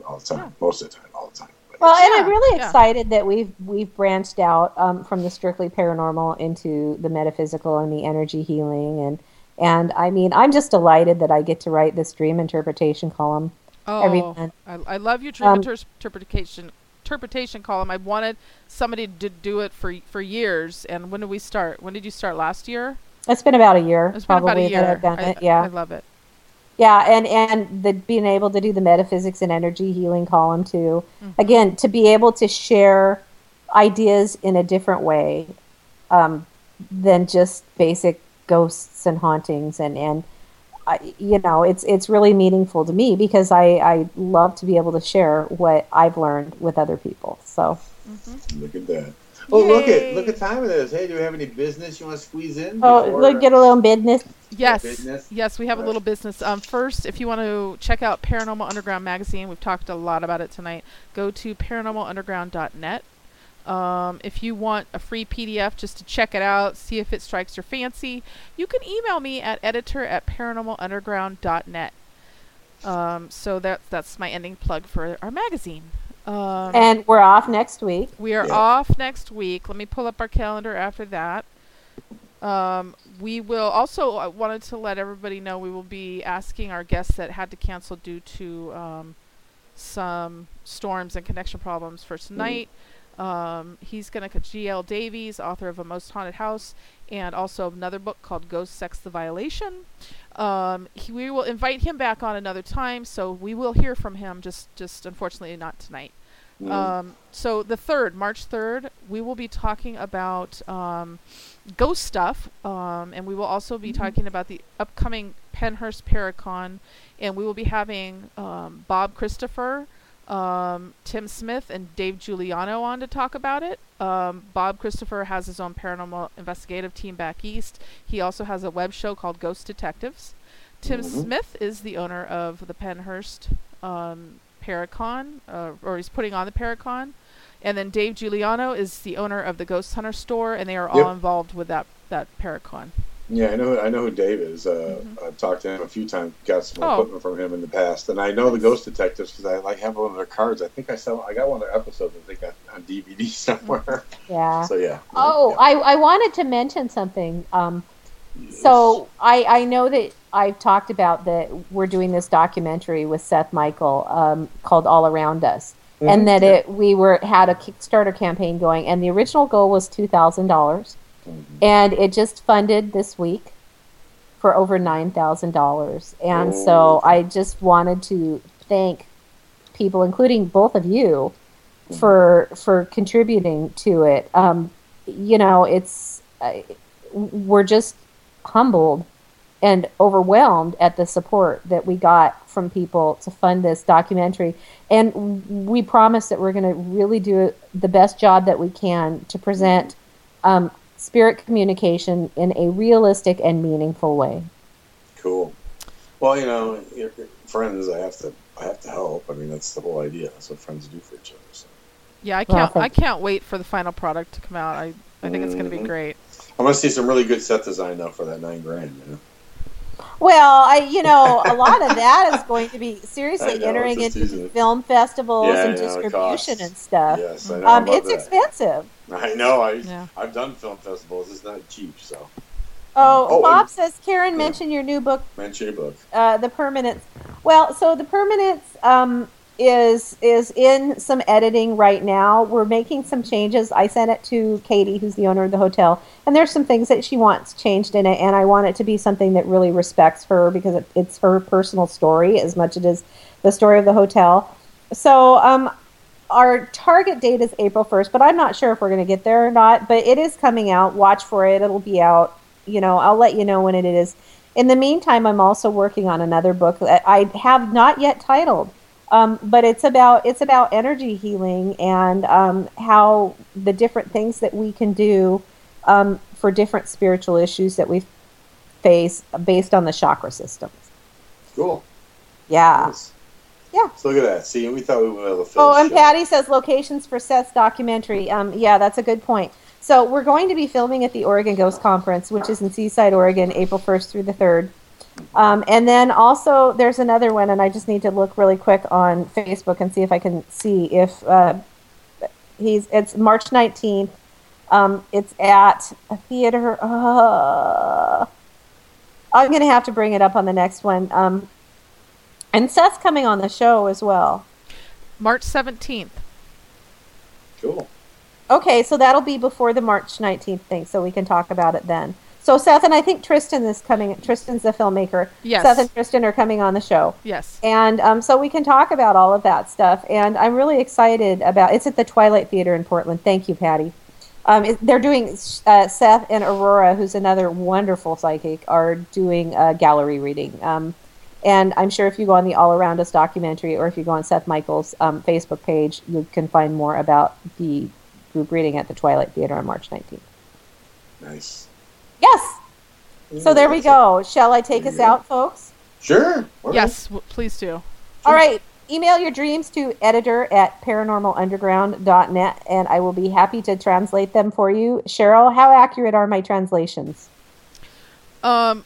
S2: all the time, most of the time, all the time.
S3: Well, and I'm really
S4: yeah.
S3: excited that we've we've branched out um, from the strictly paranormal into the metaphysical and the energy healing, and and I mean, I'm just delighted that I get to write this dream interpretation column
S4: Oh. I, I love your dream
S3: Um,
S4: interpretation interpretation column. I wanted somebody to do it for for years. And when did we start? When did you start? Last year?
S3: It's been about a year,
S4: It's been
S3: probably
S4: about a year.
S3: that I've done
S4: I.
S3: Yeah,
S4: I love it.
S3: Yeah, and and the being able to do the metaphysics and energy healing column too.
S4: Mhm.
S3: Again, to be able to share ideas in a different way um, than just basic ghosts and hauntings and and I, you know it's it's really meaningful to me because I I love to be able to share what I've learned with other people. So
S2: Look at that. Oh, look at look at time it is. Hey, do we have any business you want to squeeze in?
S3: oh,
S2: before-
S3: look, get a little business.
S4: Yes,
S2: business?
S4: yes, we have a little business. Um, first, if you want to check out Paranormal Underground magazine, we've talked a lot about it tonight. Go to paranormalunderground.net. Um, if you want a free PDF just to check it out, see if it strikes your fancy, you can email me at editor at paranormalunderground.net. Um, so that that's my ending plug for our magazine. Um,
S3: And we're off next week.
S4: we are
S3: Yeah.
S4: off next week. Let me pull up our calendar after that. Um, we will also, I wanted to let everybody know we will be asking our guests that had to cancel due to um, some storms and connection problems for tonight. Um, he's going to, G.L. Davies, author of A Most Haunted House, and also another book called Ghost Sex the Violation. Um, he, we will invite him back on another time, so we will hear from him, just, just unfortunately not tonight.
S15: Mm.
S4: Um, so the third, March third, we will be talking about um, ghost stuff, um, and we will also be talking about the upcoming Pennhurst Paracon, and we will be having um, Bob Christopher, um, Tim Smith, and Dave Juliano on to talk about it. Um, Bob Christopher has his own paranormal investigative team back east. He also has a web show called Ghost Detectives. Tim
S15: Mhm.
S4: Smith is the owner of the Pennhurst um, Paracon, uh, or he's putting on the Paracon. And then Dave Juliano is the owner of the Ghost Hunter store, and they are all involved with that, that Paracon.
S2: Yeah, I know. I know who Dave is. Uh, I've talked to him a few times. Got some
S4: Mm-hmm. Oh.
S2: equipment from him in the past, and I know the Ghost Detectives because I like have one of their cards. I think I saw. I got one of their episodes. I think on, on DVD *laughs* somewhere.
S3: Yeah.
S2: So yeah.
S3: Oh, I, I wanted to mention something. Um, so I, I know that I've talked about that we're doing this documentary with Seth Michael um, called All Around Us,
S15: Mhm.
S3: and that it we were had a Kickstarter campaign going, and the original goal was two thousand dollars, and it just funded this week for over nine thousand dollars, and so I just wanted to thank people, including both of you, for for contributing to it. Um, you know, it's uh, we're just humbled and overwhelmed at the support that we got from people to fund this documentary, and we promise that we're going to really do the best job that we can to present um, spirit communication in a realistic and meaningful way.
S2: Cool. Well, you know, your- your friends. I have to. I have to help. I mean, that's the whole idea. That's what friends do for each other. So.
S4: Yeah, I can't. I can't wait for the final product to come out. I, I think it's going to be
S2: mm-hmm.
S4: great.
S2: I want to see some really good set design though for that nine grand. You know?
S3: Well, I you know a *laughs* lot of that is going to be seriously
S2: know,
S3: entering into
S2: just
S3: film festivals
S2: Yeah,
S3: and
S2: know,
S3: distribution
S2: costs.
S3: and stuff.
S2: Yes, I know
S3: um,
S2: about
S3: it's
S2: that.
S3: expensive.
S2: I know. I
S3: Yeah.
S2: I've done film festivals. It's not cheap. So.
S3: Oh,
S2: Oh,
S3: Bob
S2: and-
S3: says, Karen, mentioned your new book,
S2: Mention your book.
S3: uh, the permanence. Well, so the permanence um, is is in some editing right now. We're making some changes. I sent it to Katie, who's the owner of the hotel, and there's some things that she wants changed in it, and I want it to be something that really respects her because it, it's her personal story as much as it is the story of the hotel. So um, our target date is April 1st, but I'm not sure if we're going to get there or not. But it is coming out. Watch for it. It'll be out. You know, I'll let you know when it is. In the meantime, I'm also working on another book that I have not yet titled, um, but it's about it's about energy healing and um, how the different things that we can do um, for different spiritual issues that we face based on the chakra systems.
S2: Cool.
S3: Yeah.
S2: Nice.
S3: Yeah.
S2: So look at that. See, we thought we would to fill
S3: Oh, and
S2: show.
S3: Patty says locations for Seth's documentary. Um, yeah, that's a good point. So we're going to be filming at the Oregon Ghost Conference, which is in Seaside, Oregon, April 1st through the 3rd. Um, and then also there's another one, and I just need to look really quick on Facebook and see if I can see if uh, he's. It's March 19th. Um, it's at a theater. Uh, I'm going to have to bring it up on the next one. Um, and Seth's coming on the show as well.
S4: March 17th.
S2: Cool.
S3: Okay, so that'll be before the March 19th thing, so we can talk about it then. So Seth and I think Tristan is coming. Tristan's the filmmaker.
S4: Yes.
S3: Seth and Tristan are coming on the show.
S4: Yes.
S3: And um, so we can talk about all of that stuff. And I'm really excited about. It's at the Twilight Theater in Portland. Thank you, Patty. Um, it, they're doing uh, Seth and Aurora, who's another wonderful psychic, are doing a gallery reading. Um, and I'm sure if you go on the All Around Us documentary, or if you go on Seth Michaels' um, Facebook page, you can find more about the group reading at the Twilight Theater on March 19th.
S2: Nice.
S3: Yes. So there we go. Shall I take us out, folks?
S2: Sure.
S4: Yes, w- please do.
S3: All right. Email your dreams to editor at paranormalunderground.net and I will be happy to translate them for you. Cheryl, how accurate are my translations?
S4: Um,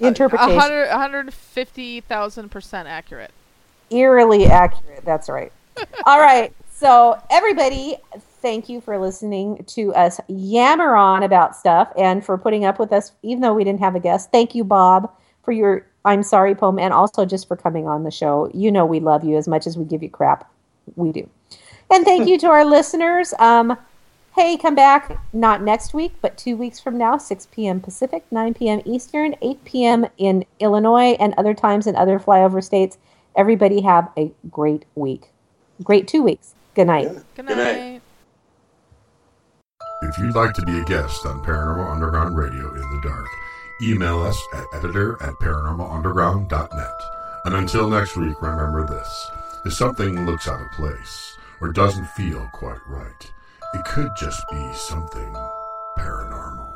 S3: Interpretation.
S4: 100, 150,000% accurate.
S3: Eerily accurate. That's right. *laughs* All right. So, everybody, thank you for listening to us yammer on about stuff and for putting up with us, even though we didn't have a guest. Thank you, Bob, for your I'm sorry poem and also just for coming on the show. You know, we love you as much as we give you crap. We do. And thank you to our *laughs* listeners. Um, hey, come back not next week, but two weeks from now, 6 p.m. Pacific, 9 p.m. Eastern, 8 p.m. in Illinois, and other times in other flyover states. Everybody have a great week. Great two weeks. Good night.
S4: Good
S2: Good night.
S1: If you'd like to be a guest on Paranormal Underground Radio in the Dark, email us at editor at paranormalunderground.net. And until next week, remember this. If something looks out of place or doesn't feel quite right, it could just be something paranormal.